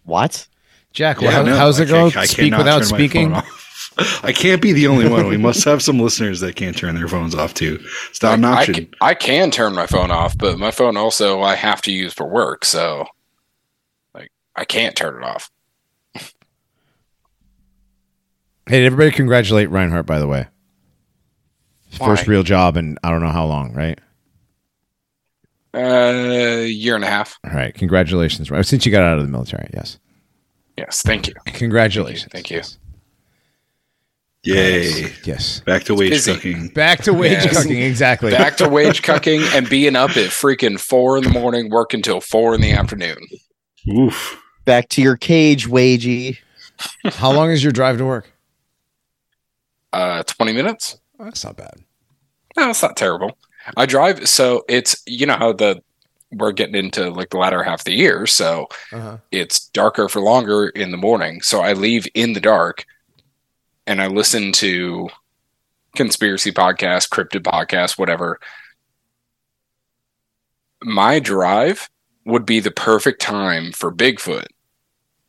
[SPEAKER 3] what?
[SPEAKER 1] Jack,
[SPEAKER 4] Yeah,
[SPEAKER 1] how,
[SPEAKER 4] no,
[SPEAKER 1] how's
[SPEAKER 4] I
[SPEAKER 1] it go?
[SPEAKER 4] can't- I
[SPEAKER 1] Speak
[SPEAKER 4] cannot
[SPEAKER 1] without
[SPEAKER 4] turn my
[SPEAKER 1] speaking.
[SPEAKER 4] phone off. I can't be the only one. We must have some listeners that can't turn their phones off too. It's not an
[SPEAKER 2] I,
[SPEAKER 4] option.
[SPEAKER 2] can, I can turn my phone off, but my phone also I have to use for work, so like I can't turn it off.
[SPEAKER 1] Hey, everybody congratulate Reinhardt, by the way. First real job in I don't know how long, right?
[SPEAKER 2] Uh, year and a half.
[SPEAKER 1] All right. Congratulations. Right. Since you got out of the military, yes.
[SPEAKER 2] Yes, thank you.
[SPEAKER 1] Congratulations.
[SPEAKER 2] Thank you.
[SPEAKER 1] Yes.
[SPEAKER 4] Yay!
[SPEAKER 1] Yes.
[SPEAKER 4] Back to wage
[SPEAKER 2] busy.
[SPEAKER 4] cooking.
[SPEAKER 1] Back to wage
[SPEAKER 2] Yes.
[SPEAKER 1] cooking. Exactly.
[SPEAKER 2] Back to wage cucking and being up at freaking four in the morning, working till four in the afternoon.
[SPEAKER 4] Oof.
[SPEAKER 3] Back to your cage, wagey.
[SPEAKER 1] how long is your drive to work?
[SPEAKER 2] Uh, twenty minutes.
[SPEAKER 1] Oh, that's not bad.
[SPEAKER 2] No, it's not terrible. I drive, so it's you know how the we're getting into like the latter half of the year, so
[SPEAKER 1] Uh-huh.
[SPEAKER 2] it's darker for longer in the morning. So I leave in the dark, and I listen to conspiracy podcasts, cryptid podcasts, whatever. My drive would be the perfect time for Bigfoot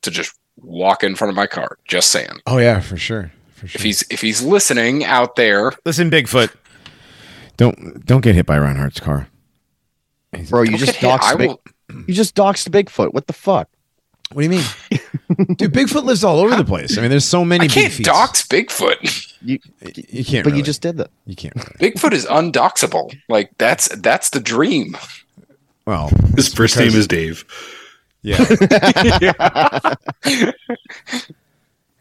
[SPEAKER 2] to just walk in front of my car. Just saying.
[SPEAKER 1] Oh yeah, for sure. For sure.
[SPEAKER 2] If he's if he's listening out there,
[SPEAKER 1] Listen, Bigfoot. Don't don't get hit by Reinhardt's car. He's-
[SPEAKER 3] Bro, you just
[SPEAKER 2] get
[SPEAKER 3] doxed Big-
[SPEAKER 2] will-
[SPEAKER 3] you just doxed Bigfoot. What the fuck?
[SPEAKER 1] What do you mean? Dude, Bigfoot lives all over the place. I mean, there's so many
[SPEAKER 2] I
[SPEAKER 1] big
[SPEAKER 2] can't
[SPEAKER 1] feet.
[SPEAKER 2] dox Bigfoot.
[SPEAKER 3] You,
[SPEAKER 1] You can't
[SPEAKER 3] but
[SPEAKER 1] really.
[SPEAKER 3] you just did that.
[SPEAKER 1] you can't really.
[SPEAKER 2] Bigfoot is undoxable. Like that's that's the dream.
[SPEAKER 1] Well,
[SPEAKER 4] His first name is Dave.
[SPEAKER 1] yeah.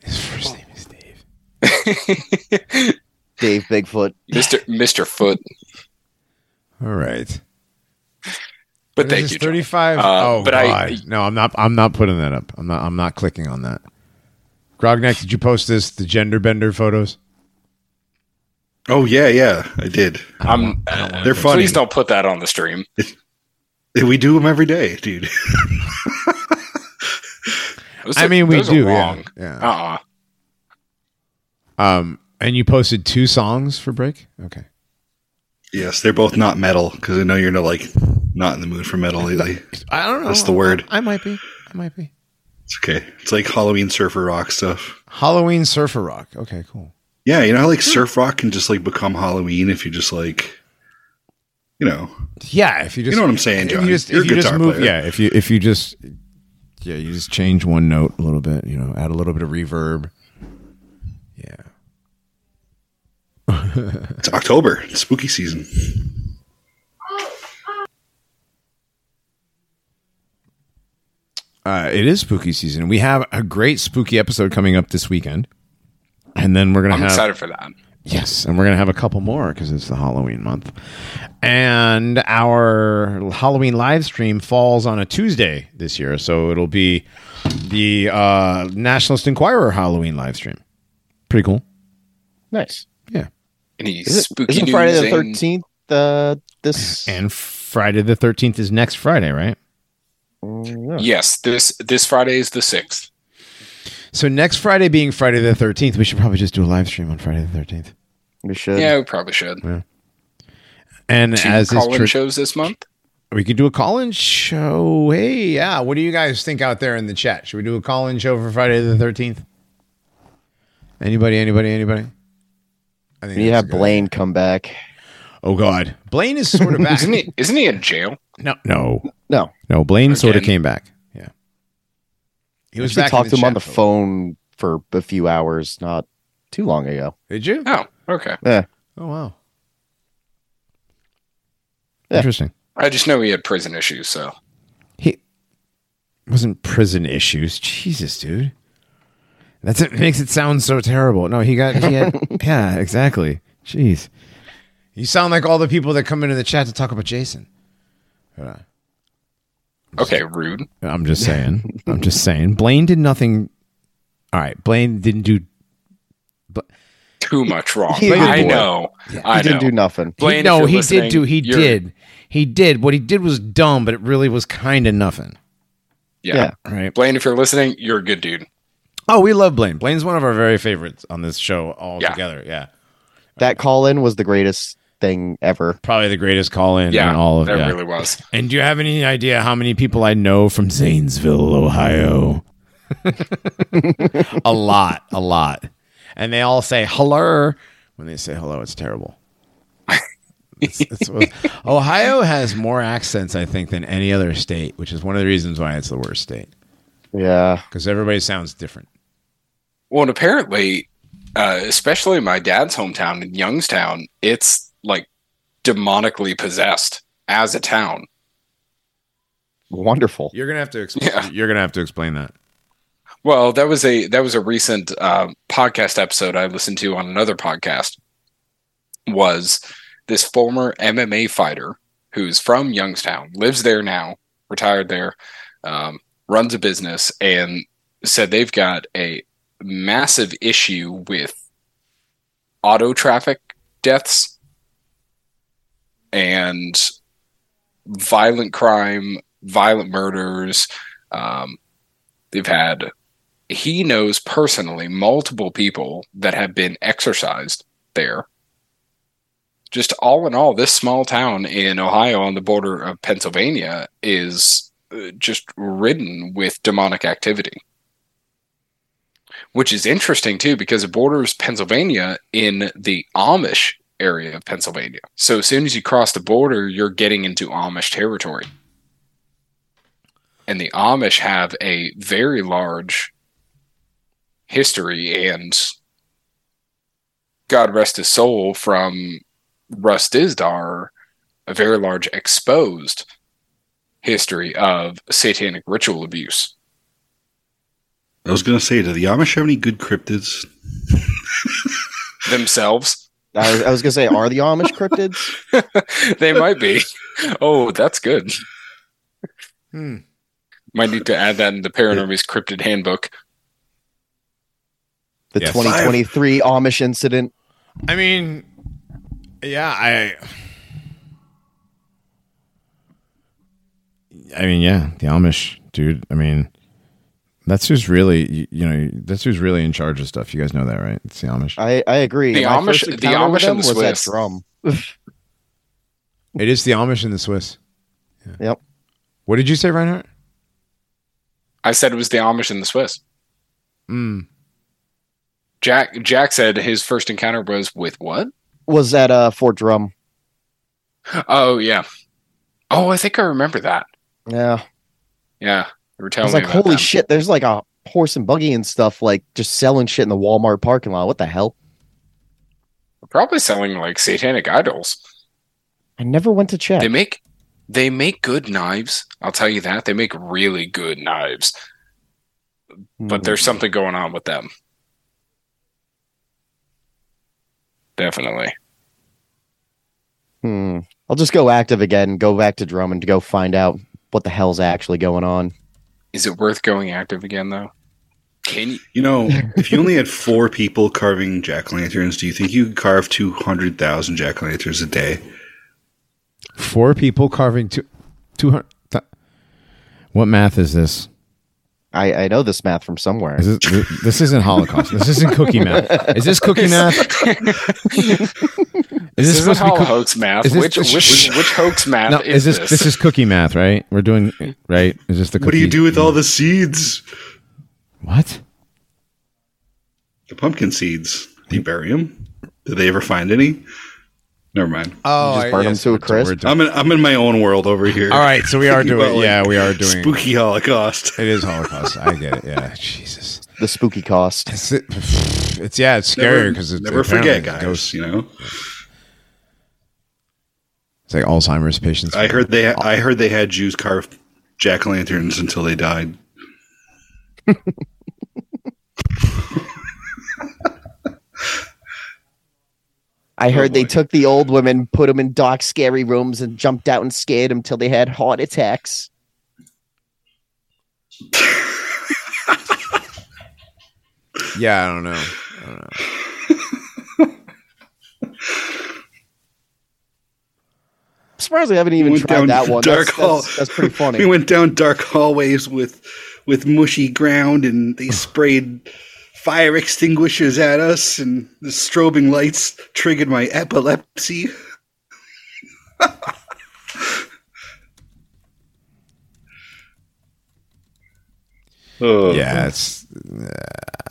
[SPEAKER 1] His first name is Dave.
[SPEAKER 3] Dave Bigfoot.
[SPEAKER 2] Mister Mister Foot.
[SPEAKER 1] All right.
[SPEAKER 2] But
[SPEAKER 1] What is
[SPEAKER 2] thank you.
[SPEAKER 1] 35
[SPEAKER 2] Uh,
[SPEAKER 1] oh
[SPEAKER 2] but I-
[SPEAKER 1] no i'm not i'm not putting that up i'm not i'm not clicking on that Grognak did you post this the gender bender photos
[SPEAKER 4] Oh yeah, yeah, I did.
[SPEAKER 2] I'm,
[SPEAKER 4] They're funny.
[SPEAKER 2] Please don't put that on the stream.
[SPEAKER 4] We do them every day, dude.
[SPEAKER 1] I
[SPEAKER 2] are-
[SPEAKER 1] mean we
[SPEAKER 2] those are
[SPEAKER 1] do yeah,
[SPEAKER 2] wrong.
[SPEAKER 1] yeah.
[SPEAKER 2] Uh-uh.
[SPEAKER 1] um and you posted two songs for break okay
[SPEAKER 4] yes, they're both not metal because I know you're not like not in the mood for metal lately.
[SPEAKER 1] i don't know
[SPEAKER 4] That's the word.
[SPEAKER 1] i might be i might be
[SPEAKER 4] It's okay. It's like Halloween surfer rock stuff.
[SPEAKER 1] Halloween Surfer Rock. Okay, cool.
[SPEAKER 4] Yeah, you know how like surf rock can just like become Halloween if you just like, you know,
[SPEAKER 1] Yeah, if you just
[SPEAKER 4] You know what I'm saying,
[SPEAKER 1] if You just,
[SPEAKER 4] You're
[SPEAKER 1] if
[SPEAKER 4] a
[SPEAKER 1] you just move,
[SPEAKER 4] player.
[SPEAKER 1] yeah. If you if you just yeah, you just change one note a little bit. You know, add a little bit of reverb. Yeah.
[SPEAKER 4] it's October, it's spooky season.
[SPEAKER 1] Uh, it is spooky season. We have a great spooky episode coming up this weekend, and then we're gonna
[SPEAKER 2] I'm
[SPEAKER 1] have
[SPEAKER 2] excited for that.
[SPEAKER 1] Yes, and we're gonna have a couple more because it's the Halloween month, and our Halloween live stream falls on a Tuesday this year, so it'll be the uh, Nationalist Enquirer Halloween live stream. Pretty cool.
[SPEAKER 3] Nice.
[SPEAKER 1] Yeah,
[SPEAKER 2] Any
[SPEAKER 3] Is it,
[SPEAKER 2] spooky
[SPEAKER 3] isn't
[SPEAKER 2] news
[SPEAKER 3] Friday the thirteenth? Uh, this.
[SPEAKER 1] and Friday the thirteenth is next Friday, right?
[SPEAKER 3] Mm, yeah.
[SPEAKER 2] Yes, this this Friday is the sixth.
[SPEAKER 1] So next Friday being Friday the thirteenth, we should probably just do a live stream on Friday the thirteenth.
[SPEAKER 3] We should.
[SPEAKER 2] Yeah, we probably should. Yeah.
[SPEAKER 1] And
[SPEAKER 2] Two
[SPEAKER 1] as is
[SPEAKER 2] call-in
[SPEAKER 1] tr-
[SPEAKER 2] shows this month.
[SPEAKER 1] we could do a call-in show. Hey, yeah. What do you guys think out there in the chat? Should we do a call-in show for Friday the thirteenth? Anybody? Anybody? Anybody? I think
[SPEAKER 3] You have
[SPEAKER 1] a good
[SPEAKER 3] Blaine come back.
[SPEAKER 1] Oh God, Blaine is sort of back.
[SPEAKER 2] Isn't he? Isn't he in jail?
[SPEAKER 1] No, no,
[SPEAKER 3] No,
[SPEAKER 1] no. Blaine sort of came back. Yeah, he was
[SPEAKER 3] we
[SPEAKER 1] back.
[SPEAKER 3] talked to him on the
[SPEAKER 1] for
[SPEAKER 3] phone for a few hours not too long ago.
[SPEAKER 1] Did you?
[SPEAKER 2] Oh, okay.
[SPEAKER 3] Yeah.
[SPEAKER 1] Oh wow.
[SPEAKER 3] Yeah.
[SPEAKER 1] Interesting.
[SPEAKER 2] I just know he had prison issues, so
[SPEAKER 1] He wasn't prison issues. Jesus, dude. That's it makes it sound so terrible. No, he got he had yeah, exactly. Jeez. You sound like all the people that come into the chat to talk about Jason. But,
[SPEAKER 2] okay, rude.
[SPEAKER 1] I'm just saying. I'm just saying. Blaine did nothing. All right, Blaine didn't do.
[SPEAKER 2] Too much wrong.
[SPEAKER 3] He
[SPEAKER 2] I
[SPEAKER 3] did.
[SPEAKER 2] know. I
[SPEAKER 3] he didn't
[SPEAKER 2] know.
[SPEAKER 3] do nothing.
[SPEAKER 2] Blaine,
[SPEAKER 1] he, no, he did do. He did. He did. What he did was dumb, but it really was kind of nothing.
[SPEAKER 2] Yeah.
[SPEAKER 3] Yeah.
[SPEAKER 1] Right.
[SPEAKER 2] Blaine, if you're listening, you're a good dude.
[SPEAKER 1] Oh, we love Blaine. Blaine's one of our very favorites on this show all
[SPEAKER 2] Yeah.
[SPEAKER 1] together. Yeah.
[SPEAKER 3] That call in was the greatest thing ever.
[SPEAKER 1] Probably the greatest call in
[SPEAKER 2] Yeah,
[SPEAKER 1] in all of
[SPEAKER 2] it.
[SPEAKER 1] yeah.
[SPEAKER 2] really was.
[SPEAKER 1] And do you have any idea how many people I know from Zanesville, Ohio? a lot, a lot. And they all say hello. When they say hello, it's terrible. It's- it's- Ohio has more accents, I think, than any other state, which is one of the reasons why it's the worst state
[SPEAKER 3] Yeah.
[SPEAKER 1] because everybody sounds different.
[SPEAKER 2] Well, and apparently, uh, especially in my dad's hometown in Youngstown, it's like demonically possessed as a town.
[SPEAKER 3] Wonderful.
[SPEAKER 1] You're gonna have to explain.
[SPEAKER 2] Yeah.
[SPEAKER 1] You're gonna have to explain that.
[SPEAKER 2] Well, that was a that was a recent um, podcast episode I listened to on another podcast. Was this former MMA fighter who's from Youngstown, lives there now, retired there, um, runs a business, and said they've got a massive issue with auto traffic deaths and violent crime, violent murders. Um, they've had he knows personally multiple people that have been exorcised there. Just all in all, this small town in Ohio on the border of Pennsylvania is uh, just ridden with demonic activity. Which is interesting too, because it borders Pennsylvania in the Amish area of Pennsylvania. So as soon as you cross the border, you're getting into Amish territory. And the Amish have a very large history and God rest his soul from Russ Dizdar, a very large exposed history of satanic ritual abuse.
[SPEAKER 4] I was going to say, do the Amish have any good cryptids?
[SPEAKER 2] Themselves,
[SPEAKER 3] I was, I was gonna say, are the Amish cryptids?
[SPEAKER 2] they might be. Oh, that's good.
[SPEAKER 1] Hmm.
[SPEAKER 2] Might need to add that in the Paranormies Cryptid Handbook.
[SPEAKER 3] The
[SPEAKER 1] Yes.
[SPEAKER 3] 2023 Amish incident.
[SPEAKER 1] I mean, yeah, I. I mean, yeah, the Amish, dude. I mean, that's who's really, you, you know, that's who's really in charge of stuff. You guys know that, right? It's the Amish.
[SPEAKER 3] I, I agree.
[SPEAKER 2] The
[SPEAKER 3] My
[SPEAKER 2] Amish- the Amish
[SPEAKER 3] them
[SPEAKER 2] and the
[SPEAKER 3] was that
[SPEAKER 2] Swiss.
[SPEAKER 3] drum.
[SPEAKER 1] It is the Amish and the Swiss. Yeah.
[SPEAKER 3] Yep.
[SPEAKER 1] What did you say, Reinhardt?
[SPEAKER 2] I said it was the Amish and the Swiss.
[SPEAKER 1] Mm.
[SPEAKER 2] Jack Jack said his first encounter was with what?
[SPEAKER 3] Was at uh Fort Drum.
[SPEAKER 2] Oh yeah. Oh, I think I remember that.
[SPEAKER 3] Yeah.
[SPEAKER 2] Yeah, you were
[SPEAKER 3] I
[SPEAKER 2] telling
[SPEAKER 3] like, holy
[SPEAKER 2] them.
[SPEAKER 3] shit, there's like a horse and buggy and stuff, like just selling shit in the Walmart parking lot. What the hell?
[SPEAKER 2] Probably selling like satanic idols.
[SPEAKER 3] I never went to check.
[SPEAKER 2] They make they make good knives. I'll tell you that they make really good knives. But
[SPEAKER 3] Hmm.
[SPEAKER 2] there's something going on with them. Definitely.
[SPEAKER 3] Hmm. I'll just go active again, go back to Drummond to go find out what the hell's actually going on.
[SPEAKER 2] Is it worth going active again though? Can you,
[SPEAKER 4] You know, if you only had four people carving jack o' lanterns, do you think you could carve 200,000 jack o' lanterns a day?
[SPEAKER 1] Four people carving two, 200. th- What math is this?
[SPEAKER 3] I, I know this math from somewhere.
[SPEAKER 1] Is this, this isn't Holocaust. This isn't cookie math. Is this cookie math? Is
[SPEAKER 2] this
[SPEAKER 1] this
[SPEAKER 2] isn't
[SPEAKER 1] supposed to be
[SPEAKER 2] all hoax math.
[SPEAKER 1] is this-
[SPEAKER 2] Which, which which hoax math
[SPEAKER 1] No,
[SPEAKER 2] is,
[SPEAKER 1] is this this is cookie math, right? We're doing right. Is this the cookie?
[SPEAKER 4] What do you do with all the seeds?
[SPEAKER 1] What?
[SPEAKER 4] The pumpkin seeds. Do you bury them? Did they ever find any? Never mind.
[SPEAKER 1] Oh,
[SPEAKER 3] just burn them to a crisp?
[SPEAKER 4] I'm in, I'm in my own world over here.
[SPEAKER 1] all right, so we are doing.
[SPEAKER 4] about, like,
[SPEAKER 1] yeah, we are doing.
[SPEAKER 4] Spooky Holocaust.
[SPEAKER 1] It is Holocaust. I get it. Yeah, Jesus.
[SPEAKER 3] The spooky cost.
[SPEAKER 1] It's, it's yeah, it's scary because it's
[SPEAKER 4] never forget, guys.
[SPEAKER 1] ghosts.
[SPEAKER 4] You know,
[SPEAKER 1] It's like Alzheimer's patients.
[SPEAKER 4] I heard they I heard they had Jews carve jack o' lanterns until they died.
[SPEAKER 3] I heard they
[SPEAKER 4] oh,
[SPEAKER 3] took the old women, put them in dark, scary rooms, and jumped out and scared them till they had heart attacks.
[SPEAKER 1] Yeah, I don't know. I don't know.
[SPEAKER 3] I'm surprised I haven't even
[SPEAKER 4] went
[SPEAKER 3] tried
[SPEAKER 4] down
[SPEAKER 3] that one.
[SPEAKER 4] dark
[SPEAKER 3] That's,
[SPEAKER 4] hall.
[SPEAKER 3] that's, that's pretty funny.
[SPEAKER 4] We went down dark hallways with with mushy ground, and they sprayed fire extinguishers at us, and the strobing lights triggered my epilepsy. oh.
[SPEAKER 1] Yeah, it's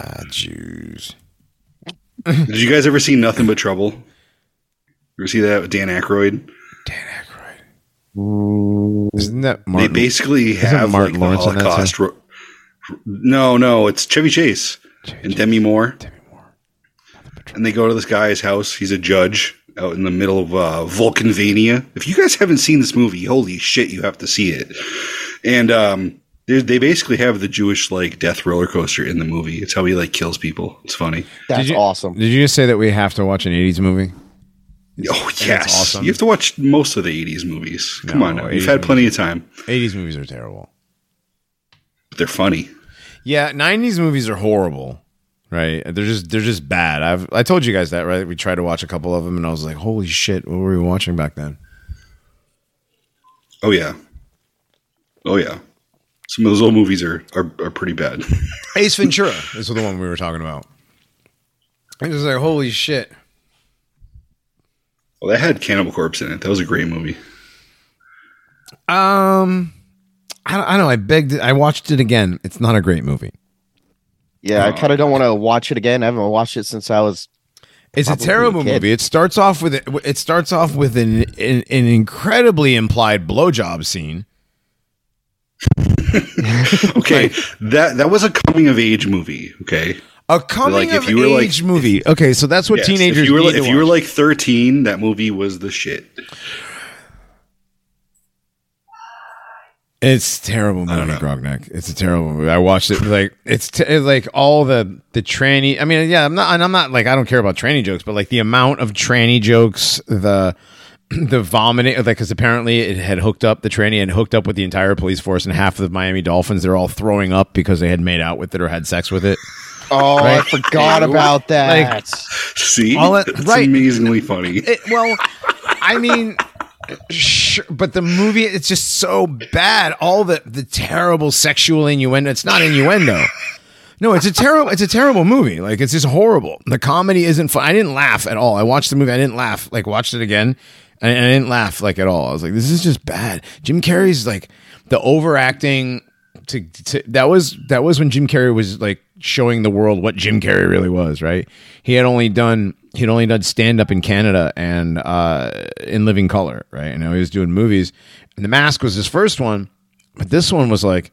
[SPEAKER 1] uh, Jews.
[SPEAKER 4] Did you guys ever see Nothing But Trouble? You Ever see that with Dan Aykroyd?
[SPEAKER 1] Dan Aykroyd. Isn't that
[SPEAKER 4] they basically
[SPEAKER 1] Isn't
[SPEAKER 4] have
[SPEAKER 1] Martin
[SPEAKER 4] like
[SPEAKER 1] Lawrence
[SPEAKER 4] the
[SPEAKER 1] in that
[SPEAKER 4] Holocaust. ro- no, no, it's Chevy Chase and Demi Moore.
[SPEAKER 1] Demi Moore.
[SPEAKER 4] and they go to this guy's house. He's a judge out in the middle of uh, Valkenvania. If you guys haven't seen this movie, holy shit, you have to see it. And um, they, they basically have the Jewish like death roller coaster in the movie. It's how he like kills people. It's funny.
[SPEAKER 3] that's
[SPEAKER 1] Did you-
[SPEAKER 3] awesome.
[SPEAKER 1] Did you just say that we have to watch an '80s movie?
[SPEAKER 4] Oh yes,
[SPEAKER 1] awesome.
[SPEAKER 4] you have to watch most of the '80s movies. Come
[SPEAKER 1] No,
[SPEAKER 4] on, now. you've had plenty of time,
[SPEAKER 1] '80s movies are terrible.
[SPEAKER 4] but they're funny.
[SPEAKER 1] Yeah, '90s movies are horrible. Right? They're just they're just bad. I've I told you guys that, right? We tried to watch a couple of them, and I was like, "Holy shit! What were we watching back then?"
[SPEAKER 4] Oh yeah, oh yeah. Some of those old movies are are, are pretty bad.
[SPEAKER 1] Ace Ventura is the one we were talking about. It was like, "Holy shit!"
[SPEAKER 4] well, that had Cannibal Corpse in it. That was a great movie.
[SPEAKER 1] Um, I don't, I don't know. I begged. I watched it again. It's not a great movie.
[SPEAKER 3] Yeah, I kind of don't want to watch it again. I haven't watched it since I was.
[SPEAKER 1] It's a terrible
[SPEAKER 3] a
[SPEAKER 1] movie. It starts off with it. It starts off with an an, an incredibly implied blowjob scene.
[SPEAKER 4] Okay, that that was a coming of age movie. Okay,
[SPEAKER 1] A coming
[SPEAKER 4] Like, if
[SPEAKER 1] of
[SPEAKER 4] you were, like-
[SPEAKER 1] age movie. Okay, so that's what
[SPEAKER 4] Yes,
[SPEAKER 1] teenagers
[SPEAKER 4] If you were,
[SPEAKER 1] need
[SPEAKER 4] if
[SPEAKER 1] to
[SPEAKER 4] you were like 13, that movie was the shit.
[SPEAKER 1] It's a terrible
[SPEAKER 4] don't
[SPEAKER 1] movie,
[SPEAKER 4] know.
[SPEAKER 1] Grognak. It's a terrible movie. I watched it like it's, t- it's like all the the tranny. I mean, yeah, I'm not. And I'm not like I don't care about tranny jokes, but like the amount of tranny jokes, the the vomiting, like because apparently it had hooked up the tranny and hooked up with the entire police force and half of the Miami Dolphins. They're all throwing up because they had made out with it or had sex with it.
[SPEAKER 3] Oh, I forgot about that.
[SPEAKER 4] See,
[SPEAKER 1] All that-
[SPEAKER 4] That's
[SPEAKER 1] right.
[SPEAKER 4] amazingly funny.
[SPEAKER 1] It, well, I mean, sure, but the movie it's just so bad. All the the terrible sexual innuendo. It's not innuendo. No, it's a terrible. It's a terrible movie. Like it's just horrible. The comedy isn't fun. I didn't laugh at all. I watched the movie. I didn't laugh. Like watched it again, and I didn't laugh like at all. I was like, this is just bad. Jim Carrey's like the overacting to, to that was that was when Jim Carrey was like showing the world what Jim Carrey really was, right? He had only done he'd only done stand up in Canada and uh in Living Color, right? And now he was doing movies. And The Mask was his first one, but this one was like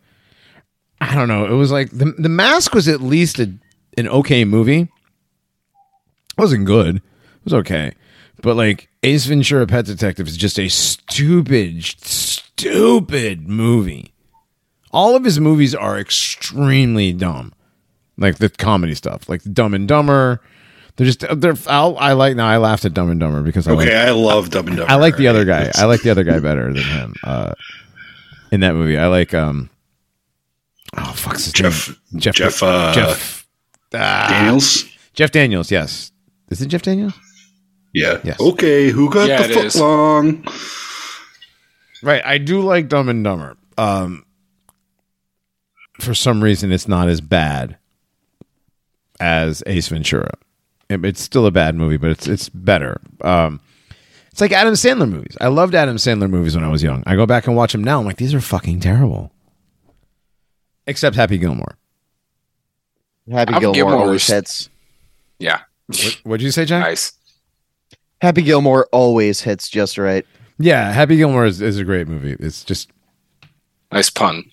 [SPEAKER 1] I don't know, it was like the the Mask was at least a, an okay movie. It wasn't good. It was okay. But like Ace Ventura Pet Detective is just a stupid stupid movie. All of his movies are extremely dumb, like the comedy stuff, like Dumb and Dumber. They're just they're. I'll, I like now. I laughed at Dumb and Dumber because I
[SPEAKER 4] Okay,
[SPEAKER 1] like
[SPEAKER 4] I love Dumb and Dumber.
[SPEAKER 1] I like the other guy. I like the other guy better than him. Uh, in that movie, I like um. Oh fuck's his
[SPEAKER 4] Jeff-
[SPEAKER 1] name? Jeff
[SPEAKER 4] Jeff, uh,
[SPEAKER 1] Jeff ah,
[SPEAKER 4] Daniels.
[SPEAKER 1] Jeff Daniels. Yes, is it Jeff Daniels?
[SPEAKER 4] Yeah.
[SPEAKER 1] Yes.
[SPEAKER 4] Okay, who got
[SPEAKER 2] Yeah,
[SPEAKER 4] the foot
[SPEAKER 2] is.
[SPEAKER 4] long?
[SPEAKER 1] Right. I do like Dumb and Dumber. Um, for some reason, it's not as bad as Ace Ventura. It- It's still a bad movie, but it's it's better. Um, it's like Adam Sandler movies. I loved Adam Sandler movies when I was young. I go back and watch them now. I'm like, these are fucking terrible. Except Happy Gilmore.
[SPEAKER 3] Happy
[SPEAKER 2] Happy
[SPEAKER 3] Gilmore
[SPEAKER 2] Gilmore's-
[SPEAKER 3] always hits.
[SPEAKER 2] Yeah.
[SPEAKER 1] What, what'd you say, Jack?
[SPEAKER 2] Nice.
[SPEAKER 3] Happy Gilmore always hits just right.
[SPEAKER 1] Yeah, Happy Gilmore is, is a great movie. It's just
[SPEAKER 2] Nice pun.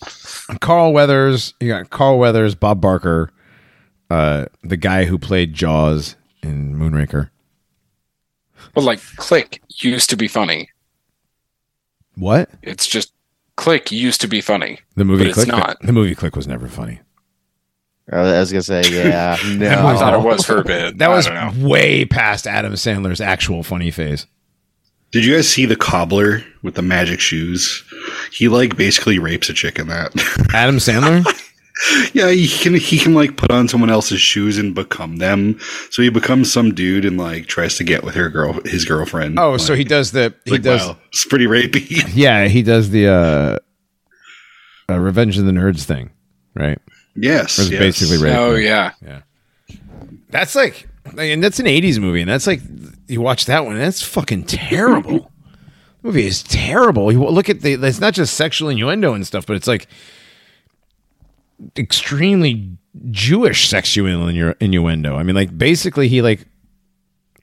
[SPEAKER 1] Carl Weathers. You got Carl Weathers, Bob Barker, uh, the guy who played Jaws in Moonraker.
[SPEAKER 2] But like Click used to be funny.
[SPEAKER 1] What?
[SPEAKER 2] It's just Click used to be funny.
[SPEAKER 1] The movie
[SPEAKER 2] But it's
[SPEAKER 1] Click.
[SPEAKER 2] not.
[SPEAKER 1] The movie Click was never funny.
[SPEAKER 3] I was gonna say, yeah, no.
[SPEAKER 2] I thought it was for a bit.
[SPEAKER 1] That
[SPEAKER 2] I
[SPEAKER 1] was way past Adam Sandler's actual funny phase.
[SPEAKER 4] Did you guys see the cobbler with the magic shoes? He like basically rapes a chick in that.
[SPEAKER 1] Adam Sandler?
[SPEAKER 4] yeah, he can he can like put on someone else's shoes and become them. So he becomes some dude and like tries to get with her girl his girlfriend.
[SPEAKER 1] oh, so he does the he
[SPEAKER 4] like,
[SPEAKER 1] does
[SPEAKER 4] wow, it's pretty rapey.
[SPEAKER 1] yeah he does the uh, uh Revenge of the Nerds thing, right?
[SPEAKER 4] yes,
[SPEAKER 1] It's
[SPEAKER 4] yes.
[SPEAKER 1] basically rape.
[SPEAKER 2] Oh yeah. Yeah.
[SPEAKER 1] That's like, and that's an '80s movie, and that's like you watch that one, and that's fucking terrible. the movie is terrible. You look at the, it's not just sexual innuendo and stuff, but it's like extremely Jewish sexual innu- innuendo. I mean, like basically, he like,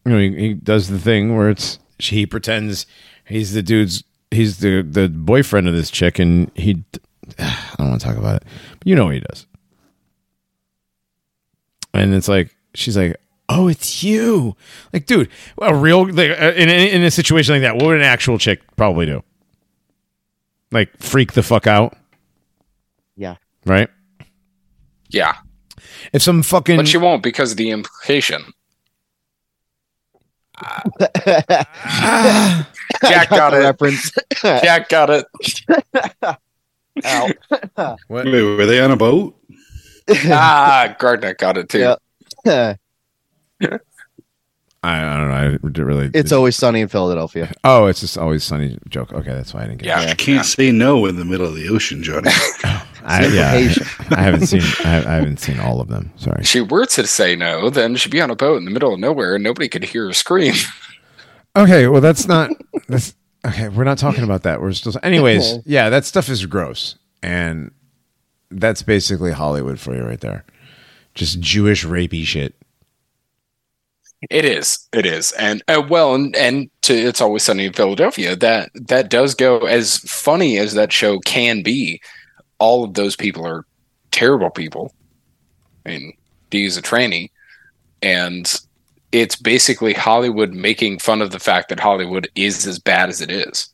[SPEAKER 1] you know, he, he does the thing where it's he pretends he's the dude's, he's the the boyfriend of this chick, and he, I don't want to talk about it, but you know what he does. And it's like she's like oh it's you. Like dude a real like, uh, in, in a situation like that what would an actual chick probably do? Like freak the fuck out?
[SPEAKER 3] Yeah.
[SPEAKER 1] right
[SPEAKER 2] Yeah.
[SPEAKER 1] if some fucking
[SPEAKER 2] But she won't because of the implication. Jack got
[SPEAKER 3] the
[SPEAKER 2] it.
[SPEAKER 3] reference.
[SPEAKER 2] Jack got it.
[SPEAKER 3] Ow.
[SPEAKER 1] what?
[SPEAKER 4] Wait, were they on a boat?
[SPEAKER 2] ah, Gardner got it too.
[SPEAKER 3] Yeah.
[SPEAKER 1] I, I don't know I did really
[SPEAKER 3] it's always sunny in Philadelphia.
[SPEAKER 1] oh it's just always sunny joke okay that's why I didn't get it.
[SPEAKER 2] Yeah.
[SPEAKER 1] it.
[SPEAKER 4] You can't say no in the middle of the ocean, Johnny.
[SPEAKER 1] I, yeah,
[SPEAKER 3] implication.
[SPEAKER 1] I haven't seen I, I haven't seen all of them sorry
[SPEAKER 2] If she were to say no, then she'd be on a boat in the middle of nowhere and nobody could hear her scream.
[SPEAKER 1] Okay, well that's not that's okay, we're not talking about that. We're still anyways, yeah, that stuff is gross. And that's basically Hollywood for you right there. Just Jewish rapey shit.
[SPEAKER 2] It is. It is. And uh, well, and, and to It's Always Sunny in Philadelphia, that that does go as funny as that show can be. All of those people are terrible people. I mean, Dee's a tranny, and it's basically Hollywood making fun of the fact that Hollywood is as bad as it is.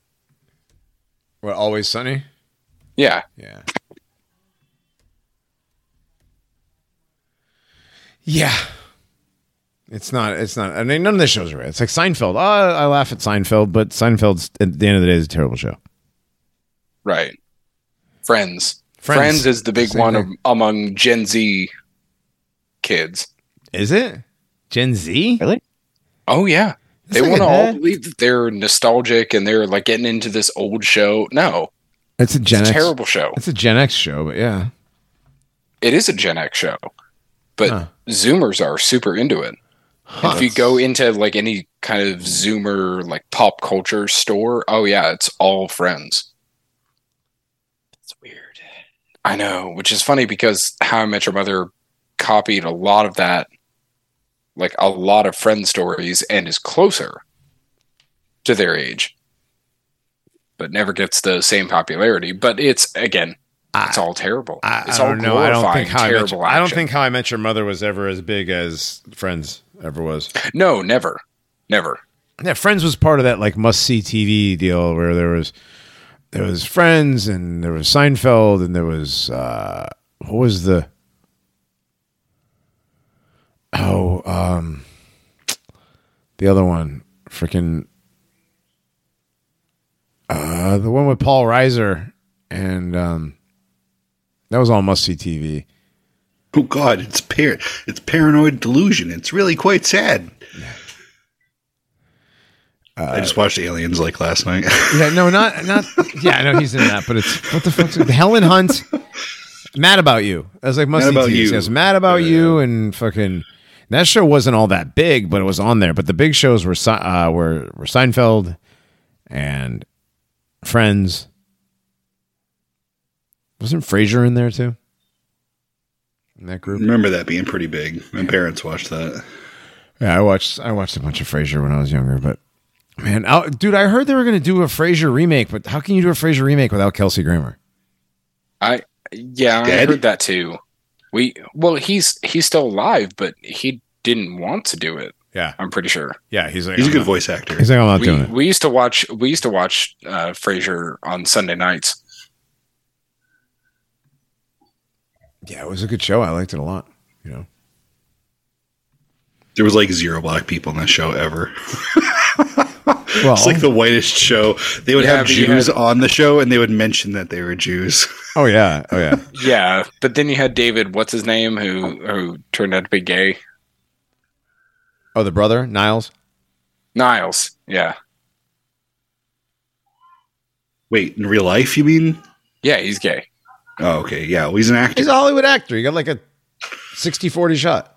[SPEAKER 1] What always sunny?
[SPEAKER 2] Yeah,
[SPEAKER 1] Yeah. Yeah. It's not it's not I mean none of the shows are right. It's like Seinfeld. Oh, I laugh at Seinfeld, but Seinfeld's at the end of the day is a terrible show.
[SPEAKER 2] right. Friends.
[SPEAKER 1] Friends.
[SPEAKER 2] Friends, is the big
[SPEAKER 1] Same
[SPEAKER 2] one
[SPEAKER 1] thing.
[SPEAKER 2] am- among Gen Z kids.
[SPEAKER 1] Is it? Gen Z?
[SPEAKER 3] Really?
[SPEAKER 2] Oh yeah. They
[SPEAKER 1] like
[SPEAKER 2] want to
[SPEAKER 1] a-
[SPEAKER 2] all believe that they're nostalgic and they're like getting into this old show. No,
[SPEAKER 1] It's a Gen
[SPEAKER 2] it's a
[SPEAKER 1] X.
[SPEAKER 2] terrible show.
[SPEAKER 1] It's a Gen X show, but yeah.
[SPEAKER 2] It is a Gen X show, but
[SPEAKER 1] Huh.
[SPEAKER 2] Zoomers are super into it. If you go into like any kind of Zoomer like pop culture store, oh yeah, it's all Friends.
[SPEAKER 3] It's weird.
[SPEAKER 2] I know, which is funny because How I Met Your Mother copied a lot of that, like a lot of friend stories, and is closer to their age, but never gets the same popularity. But it's again, it's all terrible.
[SPEAKER 1] I,
[SPEAKER 2] it's
[SPEAKER 1] I
[SPEAKER 2] all
[SPEAKER 1] don't know. I don't think how I, met, I don't think How I Met Your Mother was ever as big as Friends ever was.
[SPEAKER 2] No, never, never.
[SPEAKER 1] Yeah, Friends was part of that like must see TV deal where there was there was Friends and there was Seinfeld and there was uh what was the oh um the other one freaking uh the one with Paul Reiser and um that was all must see TV.
[SPEAKER 4] Oh God, it's par- it's paranoid delusion. It's really quite sad. I just watched Aliens like last night.
[SPEAKER 1] Yeah, no, not not. Yeah, I know he's in that, but it's what the fuck's it? Helen Hunt. Mad about you. I was like, must
[SPEAKER 4] Mad About You.
[SPEAKER 1] Yes, mad about you, and fucking. That show wasn't all that big, but it was on there. But the big shows were uh, were were Seinfeld and Friends. Wasn't Frasier in there too? In that group.
[SPEAKER 4] Remember that being pretty big. My parents watched that.
[SPEAKER 1] Yeah, I watched I watched a bunch of Frasier when I was younger, but man, I, dude, I heard they were going to do a Frasier remake, but how can you do a Frasier remake without Kelsey Grammer?
[SPEAKER 2] I yeah, I
[SPEAKER 4] Dead?
[SPEAKER 2] heard that too. We well, he's he's still alive, but he didn't want to do it.
[SPEAKER 1] Yeah,
[SPEAKER 2] I'm pretty sure.
[SPEAKER 1] yeah, he's like
[SPEAKER 4] He's a
[SPEAKER 1] I'm
[SPEAKER 4] good
[SPEAKER 1] not-
[SPEAKER 4] voice actor.
[SPEAKER 1] He's like I'm not
[SPEAKER 2] We,
[SPEAKER 1] doing it.
[SPEAKER 2] we used to watch we used to watch uh, Frasier on Sunday nights.
[SPEAKER 1] Yeah, it was a good show. I liked it a lot. You know,
[SPEAKER 4] There was like zero black people in that show ever.
[SPEAKER 1] well,
[SPEAKER 4] It's like the whitest show. They would
[SPEAKER 2] Yeah,
[SPEAKER 4] have Jews
[SPEAKER 2] had-
[SPEAKER 4] on the show, and they would mention that they were Jews.
[SPEAKER 1] oh yeah, oh yeah.
[SPEAKER 2] Yeah, but then you had David, what's his name, who who turned out to be gay.
[SPEAKER 1] Oh, the brother Niles.
[SPEAKER 2] Niles. Yeah,
[SPEAKER 4] Wait, in real life, you mean?
[SPEAKER 2] yeah, he's gay.
[SPEAKER 4] Oh, okay. Yeah, well, he's an actor.
[SPEAKER 1] He's a Hollywood actor. He got like a 60-40 shot.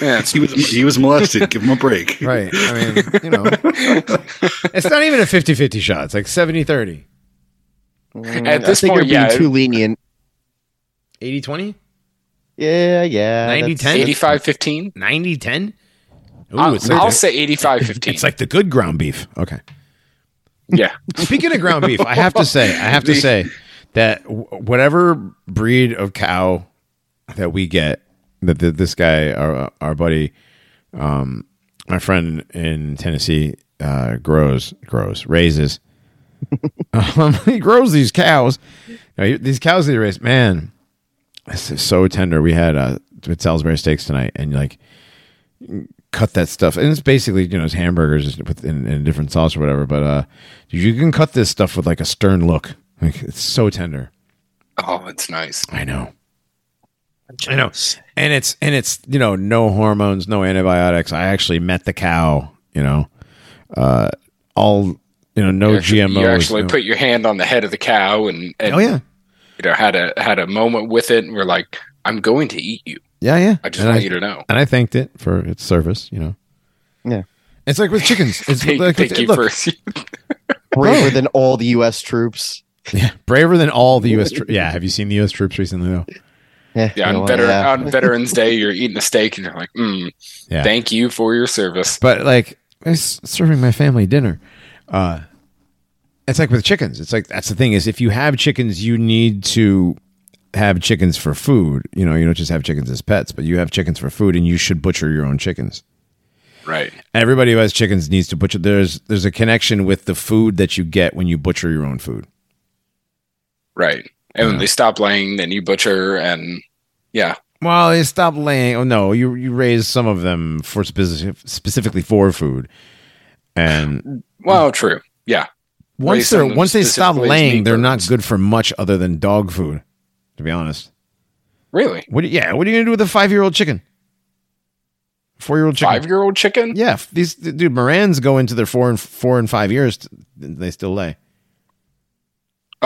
[SPEAKER 2] Yeah,
[SPEAKER 4] He was he was molested. Give him a break.
[SPEAKER 1] Right. I mean, you know, it's not even a 50-50 shot. It's like 70-30.
[SPEAKER 2] Mm, At this
[SPEAKER 3] I think
[SPEAKER 2] point,
[SPEAKER 3] you're being too lenient.
[SPEAKER 1] 80-20?
[SPEAKER 3] Yeah, yeah.
[SPEAKER 1] 90,
[SPEAKER 3] that's-
[SPEAKER 1] 10?
[SPEAKER 2] 85 15.
[SPEAKER 1] 90-10? Ooh,
[SPEAKER 2] I'll,
[SPEAKER 1] it's like,
[SPEAKER 2] I'll
[SPEAKER 1] the,
[SPEAKER 2] say 85 15.
[SPEAKER 1] it's like the good ground beef. Okay.
[SPEAKER 2] yeah.
[SPEAKER 1] Speaking of ground beef, I have to say, I have to say that whatever breed of cow that we get, that this guy, our our buddy, um, my friend in Tennessee, uh, grows, grows, raises. um, he grows these cows. Now, these cows that he raised, man, this is so tender. We had uh, with Salisbury steaks tonight, and like cut that stuff, and it's basically you know it's hamburgers with in, in a different sauce or whatever. But uh, you can cut this stuff with like a stern look. Like it's so tender.
[SPEAKER 2] Oh, it's nice.
[SPEAKER 1] I know. I know. And it's and it's you know no hormones, no antibiotics. I actually met the cow. You know, uh, all you know, no
[SPEAKER 2] You actually,
[SPEAKER 1] GMOs.
[SPEAKER 2] you actually
[SPEAKER 1] no-
[SPEAKER 2] put your hand on the head of the cow and, and
[SPEAKER 1] oh yeah,
[SPEAKER 2] you know had a had a moment with it and we're like, I'm going to eat you.
[SPEAKER 1] yeah, yeah.
[SPEAKER 2] I just
[SPEAKER 1] and
[SPEAKER 2] want
[SPEAKER 1] I,
[SPEAKER 2] you to know.
[SPEAKER 1] and I thanked it for its service. You know.
[SPEAKER 3] Yeah.
[SPEAKER 1] It's like with chickens. It's
[SPEAKER 2] Thank,
[SPEAKER 1] like
[SPEAKER 2] thank
[SPEAKER 1] with-
[SPEAKER 2] you
[SPEAKER 1] look,
[SPEAKER 2] for
[SPEAKER 3] braver than all the U.S. troops.
[SPEAKER 1] yeah, braver than all the U.S. Tro- yeah, have you seen the U.S. troops recently though?
[SPEAKER 3] Yeah,
[SPEAKER 2] yeah,
[SPEAKER 3] well,
[SPEAKER 2] on, veteran,
[SPEAKER 3] yeah.
[SPEAKER 2] on Veterans Day, you're eating a steak and you're like, mm,
[SPEAKER 1] Yeah.
[SPEAKER 2] thank you for your service.
[SPEAKER 1] but like I was serving my family dinner uh it's like with chickens it's like that's the thing is if you have chickens you need to have chickens for food you know you don't just have chickens as pets but you have chickens for food and you should butcher your own chickens
[SPEAKER 2] Right.
[SPEAKER 1] everybody who has chickens needs to butcher there's there's a connection with the food that you get when you butcher your own food
[SPEAKER 2] Right. And when they stop laying, then you butcher and yeah.
[SPEAKER 1] well they stop laying oh no you you raise some of them for specific, specifically for food and
[SPEAKER 2] Well, true. Yeah.
[SPEAKER 1] once they're once they stop laying, they're not good for much other than dog food. To be honest,
[SPEAKER 2] Really?
[SPEAKER 1] what? Do yeah, what are you gonna do with a five year old chicken? Four year old chicken.
[SPEAKER 2] Five year old chicken?
[SPEAKER 1] Yeah, these dude Marans go into their four and four and five years. They still lay.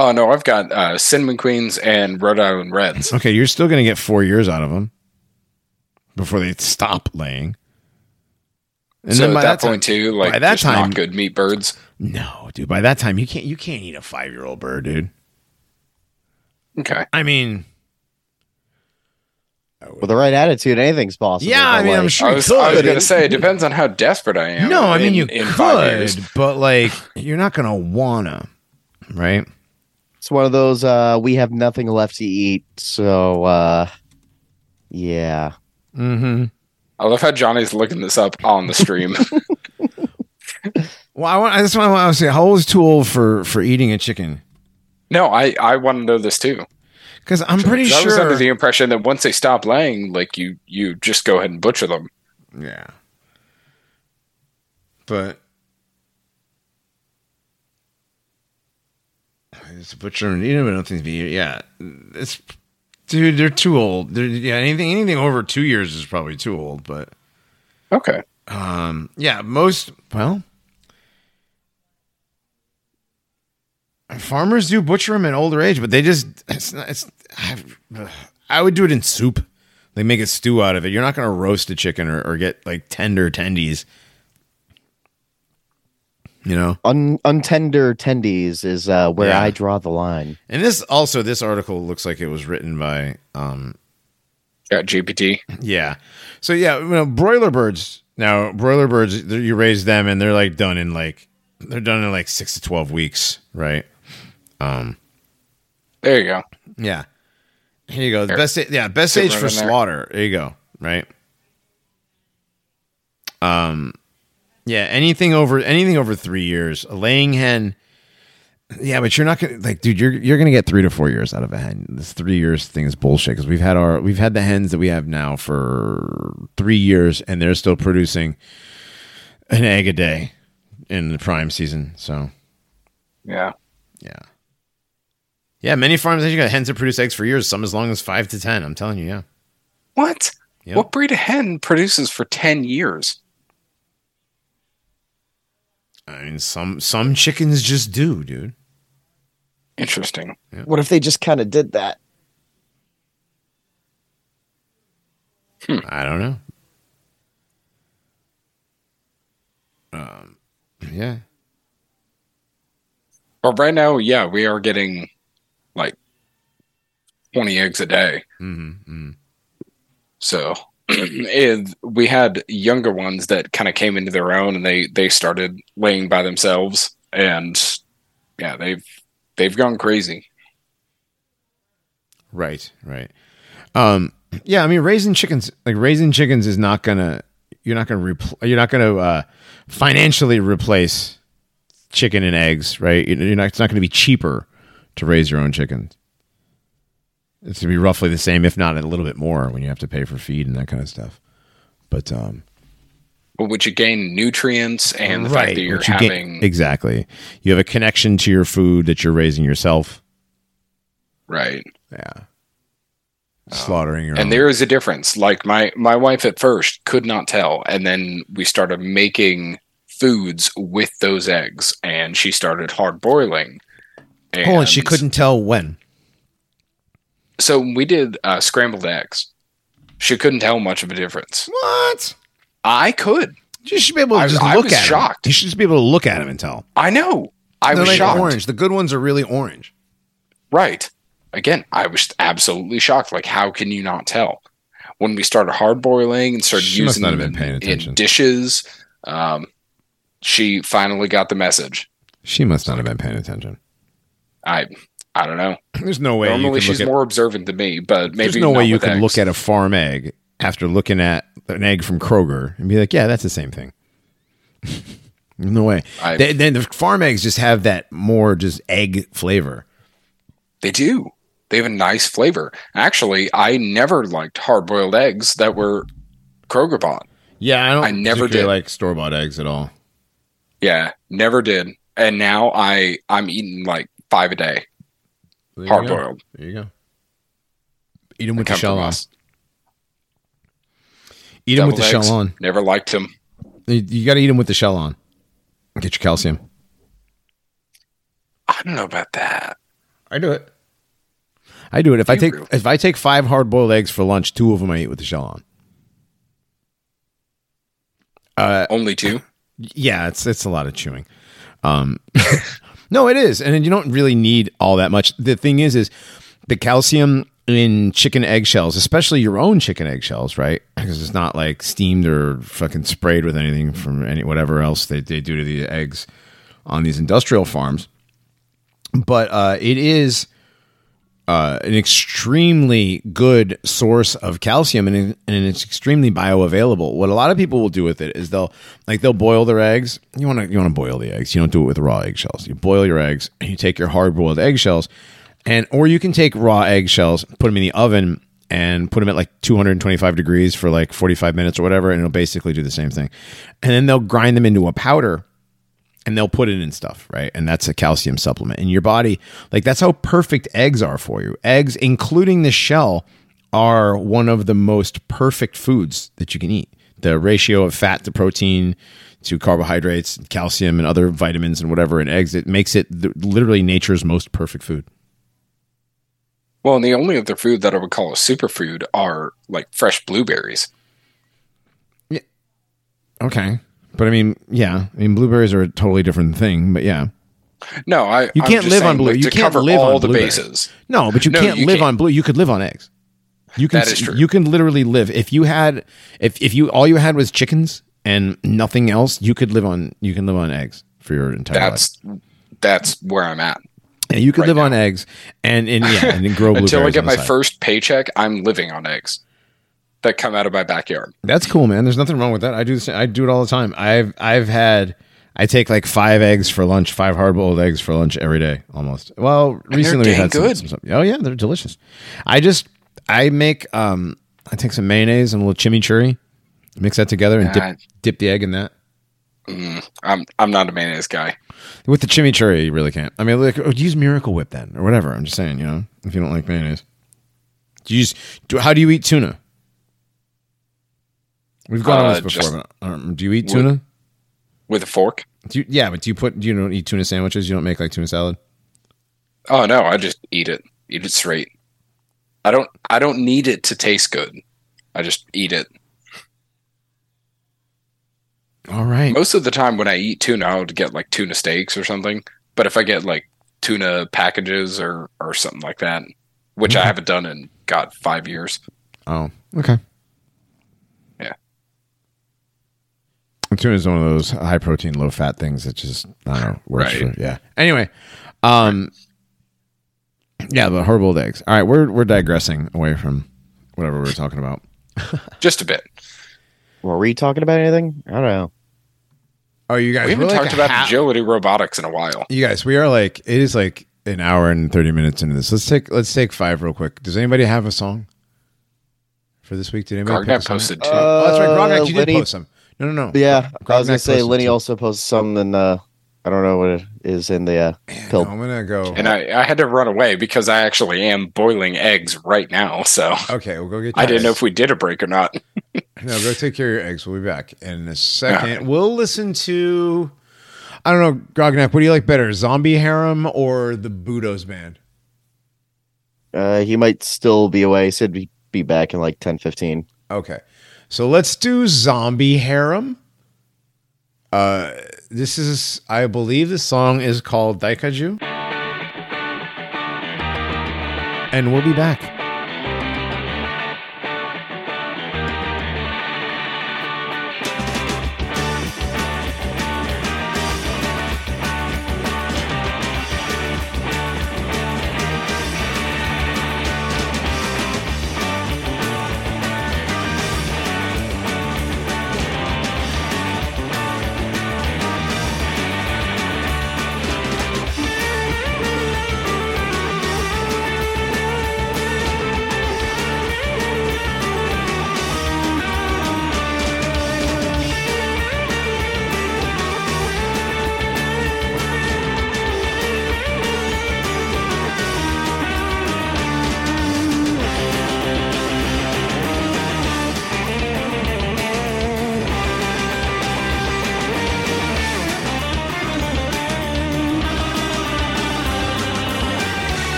[SPEAKER 2] Oh, no. I've got uh, Cinnamon Queens and Rhode Island Reds.
[SPEAKER 1] Okay, you're still gonna get four years out of them before they stop laying. And
[SPEAKER 2] so
[SPEAKER 1] then
[SPEAKER 2] at
[SPEAKER 1] by
[SPEAKER 2] that,
[SPEAKER 1] time-
[SPEAKER 2] point, too, like,
[SPEAKER 1] by that
[SPEAKER 2] just
[SPEAKER 1] time-
[SPEAKER 2] not good meat birds.
[SPEAKER 1] no, dude. By that time, you can't you can't eat a five year old bird, dude.
[SPEAKER 2] Okay.
[SPEAKER 1] I mean,
[SPEAKER 3] With the right attitude, anything's possible.
[SPEAKER 1] Yeah, I
[SPEAKER 3] but,
[SPEAKER 1] mean, I'm sure
[SPEAKER 2] I
[SPEAKER 1] you
[SPEAKER 2] was, I was going to say, it depends on how desperate I am.
[SPEAKER 1] no, I mean
[SPEAKER 2] in-
[SPEAKER 1] you
[SPEAKER 2] in five
[SPEAKER 1] could, but like you're not gonna wanna, right?
[SPEAKER 3] It's one of those uh we have nothing left to eat, so uh yeah.
[SPEAKER 1] Mm-hmm.
[SPEAKER 2] I love how Johnny's looking this up on the stream.
[SPEAKER 1] Well, I want. That's what I want to say. How old is too old for for eating a chicken?
[SPEAKER 2] no, I I want to know this too.
[SPEAKER 1] Because I'm pretty
[SPEAKER 2] sure I was under the impression that once they stop laying, like you you just go ahead and butcher them.
[SPEAKER 1] yeah. But it's a butcher and eat them. I don't think to be. Yeah, it's dude. They're too old. They're, yeah, anything anything over two years is probably too old. But
[SPEAKER 2] Okay.
[SPEAKER 1] Um, yeah, most well, farmers do butcher them at older age, but they just it's not. It's I, I would do it in soup. They make a stew out of it. You're not going to roast a chicken or, or get like tender tendies. You know,
[SPEAKER 3] Un- untender tendies is uh where
[SPEAKER 1] Yeah.
[SPEAKER 3] I draw the line.
[SPEAKER 1] and this also this article looks like it was written by um
[SPEAKER 2] ChatGPT.
[SPEAKER 1] Yeah. So yeah, you know, broiler birds. Now, broiler birds, you raise them, and they're like done in like they're done in like six to twelve weeks, right? Um.
[SPEAKER 2] There you go.
[SPEAKER 1] Yeah. Here you go. The best. Yeah, best
[SPEAKER 2] Sit
[SPEAKER 1] age
[SPEAKER 2] right
[SPEAKER 1] for
[SPEAKER 2] in there.
[SPEAKER 1] slaughter. There you go. Right. Um. Yeah. Anything over anything over three years. A laying hen. Yeah, but you're not gonna like, dude. You're you're gonna get three to four years out of a hen. This three years thing is bullshit because we've had our we've had the hens that we have now for three years and they're still producing an egg a day in the prime season. So
[SPEAKER 2] Yeah.
[SPEAKER 1] yeah, yeah. Many farms you got hens that produce eggs for years. Some as long as five to ten. I'm telling you, yeah.
[SPEAKER 2] What?
[SPEAKER 1] Yep.
[SPEAKER 2] What breed of hen produces for ten years?
[SPEAKER 1] I mean, some some chickens just do, dude.
[SPEAKER 2] Interesting.
[SPEAKER 3] What if they just kind of did that?
[SPEAKER 1] I don't know. Um, yeah.
[SPEAKER 2] But right now, yeah, we are getting like twenty eggs a day.
[SPEAKER 1] Mm-hmm.
[SPEAKER 2] So and we had younger ones that kind of came into their own and they they started laying by themselves and yeah, they've they've gone crazy.
[SPEAKER 1] Right, right. Um, yeah, I mean, raising chickens, like raising chickens, is not gonna. You're not gonna. Repl- you're not gonna uh, financially replace chicken and eggs, right? You're not. It's not gonna be cheaper to raise your own chickens. It's gonna be roughly the same, if not a little bit more, when you have to pay for feed and that kind of stuff. But um,
[SPEAKER 2] But would you gain nutrients and the fact that you're
[SPEAKER 1] you
[SPEAKER 2] having
[SPEAKER 1] exactly, you have a connection to your food that you're raising yourself.
[SPEAKER 2] right.
[SPEAKER 1] Yeah, slaughtering your own.
[SPEAKER 2] And there is a difference. Like my my wife at first could not tell, and then we started making foods with those eggs, and she started hard boiling.
[SPEAKER 1] Hold on, she couldn't tell when.
[SPEAKER 2] So we did uh, scrambled eggs. She couldn't tell much of a difference.
[SPEAKER 1] What?
[SPEAKER 2] I could.
[SPEAKER 1] You should be able to
[SPEAKER 2] I-
[SPEAKER 1] just
[SPEAKER 2] I
[SPEAKER 1] look
[SPEAKER 2] was
[SPEAKER 1] at
[SPEAKER 2] shocked.
[SPEAKER 1] You should just be able to look at them and tell.
[SPEAKER 2] I know. I
[SPEAKER 1] They're
[SPEAKER 2] was
[SPEAKER 1] like
[SPEAKER 2] shocked.
[SPEAKER 1] orange. The good ones are really orange.
[SPEAKER 2] Right. Again, I was absolutely shocked. Like, how can you not tell? When we started hard boiling and started
[SPEAKER 1] She
[SPEAKER 2] using them in, in dishes, um, she finally got the message.
[SPEAKER 1] She must not have been paying attention.
[SPEAKER 2] I I don't know.
[SPEAKER 1] There's no way
[SPEAKER 2] Normally, she's
[SPEAKER 1] at.
[SPEAKER 2] more observant than me, but maybe
[SPEAKER 1] There's no way you can
[SPEAKER 2] eggs.
[SPEAKER 1] look at a farm egg after looking at an egg from Kroger and be like, "Yeah, that's the same thing." no way. They- then the farm eggs just have that more just egg flavor.
[SPEAKER 2] They do. They have a nice flavor. Actually, I never liked hard boiled eggs that were Kroger bought.
[SPEAKER 1] Yeah, I don't.
[SPEAKER 2] I never did.
[SPEAKER 1] like store bought eggs at all.
[SPEAKER 2] Yeah, never did. And now I I'm eating like five a day, hard boiled.
[SPEAKER 1] There you go. Eat them with the shell on. Eat them with the
[SPEAKER 2] eggs,
[SPEAKER 1] shell on.
[SPEAKER 2] Never liked them.
[SPEAKER 1] You, you got to eat them with the shell on. Get your calcium.
[SPEAKER 2] I don't know about that.
[SPEAKER 1] I do it. I do it. If I take
[SPEAKER 2] really?
[SPEAKER 1] if I take five hard boiled eggs for lunch, two of them I eat with the shell on.
[SPEAKER 2] Only two.
[SPEAKER 1] Yeah, it's it's a lot of chewing. Um, no, it is, and you don't really need all that much. The thing is, is the calcium in chicken eggshells, especially your own chicken eggshells, right? Because it's not like steamed or fucking sprayed with anything from any whatever else they, they do to the eggs on these industrial farms. But uh, it is uh, an extremely good source of calcium and, and it's extremely bioavailable. What a lot of people will do with it is they'll like they'll boil their eggs. You want to you want to boil the eggs. You don't do it with raw eggshells. You boil your eggs and you take your hard boiled eggshells and or you can take raw eggshells, put them in the oven and put them at like 225 degrees for like 45 minutes or whatever and it'll basically do the same thing. And then they'll grind them into a powder and they'll put it in stuff, right? And that's a calcium supplement. And your body, like that's how perfect eggs are for you. Eggs, including the shell, are one of the most perfect foods that you can eat. The ratio of fat to protein to carbohydrates, calcium, and other vitamins and whatever in eggs, it makes it th- literally nature's most perfect food.
[SPEAKER 2] Well, and the only other food that I would call a superfood are like fresh blueberries. Yeah.
[SPEAKER 1] Okay. But I mean, yeah, I mean, blueberries are a totally different thing, but yeah.
[SPEAKER 2] No, I
[SPEAKER 1] You can't live
[SPEAKER 2] saying,
[SPEAKER 1] on blue.
[SPEAKER 2] like,
[SPEAKER 1] You can't
[SPEAKER 2] cover
[SPEAKER 1] live
[SPEAKER 2] all
[SPEAKER 1] on
[SPEAKER 2] the
[SPEAKER 1] blueberries.
[SPEAKER 2] bases.
[SPEAKER 1] No, but you
[SPEAKER 2] No,
[SPEAKER 1] can't
[SPEAKER 2] you
[SPEAKER 1] live
[SPEAKER 2] can't.
[SPEAKER 1] on blue. You could live on eggs. You can.
[SPEAKER 2] That is true.
[SPEAKER 1] You can literally live if you had if if you all you had was chickens and nothing else. You could live on you can live on eggs for your entire life.
[SPEAKER 2] That's that's where I'm at.
[SPEAKER 1] Yeah, you could
[SPEAKER 2] right
[SPEAKER 1] live on eggs and and yeah and grow blueberries
[SPEAKER 2] Until I get my
[SPEAKER 1] side.
[SPEAKER 2] first paycheck, I'm living on eggs that come out of my backyard.
[SPEAKER 1] That's cool, man. There's nothing wrong with that. I do the same, I do it all the time. I've I've had I take like five eggs for lunch, five hard boiled eggs for lunch every day, almost. Well, recently we had some,
[SPEAKER 2] good.
[SPEAKER 1] some, some- Oh yeah, they're delicious. I just I make um I take some mayonnaise and a little chimichurri, mix that together and
[SPEAKER 2] God.
[SPEAKER 1] dip dip the egg in that.
[SPEAKER 2] I'm I'm not a mayonnaise guy.
[SPEAKER 1] With the chimichurri, you really can't. I mean, like oh, use Miracle Whip then, or whatever. I'm just saying, you know, if you don't like mayonnaise, do you use, do, how do you eat tuna? We've gone on
[SPEAKER 2] Uh,
[SPEAKER 1] this before,
[SPEAKER 2] just-
[SPEAKER 1] but um, do you eat tuna?
[SPEAKER 2] With a fork?
[SPEAKER 1] Do you, yeah, but do you put do you don't eat tuna sandwiches? You don't make like tuna salad?
[SPEAKER 2] Oh no, I just eat it. Eat it straight. I don't I don't need it to taste good. I just eat it.
[SPEAKER 1] All right.
[SPEAKER 2] Most of the time when I eat tuna, I'll get like tuna steaks or something. But if I get like tuna packages or or something like that, which I haven't done in God five years.
[SPEAKER 1] Oh, okay. Tuna is one of those high protein, low fat things that just I don't know works
[SPEAKER 2] Right.
[SPEAKER 1] for yeah. Anyway, um, yeah, the hard boiled eggs. All right, we're we're digressing away from whatever we were talking about.
[SPEAKER 2] Just a bit.
[SPEAKER 3] Were we talking about anything? I don't know.
[SPEAKER 1] Oh, you guys,
[SPEAKER 2] We haven't
[SPEAKER 1] we're like
[SPEAKER 2] talked about
[SPEAKER 1] half-
[SPEAKER 2] agility robotics in a while.
[SPEAKER 1] You guys, we are like it is like an hour and thirty minutes into this. Let's take let's take five real quick. Does anybody have a song for this week? Did anybody pick a
[SPEAKER 2] Grognak
[SPEAKER 1] song?
[SPEAKER 2] posted two.
[SPEAKER 1] Oh, that's right. Grognak, you did
[SPEAKER 3] Lenny-
[SPEAKER 1] post some. No, no, no.
[SPEAKER 3] Yeah, I was gonna say
[SPEAKER 1] posted
[SPEAKER 3] Lenny
[SPEAKER 1] some.
[SPEAKER 3] also posted something. Uh, I don't know what it is in the uh, pill.
[SPEAKER 1] No, I'm gonna go.
[SPEAKER 2] and I, I had to run away because I actually am boiling eggs right now. So
[SPEAKER 1] okay, we'll go get.
[SPEAKER 2] I
[SPEAKER 1] your
[SPEAKER 2] didn't know if we did a break or not.
[SPEAKER 1] No, go take care of your eggs. We'll be back in a second. We'll listen to. I don't know, Grognak. What do you like better, Zombie Harem or the Budos Band?
[SPEAKER 3] Uh, he might still be away. He said he'd be back in like 10, 15.
[SPEAKER 1] Okay, so let's do Zombie Harem. Uh, this is, I believe, the song is called Daikaiju, and we'll be back.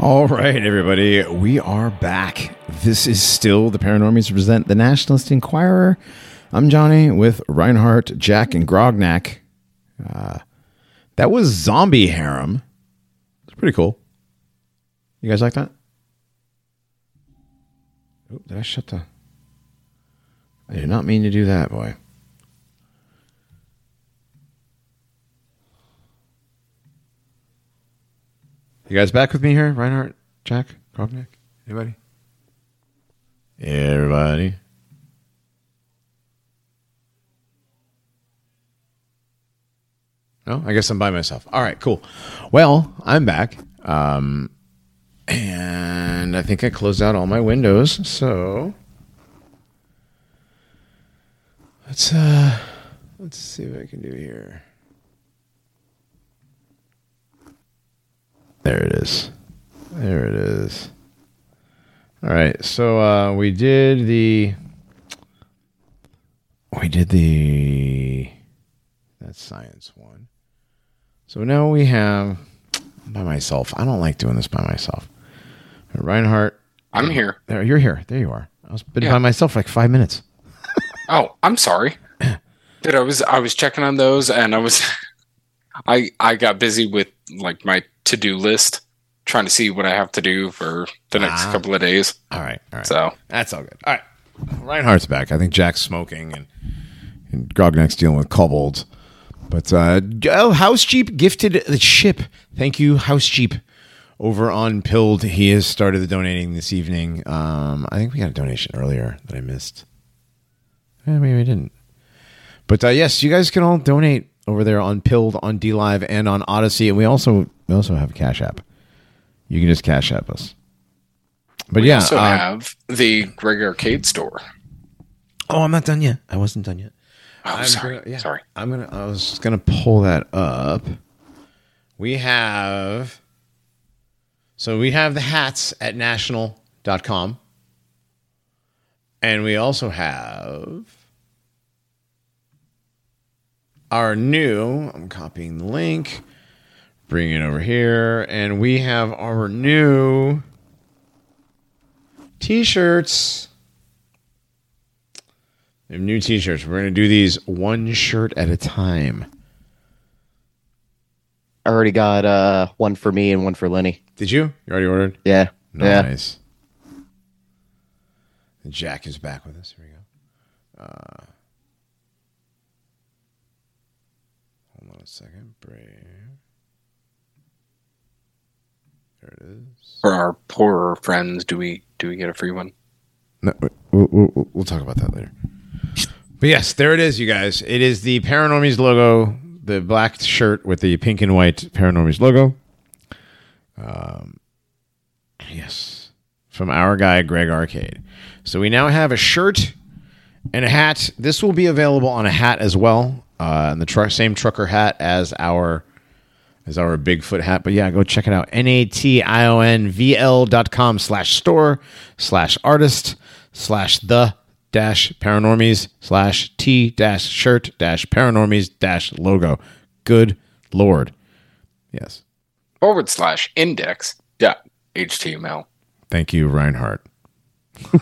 [SPEAKER 1] All right, everybody, we are back. This is still the Paranormies present the Nationalist Enquirer. I'm Johnny with Reinhardt, Jack, and Grognak. Uh, that was Zombie Harem. It's pretty cool. You guys like that? Oh, did I shut the? I did not mean to do that, boy. You guys back with me here, Reinhardt, Jack, Grognak? Anybody? Everybody. No, I guess I'm by myself. All right, cool. Well, I'm back. Um, and I think I closed out all my windows. So let's uh let's see what I can do here. There it is. There it is. All right. So uh, we did the. We did the. That's science one. So now we have by myself. I don't like doing this by myself. Reinhardt.
[SPEAKER 2] I'm here.
[SPEAKER 1] There, you're here. There you are. I was been
[SPEAKER 2] Yeah.
[SPEAKER 1] by myself for like five minutes.
[SPEAKER 2] Oh, I'm sorry. Dude, I was I was checking on those and I was I I got busy with like my to-do list trying to see what I have to do for the next
[SPEAKER 1] Ah.
[SPEAKER 2] couple of days.
[SPEAKER 1] All right. All right.
[SPEAKER 2] So,
[SPEAKER 1] That's all good. All right. Reinhardt's back. I think Jack's smoking and, and Grognak's dealing with kobolds. But uh, oh, House Jeep gifted the ship. Thank you, House Jeep. Over on Pilled, he has started the donating this evening. Um, I think we got a donation earlier that I missed. Eh, maybe we didn't. But uh, yes, you guys can all donate over there on Pilled, on DLive, and on Odysee, and we also we also have a Cash App. You can just Cash App us. But
[SPEAKER 2] we
[SPEAKER 1] yeah,
[SPEAKER 2] also
[SPEAKER 1] uh,
[SPEAKER 2] have the Greg Arcade store.
[SPEAKER 1] Oh, I'm not done yet. I wasn't done yet.
[SPEAKER 2] Oh,
[SPEAKER 1] I'm
[SPEAKER 2] sorry.
[SPEAKER 1] gonna- yeah.
[SPEAKER 2] Sorry.
[SPEAKER 1] I'm gonna. I was gonna pull that up. We have. So we have the hats at national.com. And we also have our new. I'm copying the link, bringing it over here, and we have our new t-shirts. We have new t-shirts. We're gonna do these one shirt at a time.
[SPEAKER 3] I already got uh one for me and one for Lenny.
[SPEAKER 1] Did you? You already ordered?
[SPEAKER 3] Yeah. Yeah.
[SPEAKER 1] Nice. And Jack is back with us. Here we go. Uh, hold on a second. Brave. There it is.
[SPEAKER 2] For our poorer friends, do we do we get a free one?
[SPEAKER 1] No, we'll, we'll, we'll talk about that later. But yes, there it is, you guys. It is the Paranormies logo, the black shirt with the pink and white Paranormies logo. Um, yes, from our guy Greg Arcade. So we now have a shirt and a hat. This will be available on a hat as well, uh, and the tru- same trucker hat as our as our Bigfoot hat. But yeah, go check it out. N-A-T-I-O-N-V-L dot com slash store slash artist slash the dash paranormies slash T dash shirt dash paranormies dash logo. Good Lord. Yes.
[SPEAKER 2] Forward slash index dot HTML.
[SPEAKER 1] Thank you, Reinhardt.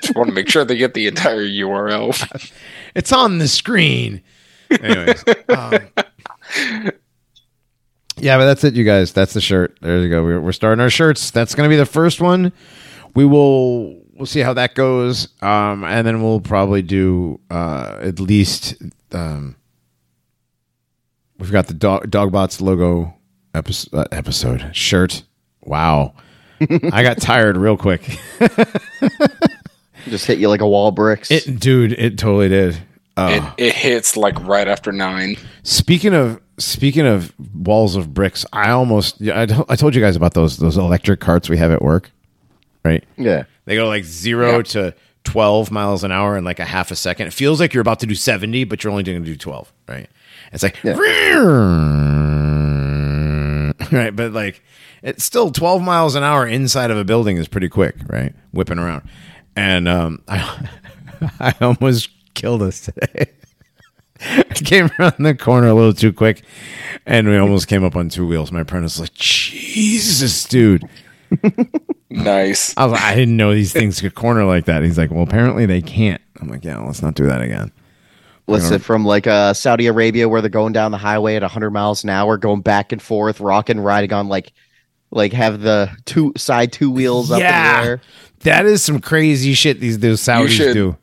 [SPEAKER 2] Just want to make sure they get the entire URL.
[SPEAKER 1] It's on the screen. Anyways. um, yeah, but that's it, you guys. That's the shirt. There you go. We're, we're starting our shirts. That's going to be the first one. We will we'll see how that goes, um, and then we'll probably do uh, at least. Um, we've got the dog Dogbots logo episode, uh, episode shirt. Wow, I got tired real quick.
[SPEAKER 3] Just hit you like a wall of bricks.
[SPEAKER 1] It, dude, it totally did. Oh.
[SPEAKER 2] It, it hits like right after nine.
[SPEAKER 1] Speaking of speaking of walls of bricks, I almost I, I told you guys about those those electric carts we have at work, right?
[SPEAKER 3] yeah.
[SPEAKER 1] They go like zero
[SPEAKER 2] Yeah.
[SPEAKER 1] to twelve miles an hour in like a half a second. It feels like you're about to do seventy, but you're only going to do twelve, right? It's like right, but like it's still twelve miles an hour inside of a building is pretty quick, right? Whipping around, and um, I I almost killed us today. I came around the corner a little too quick, and we almost came up on two wheels. My apprentice was like, "Jesus, dude!"
[SPEAKER 2] Nice.
[SPEAKER 1] I was like, I didn't know these things could corner like that. He's like, well, apparently they can't. I'm like, yeah, well, let's not do that again.
[SPEAKER 3] What's it from like uh, Saudi Arabia where they're going down the highway at 100 miles an hour, going back and forth, rocking, riding on like, like have the two side two wheels up in the air.
[SPEAKER 1] That is some crazy shit these those Saudis
[SPEAKER 2] should-
[SPEAKER 1] do.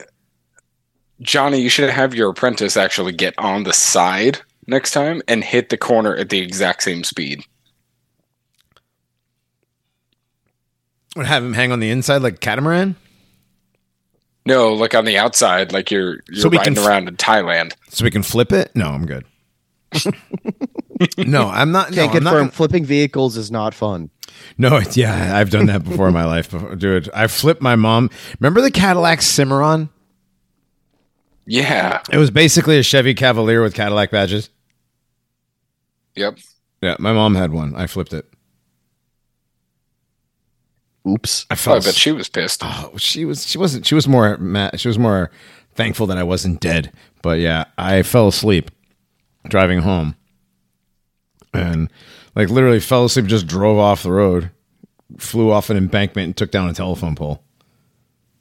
[SPEAKER 2] Johnny, you should have your apprentice actually get on the side next time and hit the corner at the exact same speed.
[SPEAKER 1] Would have him hang on the inside like catamaran,
[SPEAKER 2] No, like on the outside, like you're you're
[SPEAKER 1] So
[SPEAKER 2] riding
[SPEAKER 1] f-
[SPEAKER 2] around in Thailand.
[SPEAKER 1] so we can flip it. No, I'm good. no, I'm not. No,
[SPEAKER 3] Can't
[SPEAKER 1] I'm not
[SPEAKER 3] confirm
[SPEAKER 1] gonna-
[SPEAKER 3] flipping vehicles is not fun.
[SPEAKER 1] No, it's, yeah, I've done that before in my life. Before, dude, I flipped my mom. Remember the Cadillac Cimarron?
[SPEAKER 2] Yeah.
[SPEAKER 1] It was basically a Chevy Cavalier with Cadillac badges.
[SPEAKER 2] Yep.
[SPEAKER 1] Yeah, my mom had one. I flipped it.
[SPEAKER 3] Oops.
[SPEAKER 1] I
[SPEAKER 2] Oh, I bet she was pissed.
[SPEAKER 1] oh, she was. She wasn't. She was more. Mad, she was more thankful that I wasn't dead. But yeah, I fell asleep driving home, and like literally fell asleep. Just drove off the road, flew off an embankment, and took down a telephone pole.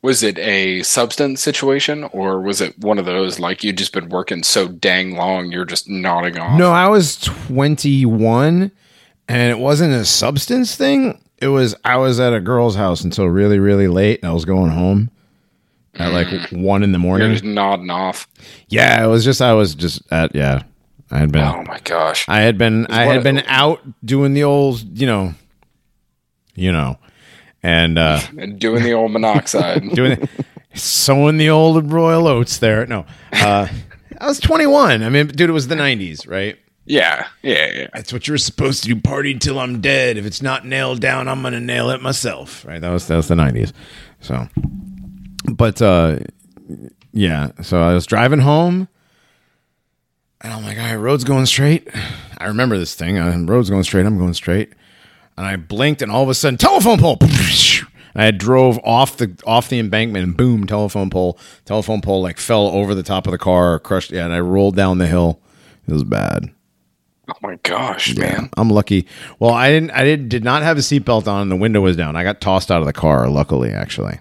[SPEAKER 2] Was it a substance situation or was it one of those like you'd just been working so dang long you're just nodding off?
[SPEAKER 1] No, I was 21 and it wasn't a substance thing. It was I was at a girl's house until really really late and I was going home at like mm. 1 in the
[SPEAKER 2] You're
[SPEAKER 1] morning.
[SPEAKER 2] just nodding off.
[SPEAKER 1] Yeah, it was just I was just at yeah. I had been
[SPEAKER 2] Oh my gosh.
[SPEAKER 1] I had been I had been out doing the old, you know, you know. And uh
[SPEAKER 2] And doing the old monoxide.
[SPEAKER 1] doing it, sowing the old royal oats there. No. Uh I was 21. I mean, dude, it was the 90s, right?
[SPEAKER 2] yeah. Yeah. Yeah.
[SPEAKER 1] That's what you're supposed to do. Party till I'm dead. If it's not nailed down, I'm gonna nail it myself. Right? That was that was the '90s. So, but uh, yeah. So I was driving home, and I'm like, "All right, road's going straight." I remember this thing. Uh, road's going straight. I'm going straight, and I blinked, and all of a sudden, telephone pole. I drove off the off the embankment, and boom, telephone pole. Telephone pole like fell over the top of the car, crushed. Yeah, and I rolled down the hill. It was bad.
[SPEAKER 2] Oh my gosh, man.
[SPEAKER 1] I'm lucky. Well, I didn't. I did did not have a seatbelt on. and The window was down. I got tossed out of the car. Luckily, actually.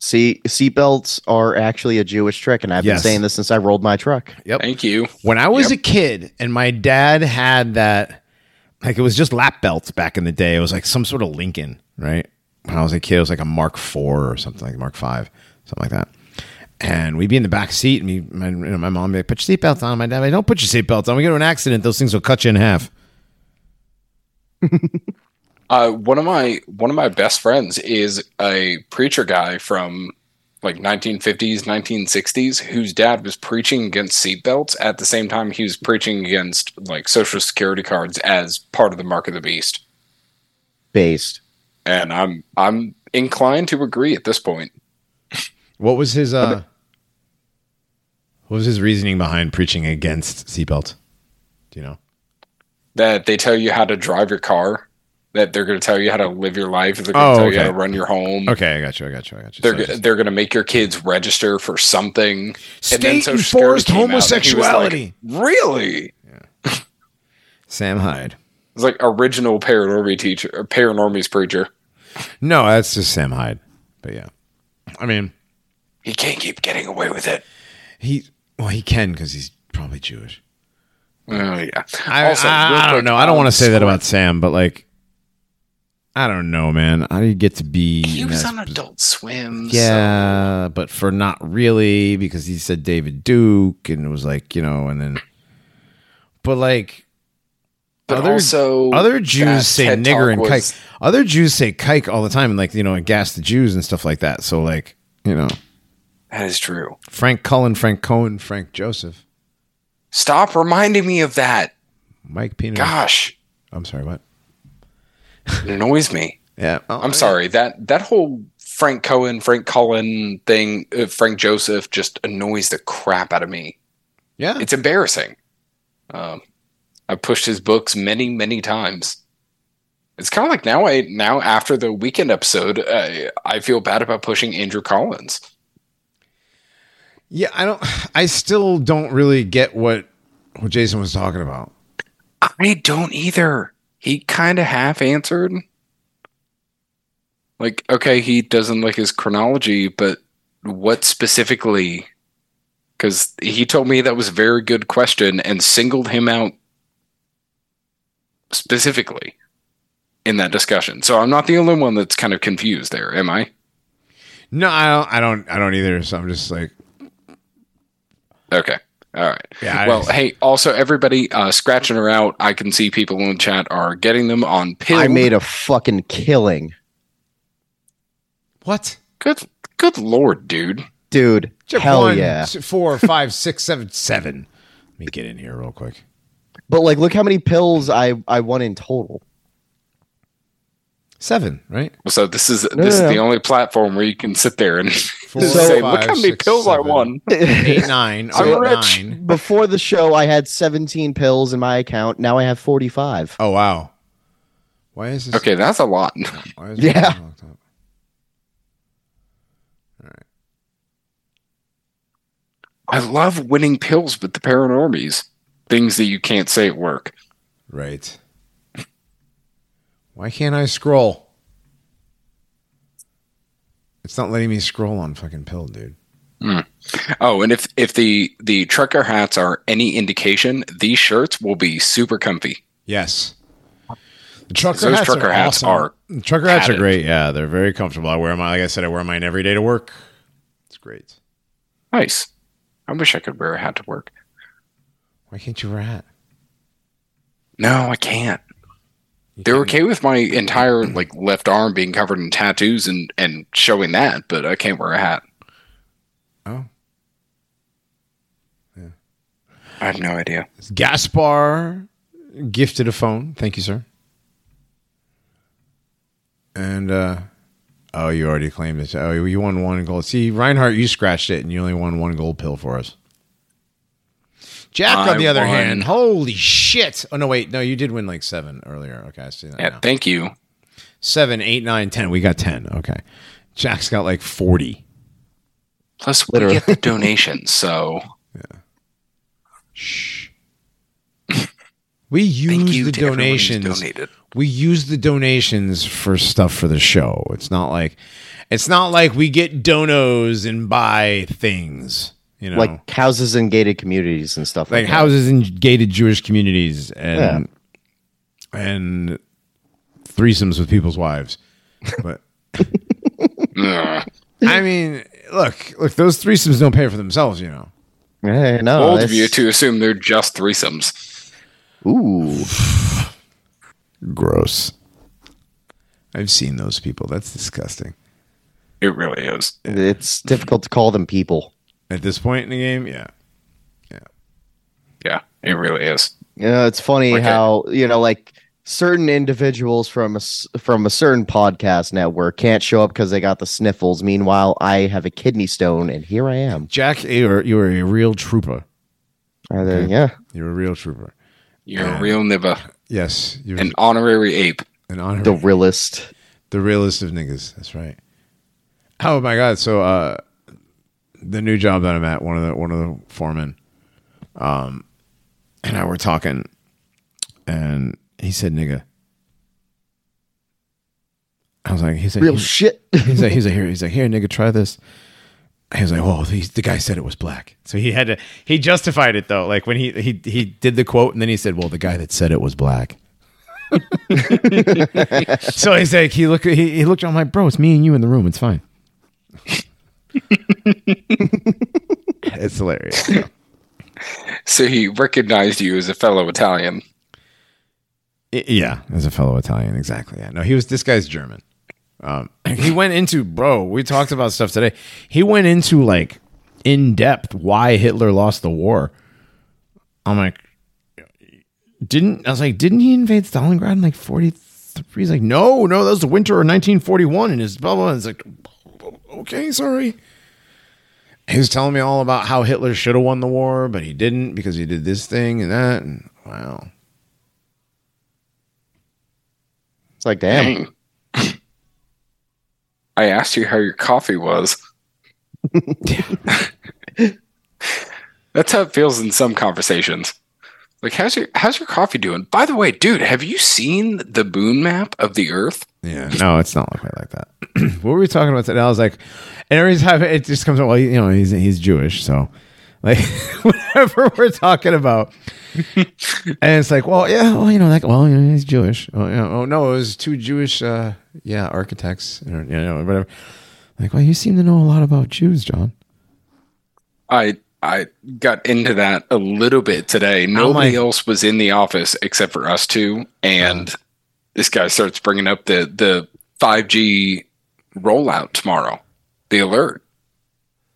[SPEAKER 3] See, seatbelts are actually a Jewish trick, and I've
[SPEAKER 1] Yes.
[SPEAKER 3] been saying this since I rolled my truck.
[SPEAKER 1] Yep.
[SPEAKER 2] Thank you.
[SPEAKER 1] When I was
[SPEAKER 2] Yep.
[SPEAKER 1] a kid, and my dad had that, like it was just lap belts back in the day. It was like some sort of Lincoln, right? When I was a kid, it was like a Mark Four or something like Mark Five, something like that. And we'd be in the back seat, and me, my, you know, my mom would be like, "Put your seatbelt on." My dad, would be like, "Don't put your seatbelt on. We get to an accident. Those things will cut you in half."
[SPEAKER 2] Uh, one of my one of my best friends is a preacher guy from like 1950s, 1960s, whose dad was preaching against seatbelts at the same time he was preaching against like social security cards as part of the mark of the beast.
[SPEAKER 3] Based.
[SPEAKER 2] And I'm I'm inclined to agree at this point.
[SPEAKER 1] What was his uh what was his reasoning behind preaching against seatbelts? Do you know?
[SPEAKER 2] That they tell you how to drive your car, that they're going to tell you how to live your life, they're going to
[SPEAKER 1] Oh,
[SPEAKER 2] tell you how to run your home.
[SPEAKER 1] Okay, I got you. I got you. I got you.
[SPEAKER 2] They're
[SPEAKER 1] So just-
[SPEAKER 2] they're going to make your kids register for something. And then
[SPEAKER 1] State
[SPEAKER 2] Social
[SPEAKER 1] enforced
[SPEAKER 2] came out, and he was like,
[SPEAKER 1] homosexuality.
[SPEAKER 2] really?
[SPEAKER 1] Sam Hyde.
[SPEAKER 2] It's like original paranormy teacher, or paranormies preacher.
[SPEAKER 1] No, that's just Sam Hyde. But yeah, I mean,
[SPEAKER 2] He can't keep getting away with it.
[SPEAKER 1] he well he can because he's probably Jewish.
[SPEAKER 2] Oh yeah.
[SPEAKER 1] I,
[SPEAKER 2] Also,
[SPEAKER 1] I,
[SPEAKER 2] real
[SPEAKER 1] I don't know. I don't
[SPEAKER 2] um,
[SPEAKER 1] want to say that about Sam, but like, I don't know, man. I get to be?
[SPEAKER 2] He was on Adult Swim. so-
[SPEAKER 1] Yeah, but for not really because he said David Duke and it was like you know, and then, but like
[SPEAKER 2] but
[SPEAKER 1] other-
[SPEAKER 2] also
[SPEAKER 1] other Jews say
[SPEAKER 2] TED
[SPEAKER 1] nigger and
[SPEAKER 2] was-
[SPEAKER 1] kike. Other Jews say kike all the time, and like you know, and gas the Jews and stuff like that. So like you know,
[SPEAKER 2] That is true.
[SPEAKER 1] Frank Collin, Frank Cohen, Frank Joseph,
[SPEAKER 2] Stop reminding me of that.
[SPEAKER 1] Mike Pino.
[SPEAKER 2] Gosh,
[SPEAKER 1] I'm sorry, what?
[SPEAKER 2] It annoys me.
[SPEAKER 1] Yeah, oh,
[SPEAKER 2] I'm sorry that that whole Frank Cohen, Frank Collin thing, uh, Frank Joseph just annoys the crap out of me.
[SPEAKER 1] Yeah,
[SPEAKER 2] It's embarrassing. Um, I pushed his books many, many times. It's kind of like now. I now after the weekend episode, uh, I feel bad about pushing Andrew Collins.
[SPEAKER 1] yeah. I don't. I still don't really get what what Jason was talking about.
[SPEAKER 2] I don't either. He kind of half answered. Like, okay, he doesn't like his chronology, but what specifically? Because he told me that was a very good question and singled him out specifically in that discussion. So I'm not the only one that's kind of confused there, am I?
[SPEAKER 1] No, I don't. I don't. I don't either. So I'm just like,
[SPEAKER 2] Okay. All right.
[SPEAKER 1] Yeah,
[SPEAKER 2] well,
[SPEAKER 1] just-
[SPEAKER 2] hey, also everybody uh, scratching her out. I can see people in the chat are getting them on pill.
[SPEAKER 3] I made a fucking killing,
[SPEAKER 1] what?
[SPEAKER 2] good. Good lord, dude.
[SPEAKER 3] dude.
[SPEAKER 1] Check
[SPEAKER 3] hell
[SPEAKER 1] one,
[SPEAKER 3] yeah!
[SPEAKER 1] s- four, five, six, seven, seven. Let me get in here real quick.
[SPEAKER 3] But like, look how many pills I I won in total.
[SPEAKER 1] Seven, right?
[SPEAKER 2] So this is
[SPEAKER 3] No,
[SPEAKER 2] this
[SPEAKER 3] no,
[SPEAKER 2] is the only platform where you can sit there and
[SPEAKER 1] Four,
[SPEAKER 2] say, "Look how many
[SPEAKER 1] six,
[SPEAKER 2] pills I won."
[SPEAKER 1] Eight, nine.
[SPEAKER 2] I'm rich.
[SPEAKER 1] nine.
[SPEAKER 3] Before the show, I had 17 pills in my account. Now I have 45.
[SPEAKER 1] Oh wow. Why is this?
[SPEAKER 2] Okay, that's a lot.
[SPEAKER 1] Why is
[SPEAKER 3] Yeah.
[SPEAKER 1] this locked up?
[SPEAKER 2] I love winning pills with the paranormies. Things that you can't say at work.
[SPEAKER 1] Right. Why can't I scroll? It's not letting me scroll on fucking pill, dude. Hmm.
[SPEAKER 2] Oh, and if if the the trucker hats are any indication, these shirts will be super comfy.
[SPEAKER 1] Yes. The trucker
[SPEAKER 2] Those
[SPEAKER 1] hats
[SPEAKER 2] trucker
[SPEAKER 1] are
[SPEAKER 2] hats
[SPEAKER 1] awesome.
[SPEAKER 2] are
[SPEAKER 1] The trucker hats are great. Yeah, they're very comfortable. I wear mine. Like I said, I wear mine every day to work. It's great.
[SPEAKER 2] Nice. I wish I could wear a hat to work.
[SPEAKER 1] Why can't you wear a hat?
[SPEAKER 2] No, I can't. They're okay with my entire like left arm being covered in tattoos and and showing that, but I can't wear a hat.
[SPEAKER 1] Oh. Yeah.
[SPEAKER 2] I have no idea.
[SPEAKER 1] Gaspar gifted a phone. Thank you, sir. And uh oh, you already claimed it. Oh, you won one gold. See, Reinhardt, you scratched it, and you only won one gold pill for us. Jack, on
[SPEAKER 2] I
[SPEAKER 1] the other
[SPEAKER 2] won-
[SPEAKER 1] hand, holy shit! Oh no, wait, no, you did win like seven earlier. Okay, I see that.
[SPEAKER 2] Yeah,
[SPEAKER 1] now.
[SPEAKER 2] thank you.
[SPEAKER 1] Seven, eight, nine, ten. We got ten. Okay, Jack's got like forty.
[SPEAKER 2] Plus,
[SPEAKER 3] Literally.
[SPEAKER 2] we get the donations, so yeah.
[SPEAKER 1] Shh. We use the
[SPEAKER 2] to everyone who's
[SPEAKER 1] donations. we use the donations for stuff for the show. It's not like it's not like we get donos and buy things, you know, like,
[SPEAKER 3] Like houses in gated communities and stuff like. Like
[SPEAKER 1] houses in gated Jewish communities and and threesomes with people's wives. But I mean, look, look, those threesomes don't pay for themselves, you know.
[SPEAKER 3] Hey, no,
[SPEAKER 2] Bold of you to assume they're just threesomes.
[SPEAKER 3] Ooh,
[SPEAKER 1] Gross. I've seen those people. That's disgusting.
[SPEAKER 2] It really is.
[SPEAKER 3] it's difficult to call them people.
[SPEAKER 1] At this point in the game, yeah.
[SPEAKER 2] Yeah, Yeah, it really is.
[SPEAKER 3] You know, it's funny
[SPEAKER 2] Okay.
[SPEAKER 3] how you know, like certain individuals from a s- from a certain podcast network can't show up because they got the sniffles. Meanwhile, I have a kidney stone, and here I am.
[SPEAKER 1] Jack, you are, you are a real trooper.
[SPEAKER 3] Are they- yeah,
[SPEAKER 1] You're a real trooper.
[SPEAKER 2] You're
[SPEAKER 1] Yeah.
[SPEAKER 2] a real nibba,
[SPEAKER 1] Yes, you're
[SPEAKER 2] an honorary ape.
[SPEAKER 1] an honor.
[SPEAKER 3] the realist.
[SPEAKER 1] The,
[SPEAKER 3] realist.
[SPEAKER 1] realest of niggas. That's right. Oh my god! So, uh, the new job that I'm at, one of the one of the foremen, um, and I were talking, and he said, "Nigga." I was like, he said,
[SPEAKER 3] Real
[SPEAKER 1] he-
[SPEAKER 3] shit.
[SPEAKER 1] he's like, he's like, here, he's like, here, nigga, try this. He was like, well, the guy said it was black, so he had to. He justified it though, like when he he he did the quote, and then he said, well, the guy that said it was black. so he's like, he looked, he, he looked. I'm like, bro, it's me and you in the room. It's fine. it's hilarious. So,
[SPEAKER 2] So he recognized you as a fellow Italian.
[SPEAKER 1] Yeah, as a fellow Italian, exactly. Yeah, no, he was. This guy's German. Um, he went into bro. We talked about stuff today. He went into like in depth why Hitler lost the war. I'm like, didn't I was like, didn't he invade Stalingrad in like 43? He's like, no, no, that was the winter of 1941, and his blah blah. blah. It's like, okay, sorry. He was telling me all about how Hitler should have won the war, but he didn't because he did this thing and that. And wow,
[SPEAKER 3] It's like, damn.
[SPEAKER 2] Dang. I asked you how your coffee was. That's how it feels in some conversations. Like, how's your how's your coffee doing? By the way, dude, have you seen the moon map of the Earth?
[SPEAKER 1] Yeah, no, it's not quite like that. what were we talking about today? I was like, and every time it just comes up, well, you know, he's he's Jewish, so like whatever we're talking about, and it's like, well, yeah, well, you know, like, well, you know, he's Jewish. Oh, you know, oh no, it was two Jewish, uh, yeah, architects, or, you know, whatever. Like, well, you seem to know a lot about Jews, John.
[SPEAKER 2] I I got into that a little bit today. Nobody
[SPEAKER 1] like-
[SPEAKER 2] else was in the office except for us two, and this guy starts bringing up the the 5G rollout tomorrow, the alert,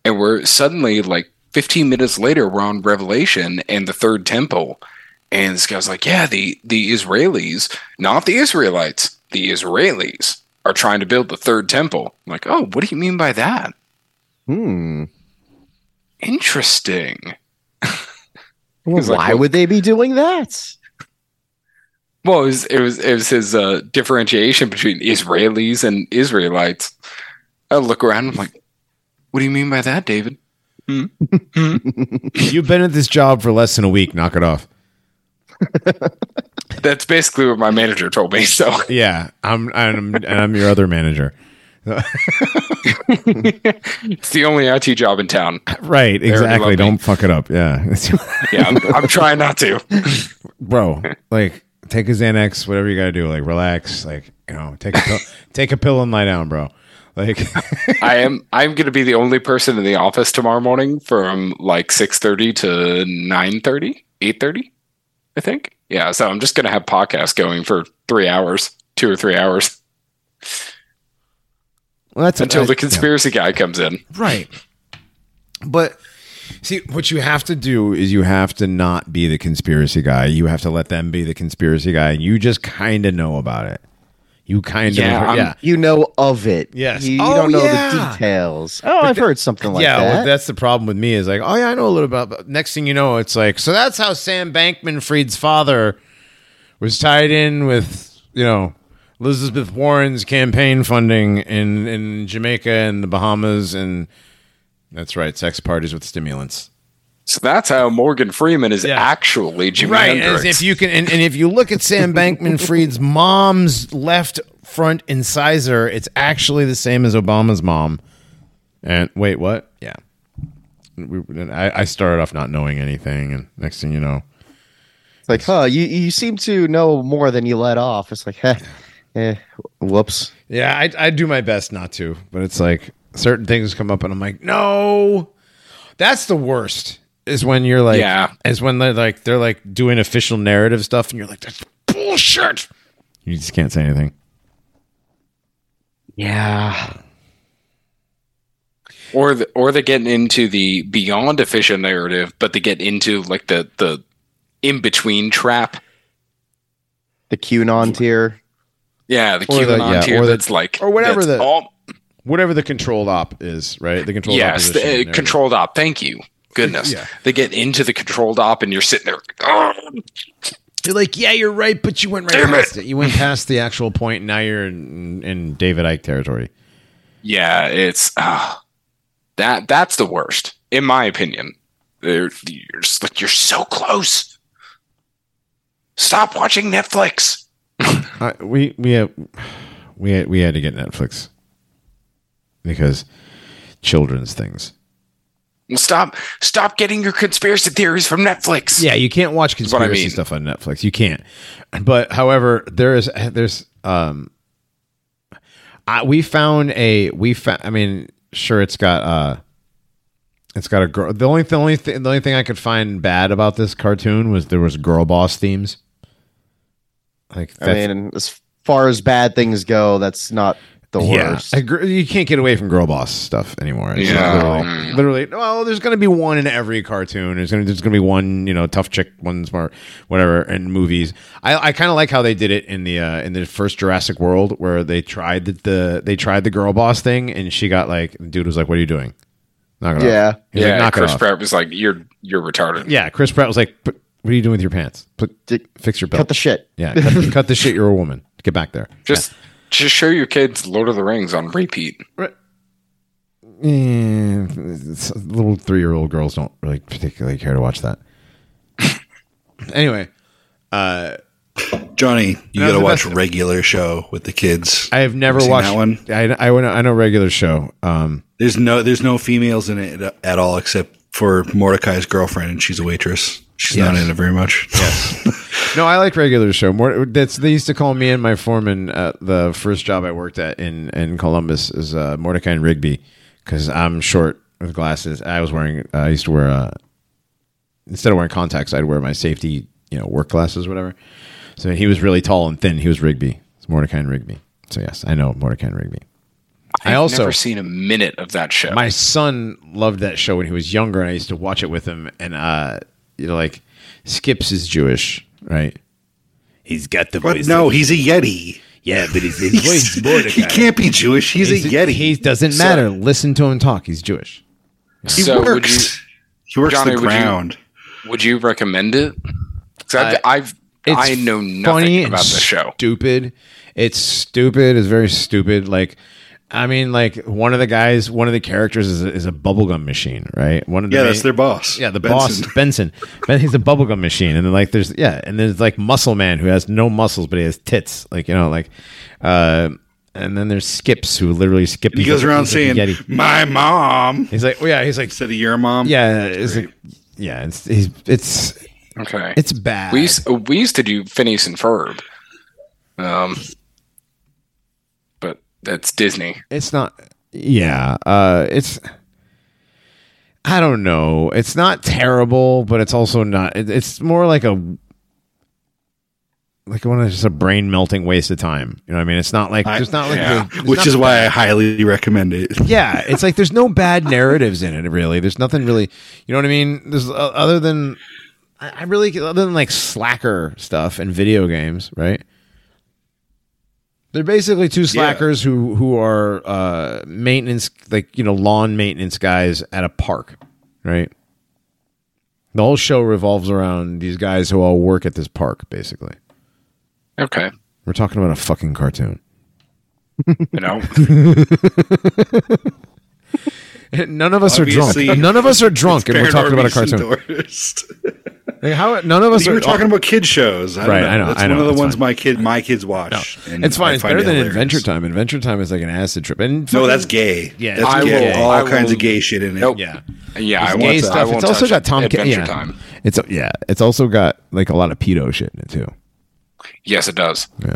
[SPEAKER 2] and we're suddenly like 15 minutes later, we're on Revelation and the third temple, and this guy's like, "Yeah, the the Israelis, not the Israelites, the Israelis." Are trying to build the third temple. I'm like, oh, what do you mean by that?
[SPEAKER 3] Hmm.
[SPEAKER 2] Interesting.
[SPEAKER 3] Well,
[SPEAKER 2] like,
[SPEAKER 3] why
[SPEAKER 2] well-
[SPEAKER 3] would they be doing that?
[SPEAKER 2] Well, it was it was, it was his uh, differentiation between Israelis and Israelites. I look around. And I'm like, what do you mean by that, David?
[SPEAKER 1] You've been at this job for less than a week. Knock it off.
[SPEAKER 2] That's basically what my manager told me. So
[SPEAKER 1] Yeah, I'm I'm and I'm your other manager.
[SPEAKER 2] it's the only IT job in town.
[SPEAKER 1] Right, exactly. Don't fuck it up. Yeah.
[SPEAKER 2] Yeah, I'm, I'm trying not to.
[SPEAKER 1] bro like take a xanax whatever you gotta do like relax like you know take a pill take a pill and lie down bro like
[SPEAKER 2] I am I'm going to be the only person in the office tomorrow morning from like 6:30 to 9:30, 8:30, I think. Yeah, so I'm just going to have podcasts going for 3 hours, 2 or 3 hours
[SPEAKER 1] well, that's
[SPEAKER 2] until
[SPEAKER 1] I-
[SPEAKER 2] the conspiracy guy comes in.
[SPEAKER 1] right but see what you have to do is you have to not be the conspiracy guy you have to let them be the conspiracy guy and you just kind of know about it you kind
[SPEAKER 2] Yeah,
[SPEAKER 1] of yeah
[SPEAKER 3] You know of it.
[SPEAKER 1] Yes.
[SPEAKER 3] You, you
[SPEAKER 1] Oh,
[SPEAKER 3] don't know
[SPEAKER 1] yeah.
[SPEAKER 3] the details. Oh, I've heard something like
[SPEAKER 1] yeah,
[SPEAKER 3] that.
[SPEAKER 1] well, that's the problem with me is like, oh yeah, I know a little about. But next thing you know, it's like, so that's how Sam Bankman-Fried's father was tied in with you know Elizabeth Warren's campaign funding in in Jamaica and the Bahamas, and that's right, sex parties with stimulants.
[SPEAKER 2] So that's how Morgan Freeman is
[SPEAKER 1] Yeah.
[SPEAKER 2] actually Jimi
[SPEAKER 1] Right,
[SPEAKER 2] Hendrix.
[SPEAKER 1] as if you can, and, and if you look at Sam Bankman-Fried's mom's left front incisor, it's actually the same as Obama's mom. And wait, what? Yeah, we, I, I started off not knowing anything, and next thing you know,
[SPEAKER 3] It's like, huh, you, you seem to know more than you let off. It's like, eh, eh whoops.
[SPEAKER 1] yeah, I, I do my best not to, but it's like certain things come up, and I'm like, no, that's the worst. Is when you're like,
[SPEAKER 2] Yeah.
[SPEAKER 1] is when they're like they're like doing official narrative stuff, and you're like, that's bullshit. You just can't say anything.
[SPEAKER 3] Yeah.
[SPEAKER 2] or the, or they're getting into the beyond official narrative, but they get into like the the in between trap.
[SPEAKER 3] The QAnon tier.
[SPEAKER 2] Yeah, the
[SPEAKER 1] Or the-
[SPEAKER 2] QAnon
[SPEAKER 1] yeah,
[SPEAKER 2] tier
[SPEAKER 1] or the-
[SPEAKER 2] that's like
[SPEAKER 1] or whatever
[SPEAKER 2] that's
[SPEAKER 1] the-
[SPEAKER 2] all-
[SPEAKER 1] whatever the controlled op is, right? The controlled op.
[SPEAKER 2] yes, the,
[SPEAKER 1] opposition
[SPEAKER 2] uh, controlled op. Thank you. Goodness,
[SPEAKER 1] Yeah.
[SPEAKER 2] they get into the controlled op, and you're sitting there. "Oh,
[SPEAKER 1] You're like, yeah, you're right, but you went right
[SPEAKER 2] Damn
[SPEAKER 1] past
[SPEAKER 2] it.
[SPEAKER 1] it. You went past the actual point. And now you're in, in David Icke territory.
[SPEAKER 2] Yeah, it's uh, that that's the worst, in my opinion. They're, you're just like you're so close. Stop watching Netflix.
[SPEAKER 1] Uh, we we had, we had, we had to get Netflix because children's things.
[SPEAKER 2] Stop stop getting your conspiracy theories from Netflix.
[SPEAKER 1] Yeah, you can't watch
[SPEAKER 2] what I
[SPEAKER 1] conspiracy
[SPEAKER 2] mean.
[SPEAKER 1] stuff on Netflix. You can't. But however, there is there's um I, we found a we found I mean, sure it's got uh it's got a girl the only the only thing the only thing I could find bad about this cartoon was there was girl boss themes. Like
[SPEAKER 3] I mean, as far as bad things go, that's not the
[SPEAKER 1] yeah,
[SPEAKER 3] worst.
[SPEAKER 1] a gr- you can't get away from girl boss stuff anymore. It's
[SPEAKER 2] Yeah.
[SPEAKER 1] literally, literally. Well, there's going to be one in every cartoon. There's going to there's going to be one, you know, tough chick, one smart, whatever, in movies. I, I kind of like how they did it in the uh, in the first Jurassic World, where they tried the, the they tried the girl boss thing, and she got like, the dude was like, "What are you doing?" Knock it
[SPEAKER 3] Yeah.
[SPEAKER 1] off. He's
[SPEAKER 2] yeah.
[SPEAKER 1] like, knock
[SPEAKER 2] Chris
[SPEAKER 1] it off.
[SPEAKER 2] Pratt was like, "You're you're retarded."
[SPEAKER 1] Yeah, Chris Pratt was like, what are you doing with your pants? Put fix your belt.
[SPEAKER 3] Cut the shit.
[SPEAKER 1] yeah, cut, cut the shit. You're a woman. Get back there.
[SPEAKER 2] Just just show your kids Lord of the Rings on repeat.
[SPEAKER 1] Eh, it's- little three year old girls don't really particularly care to watch that. anyway, uh,
[SPEAKER 4] Johnny, you gotta watch regular show with the kids.
[SPEAKER 1] I have never
[SPEAKER 4] seen
[SPEAKER 1] watched
[SPEAKER 4] that one?
[SPEAKER 1] I I, know- I know regular show. Um,
[SPEAKER 4] There's no there's no females in it at all except for Mordecai's girlfriend, and she's a waitress. She's not in it very much.
[SPEAKER 1] no, I like regular show. More that's they used to call me and my foreman at the first job I worked at in in Columbus is uh, Mordecai and Rigby because I'm short with glasses. I was wearing I used to wear uh, instead of wearing contacts, I'd wear my safety you know work glasses or whatever. So he was really tall and thin. He was Rigby. It's Mordecai and Rigby. So yes, I know Mordecai and Rigby. I
[SPEAKER 2] I've
[SPEAKER 1] also
[SPEAKER 2] never seen a minute of that show.
[SPEAKER 1] my son loved that show when he was younger, and I used to watch it with him. And uh, you know, like Skips is Jewish, right? He's got the
[SPEAKER 4] But
[SPEAKER 1] voice.
[SPEAKER 4] no, he's a Yeti.
[SPEAKER 1] yeah, but his, his voice is Mordecai.
[SPEAKER 4] He can't be Jewish. He's, a Yeti.
[SPEAKER 1] He doesn't matter. Listen to him talk. He's Jewish.
[SPEAKER 4] he
[SPEAKER 2] so would you
[SPEAKER 4] works. he works
[SPEAKER 2] Johnny,
[SPEAKER 4] the
[SPEAKER 2] would you-
[SPEAKER 4] ground.
[SPEAKER 2] would you recommend it? 'Cause I've, I've
[SPEAKER 1] It's
[SPEAKER 2] I know nothing
[SPEAKER 1] and
[SPEAKER 2] about the show.
[SPEAKER 1] Stupid. It's stupid. It's very stupid. Like, I mean, like one of the guys, one of the characters is a, is a bubblegum machine, right? One of the
[SPEAKER 4] Yeah,
[SPEAKER 1] main-
[SPEAKER 4] that's their boss.
[SPEAKER 1] Yeah, the
[SPEAKER 4] Benson.
[SPEAKER 1] boss Benson. Ben, he's a bubblegum machine, and then like there's yeah, and there's like Muscle Man who has no muscles but he has tits, like you know, like, uh, and then there's Skips who literally skips.
[SPEAKER 4] He goes around saying, "My mom."
[SPEAKER 1] he's like, oh yeah, he's like,
[SPEAKER 4] Instead of your mom.
[SPEAKER 1] yeah, it's like, yeah, it's he's, it's
[SPEAKER 2] Okay,
[SPEAKER 1] it's bad.
[SPEAKER 2] we used, we used to do Phineas and Ferb, um, but that's Disney.
[SPEAKER 1] it's not yeah uh it's i don't know. It's not terrible but it's also not it, it's more like a like one of just a brain melting waste of time. You know what i mean? It's not like
[SPEAKER 4] I-
[SPEAKER 1] there's not like
[SPEAKER 2] yeah.
[SPEAKER 1] the- there's
[SPEAKER 4] Which
[SPEAKER 1] not-
[SPEAKER 4] is why I highly recommend it.
[SPEAKER 1] yeah it's like there's no bad narratives in it really. There's nothing really you know what i mean? There's uh, other than I, I really other than like slacker stuff and video games right they're basically two slackers who who are uh maintenance like you know lawn maintenance guys at a park right? The whole show revolves around these guys who all work at this park basically.
[SPEAKER 2] Okay,
[SPEAKER 1] we're talking about a fucking cartoon.
[SPEAKER 2] You know,
[SPEAKER 1] none of us are drunk. None of us are drunk and we're talking about a cartoon. Like, how none of us
[SPEAKER 4] you
[SPEAKER 1] are
[SPEAKER 4] were talking about kid shows. I
[SPEAKER 1] Right,
[SPEAKER 4] know.
[SPEAKER 1] I know,
[SPEAKER 4] That's
[SPEAKER 1] I know,
[SPEAKER 4] one of the
[SPEAKER 1] it's
[SPEAKER 4] ones
[SPEAKER 1] fine.
[SPEAKER 4] my kid my kids watch. and
[SPEAKER 1] It's fine. It's better
[SPEAKER 4] it
[SPEAKER 1] than
[SPEAKER 4] hilarious.
[SPEAKER 1] Adventure Time. Adventure Time is like an acid trip. And
[SPEAKER 4] No, that's gay.
[SPEAKER 1] Yeah,
[SPEAKER 4] that's
[SPEAKER 1] I
[SPEAKER 4] gay.
[SPEAKER 2] will-
[SPEAKER 4] All
[SPEAKER 2] I
[SPEAKER 4] kinds
[SPEAKER 2] will-
[SPEAKER 4] of gay shit in it.
[SPEAKER 2] Nope.
[SPEAKER 1] Yeah,
[SPEAKER 2] yeah, I
[SPEAKER 1] It's
[SPEAKER 2] won't.
[SPEAKER 1] gay
[SPEAKER 2] I
[SPEAKER 1] stuff.
[SPEAKER 2] won't
[SPEAKER 1] It's also got Tom. Ca-
[SPEAKER 2] Adventure
[SPEAKER 1] yeah.
[SPEAKER 2] Time.
[SPEAKER 1] It's yeah. It's also got like a lot of pedo shit in it too.
[SPEAKER 2] Yes, it does.
[SPEAKER 1] Yeah.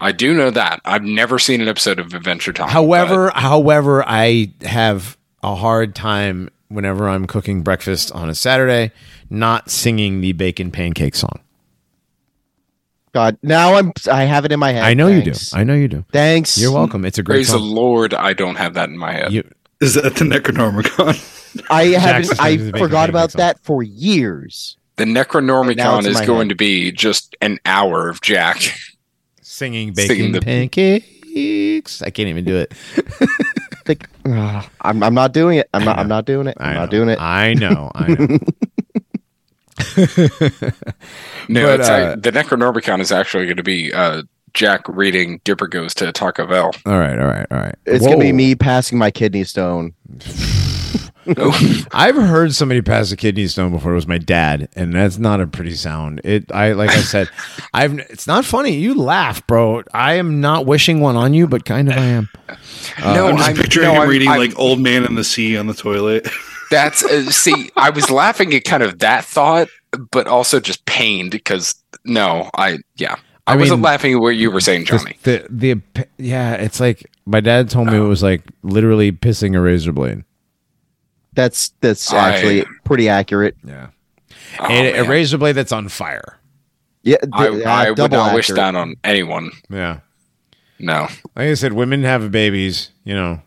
[SPEAKER 2] I do know that. I've never seen an episode of Adventure Time.
[SPEAKER 1] However, however, I have a hard time whenever I'm cooking breakfast on a Saturday, not singing the bacon pancake song.
[SPEAKER 3] God, now I'm I have it in my head.
[SPEAKER 1] I know
[SPEAKER 3] Thanks.
[SPEAKER 1] you do. I know you do.
[SPEAKER 3] Thanks.
[SPEAKER 1] You're welcome. It's a great
[SPEAKER 2] praise the. Lord, I don't have that in my head.
[SPEAKER 1] You,
[SPEAKER 4] Is that the Necronormiecon?
[SPEAKER 3] I haven't. I forgot about
[SPEAKER 1] song.
[SPEAKER 3] that for years.
[SPEAKER 2] the
[SPEAKER 3] Now Necronormiecon
[SPEAKER 2] is going
[SPEAKER 3] head.
[SPEAKER 2] to be just an hour of Jack.
[SPEAKER 1] singing bacon
[SPEAKER 2] Singing the-
[SPEAKER 1] pancakes. I can't even do it.
[SPEAKER 3] Like, ugh, I'm. I'm not doing it. I'm not. I'm not doing it. I'm
[SPEAKER 1] I
[SPEAKER 3] not
[SPEAKER 1] know.
[SPEAKER 3] doing it.
[SPEAKER 1] I know. I know.
[SPEAKER 2] No,
[SPEAKER 1] But,
[SPEAKER 2] it's,
[SPEAKER 1] uh,
[SPEAKER 2] uh, the Necronormiecon is actually going to be uh, Jack reading Dipper Goes to Taco Bell.
[SPEAKER 1] all right. All right. All right.
[SPEAKER 3] It's gonna be me passing my kidney stone.
[SPEAKER 1] I've heard somebody pass a kidney stone before. It was my dad, and that's not a pretty sound. It, I like I said, I've. It's not funny. You laugh, bro. I am not wishing one on you, but kind of I am.
[SPEAKER 2] no,
[SPEAKER 4] I'm just
[SPEAKER 2] I'm
[SPEAKER 4] picturing
[SPEAKER 2] no,
[SPEAKER 4] him
[SPEAKER 2] I'm-
[SPEAKER 4] reading
[SPEAKER 2] I'm-
[SPEAKER 4] like Old Man in the Sea on the toilet.
[SPEAKER 2] That's uh, see, I was laughing at kind of that thought, but also just pained because no, I yeah, I,
[SPEAKER 1] I
[SPEAKER 2] wasn't laughing at what you were saying, Johnny.
[SPEAKER 1] the the yeah, it's like my dad told me it was like literally pissing a razor blade.
[SPEAKER 3] That's that's
[SPEAKER 2] I-
[SPEAKER 3] actually pretty accurate.
[SPEAKER 1] Yeah,
[SPEAKER 2] Oh,
[SPEAKER 1] and a razor blade that's on fire.
[SPEAKER 3] Yeah,
[SPEAKER 2] I,
[SPEAKER 3] th- uh,
[SPEAKER 2] I would
[SPEAKER 3] double
[SPEAKER 2] not wish
[SPEAKER 3] accurate.
[SPEAKER 2] that on anyone.
[SPEAKER 1] Yeah,
[SPEAKER 2] No,
[SPEAKER 1] like I said, women have babies. You know,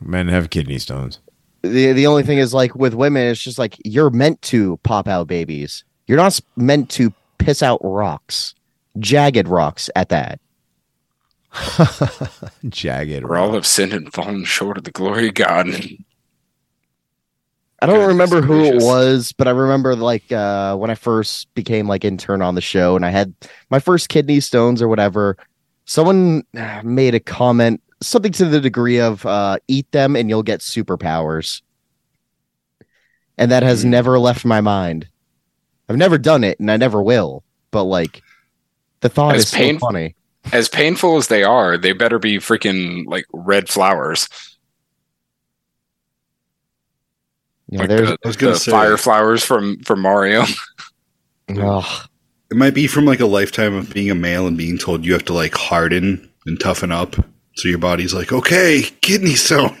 [SPEAKER 1] men have kidney stones.
[SPEAKER 3] The the only thing is like with women, it's just like you're meant to pop out babies. You're not meant to piss out rocks, jagged rocks at that.
[SPEAKER 1] Jagged.
[SPEAKER 2] for all have sinned and fallen short of the glory of God.
[SPEAKER 3] I don't remember who it was, but I remember like uh, when I first became like intern on the show, and I had my first kidney stones or whatever. Someone made a comment, something to the degree of uh, "eat them and you'll get superpowers," and that has
[SPEAKER 2] Hmm.
[SPEAKER 3] never left my mind. I've never done it, and I never will. But like The thought
[SPEAKER 2] As
[SPEAKER 3] is so funny.
[SPEAKER 2] As painful as they are, they better be freaking like red flowers.
[SPEAKER 3] You know,
[SPEAKER 2] like
[SPEAKER 3] there's
[SPEAKER 2] the,
[SPEAKER 4] I was gonna
[SPEAKER 2] the
[SPEAKER 4] say-
[SPEAKER 2] fire flowers from from Mario.
[SPEAKER 3] ugh.
[SPEAKER 4] It might be from like a lifetime of being a male and being told you have to like harden and toughen up. So your body's like, okay, kidney stones.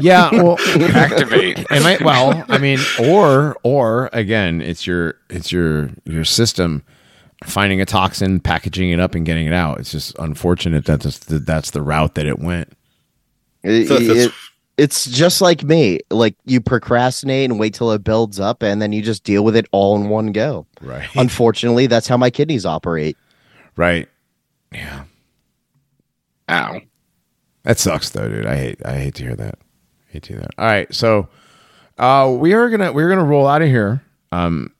[SPEAKER 1] Yeah, well,
[SPEAKER 2] Activate.
[SPEAKER 1] It might. Well, I mean, or or again, it's your it's your your system finding a toxin, packaging it up, and getting it out. It's just unfortunate that that's the, that's the route that it went.
[SPEAKER 3] It-
[SPEAKER 4] So that's-
[SPEAKER 3] it- it's just like me. Like you procrastinate and wait till it builds up, and then you just deal with it all in one go.
[SPEAKER 1] Right.
[SPEAKER 3] Unfortunately, that's how my kidneys operate.
[SPEAKER 1] Right. Yeah.
[SPEAKER 2] Ow.
[SPEAKER 1] That sucks though, dude. I hate I hate to hear that. hate to hear that. All right, so uh we are gonna we're gonna roll out of here. Um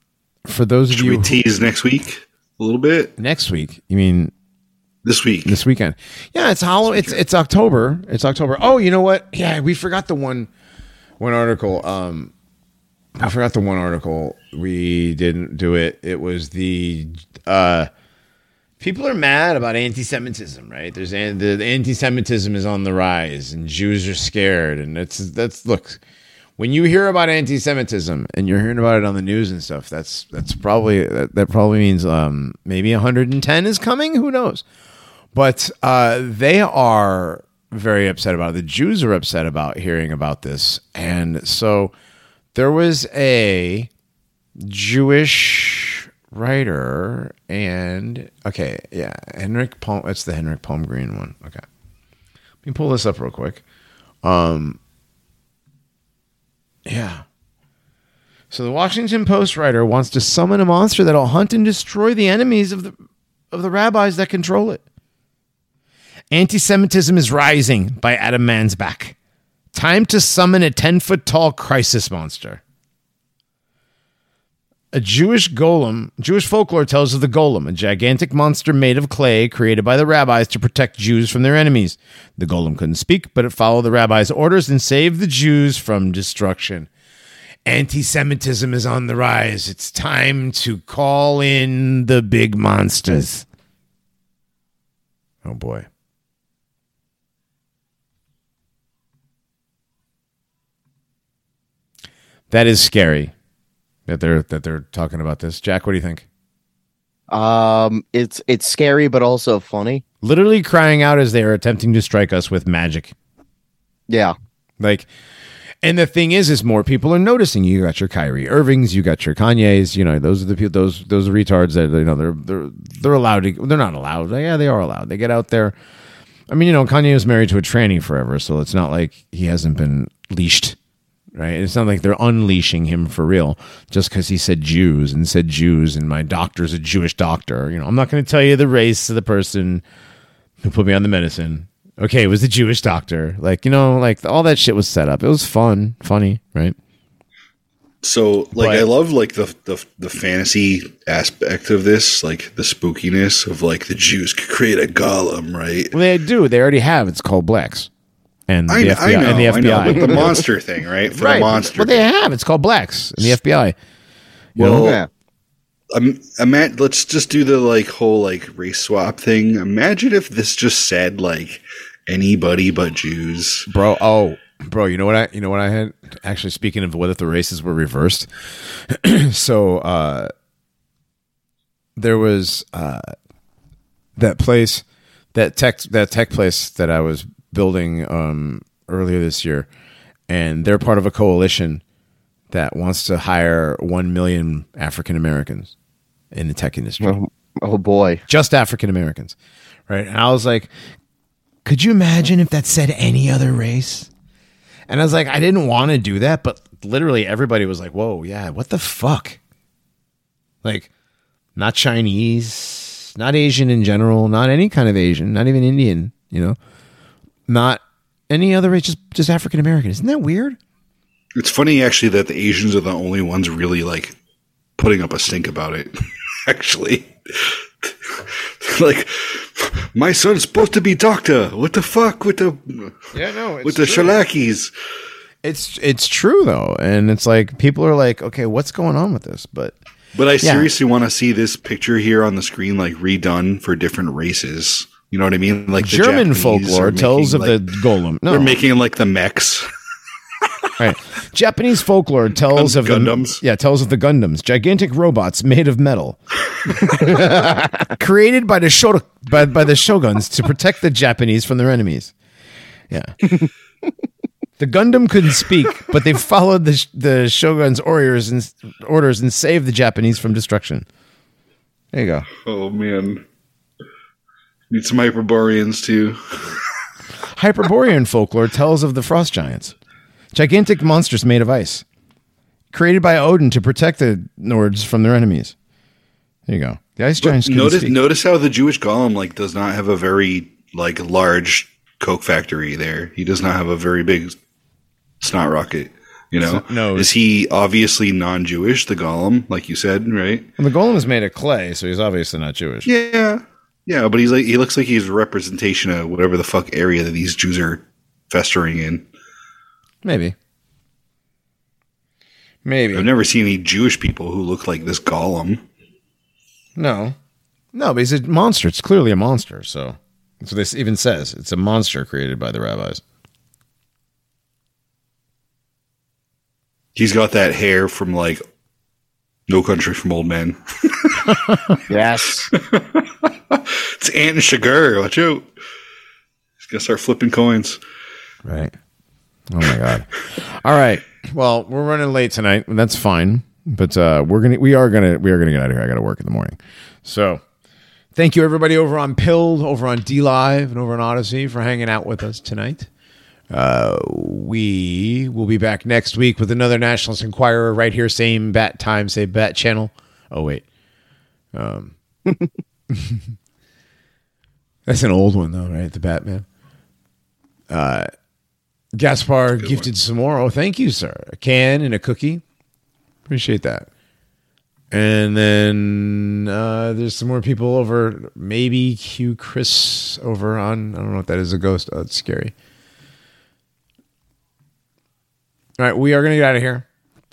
[SPEAKER 1] for those of you
[SPEAKER 4] we
[SPEAKER 1] who-
[SPEAKER 4] tease next week a little bit?
[SPEAKER 1] next week, you mean
[SPEAKER 4] This week.
[SPEAKER 1] this weekend. Yeah, it's hollow. It's it's October. It's October. Oh, you know what? Yeah, we forgot the one one article. Um, I forgot the one article. We didn't do it. It was the uh, people are mad about anti-Semitism, right? There's an, the, the anti-Semitism is on the rise, and Jews are scared, and it's that's look. When you hear about anti-Semitism and you're hearing about it on the news and stuff, that's that's probably that, that probably means um, maybe 110 is coming. Who knows? But uh, they are very upset about it. The Jews are upset about hearing about this. And so there was a Jewish writer and, okay, yeah, Henrik Palm. It's the Henrik Palmgren one. Okay. Let me pull this up real quick. Um, yeah. So the Washington Post writer wants to summon a monster that'll hunt and destroy the enemies of the of the rabbis that control it. Anti Semitism is Rising by Adam Mansbach. Time to summon a 10 foot tall crisis monster. A Jewish golem, Jewish folklore tells of the golem, a gigantic monster made of clay created by the rabbis to protect Jews from their enemies. The golem couldn't speak, but it followed the rabbis' orders and saved the Jews from destruction. Anti Semitism is on the rise. It's time to call in the big monsters. Oh boy. That is scary that they're that they're talking about this. Jack, what do you think?
[SPEAKER 3] Um, it's it's scary, but also funny.
[SPEAKER 1] Literally crying out as they are attempting to strike us with magic.
[SPEAKER 3] Yeah,
[SPEAKER 1] Like, and the thing is, is more people are noticing. You got your Kyrie Irvings, you got your Kanyes. You know, those are the people, those those retards that you know they're they're they're allowed to. They're not allowed. Yeah, they are allowed. They get out there. I mean, you know, Kanye was married to a tranny forever, so it's not like he hasn't been leashed, right? It's not like they're unleashing him for real just because he said Jews and said Jews, and my doctor's a Jewish doctor. You know, I'm not going to tell you the race of the person who put me on the medicine. Okay, it was a Jewish doctor. Like, you know, like all that shit was set up. It was fun, funny, right?
[SPEAKER 4] So, like,
[SPEAKER 1] But-
[SPEAKER 4] I love like the, the the fantasy aspect of this, like the spookiness of like the Jews could create a golem, right?
[SPEAKER 1] Well, they do. They already have. It's called Blacks. And the
[SPEAKER 4] I,
[SPEAKER 1] FBI.
[SPEAKER 4] I know,
[SPEAKER 1] and the
[SPEAKER 4] I know,
[SPEAKER 1] FBI.
[SPEAKER 4] but the monster thing, right? For
[SPEAKER 1] right.
[SPEAKER 4] the monster.
[SPEAKER 1] Well, they have. It's called Blacks and the FBI. You
[SPEAKER 4] Well,
[SPEAKER 1] know?
[SPEAKER 3] yeah.
[SPEAKER 4] Um, ima- let's just do the like whole like race swap thing. Imagine if this just said like anybody but Jews.
[SPEAKER 1] bro. Oh, bro. You know what I? You know what I had? Actually, speaking of what if the races were reversed. so uh, there was uh, that place, that tech, that tech place that I was building um, earlier this year, and they're part of a coalition that wants to hire one million African Americans in the tech industry
[SPEAKER 3] Oh, oh boy.
[SPEAKER 1] just African Americans, right? And I was like, could you imagine if that said any other race? And I was like, I didn't want to do that, but literally everybody was like, whoa, yeah, what the fuck? Like, not Chinese, not Asian in general, not any kind of Asian, not even Indian, you know, not any other race, just just African American. Isn't that weird?
[SPEAKER 4] It's funny actually that the Asians are the only ones really like putting up a stink about it. actually, like my son's supposed to be doctor. What the fuck with the
[SPEAKER 1] Yeah, no,
[SPEAKER 4] with the shalakis?
[SPEAKER 1] It's it's true though, and it's like people are like, okay, what's going on with this? But
[SPEAKER 4] But I seriously want to see this picture here on the screen, like redone for different races. You know what I mean? Like
[SPEAKER 1] German folklore tells of
[SPEAKER 4] making,
[SPEAKER 1] the golem. No,
[SPEAKER 4] They're making like the mechs.
[SPEAKER 1] right. Japanese folklore tells of the Gundams. Yeah, tells of the Gundams, gigantic robots made of metal, created by the Shoto, by, by the shoguns to protect the Japanese from their enemies. Yeah. The Gundam couldn't speak, but they followed the the shogun's orders and orders and saved the Japanese from destruction. There you go.
[SPEAKER 4] Oh man, need some Hyperboreans too.
[SPEAKER 1] Hyperborean folklore tells of the frost giants, gigantic monsters made of ice, created by Odin to protect the Nords from their enemies. There you go. The ice giants. couldn't
[SPEAKER 4] Notice
[SPEAKER 1] speak.
[SPEAKER 4] notice how the Jewish golem like does not have a very like large coke factory there. He does not have a very big snot rocket. You know,
[SPEAKER 1] No.
[SPEAKER 4] is he obviously non-Jewish? The golem, like you said, right?
[SPEAKER 1] And the golem is made of clay, so he's obviously not Jewish.
[SPEAKER 4] Yeah, yeah, but he's like he looks like he's a representation of whatever the fuck area that these Jews are festering in.
[SPEAKER 1] Maybe. Maybe.
[SPEAKER 4] I've never seen any Jewish people who look like this golem.
[SPEAKER 1] No. No, but he's a monster. It's clearly a monster. So that's what this even says. It's a monster created by the rabbis.
[SPEAKER 4] He's got that hair from like No Country from Old Men.
[SPEAKER 3] Yes.
[SPEAKER 4] It's Anton Chigurh. Watch out. He's gonna start flipping coins.
[SPEAKER 1] Right. Oh my god. All right. Well, we're running late tonight. and That's fine. But uh, we're gonna we are gonna we are gonna get out of here. I gotta work in the morning. So thank you everybody over on Pilled, over on DLive, and over on Odysee for hanging out with us tonight. Uh, we will be back next week with another Nationalist Enquirer right here, same bat time, same bat channel. Oh wait. Um That's an old one though, right? The Batman. Uh Gaspar gifted some more. Oh, thank you, sir. A can and a cookie. Appreciate that. And then uh, there's some more people over. Maybe Q Chris over on. I don't know what that is. A ghost. Oh, it's scary. All right, we are going to get out of here.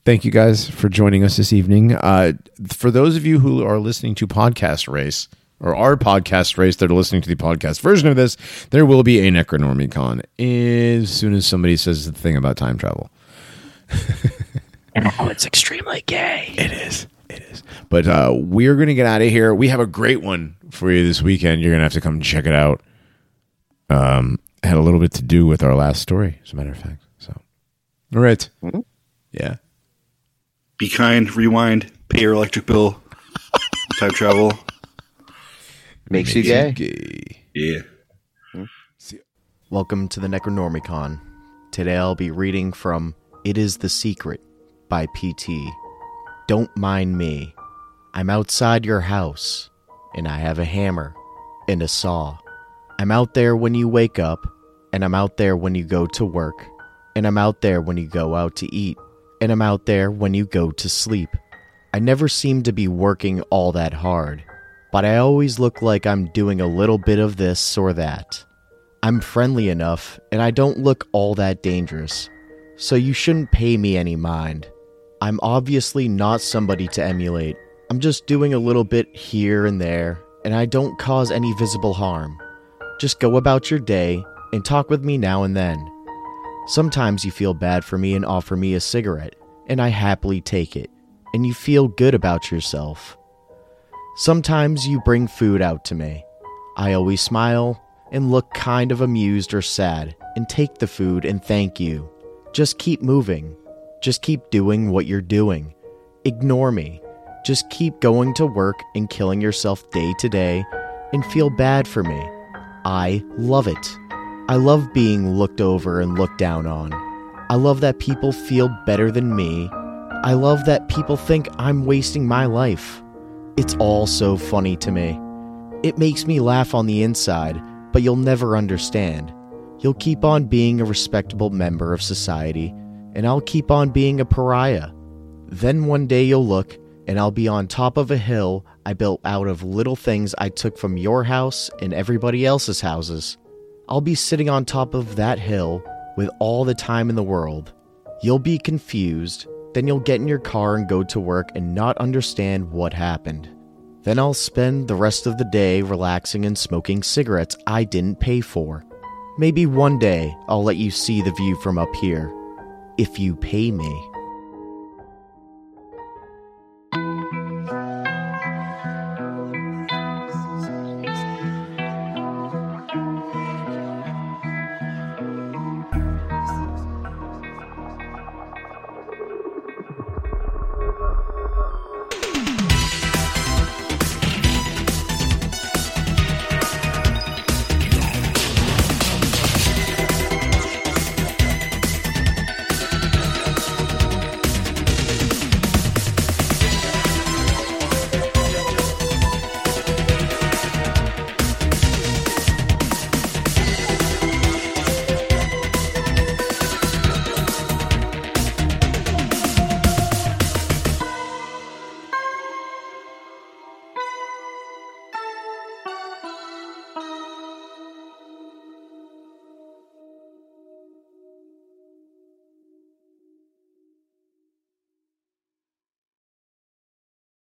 [SPEAKER 1] Thank you guys for joining us this evening. Uh, for those of you who are listening to Podcast Race or our podcast race that are listening to the podcast version of this, there will be a Necronormiecon as soon as somebody says the thing about time travel.
[SPEAKER 3] oh, it's extremely gay.
[SPEAKER 1] It is. It is. But uh, we're going to get out of here. We have a great one for you this weekend. You're going to have to come check it out. Um, had a little bit to do with our last story, as a matter of fact. So, all right. Yeah.
[SPEAKER 4] Be kind, rewind, pay your electric bill, time travel.
[SPEAKER 3] Makes you gay.
[SPEAKER 1] Gay.
[SPEAKER 4] Yeah.
[SPEAKER 3] Welcome to the Necronormiecon. Today I'll be reading from It Is the Secret by PT. Don't mind me. I'm outside your house, and I have a hammer and a saw. I'm out there when you wake up, and I'm out there when you go to work, and I'm out there when you go out to eat, and I'm out there when you go to sleep. I never seem to be working all that hard, but I always look like I'm doing a little bit of this or that. I'm friendly enough, and I don't look all that dangerous, so you shouldn't pay me any mind. I'm obviously not somebody to emulate. I'm just doing a little bit here and there, and I don't cause any visible harm. Just go about your day and talk with me now and then. Sometimes you feel bad for me and offer me a cigarette, and I happily take it, and you feel good about yourself. Sometimes you bring food out to me. I always smile and look kind of amused or sad and take the food and thank you. Just keep moving. Just keep doing what you're doing. Ignore me. Just keep going to work and killing yourself day to day and feel bad for me. I love it. I love being looked over and looked down on. I love that people feel better than me. I love that people think I'm wasting my life. It's all so funny to me. It makes me laugh on the inside, but you'll never understand. You'll keep on being a respectable member of society, and I'll keep on being a pariah. Then one day you'll look, and I'll be on top of a hill I built out of little things I took from your house and everybody else's houses. I'll be sitting on top of that hill with all the time in the world. You'll be confused, Then you'll get in your car and go to work and not understand what happened. Then I'll spend the rest of the day relaxing and smoking cigarettes I didn't pay for. Maybe one day I'll let you see the view from up here. If you pay me.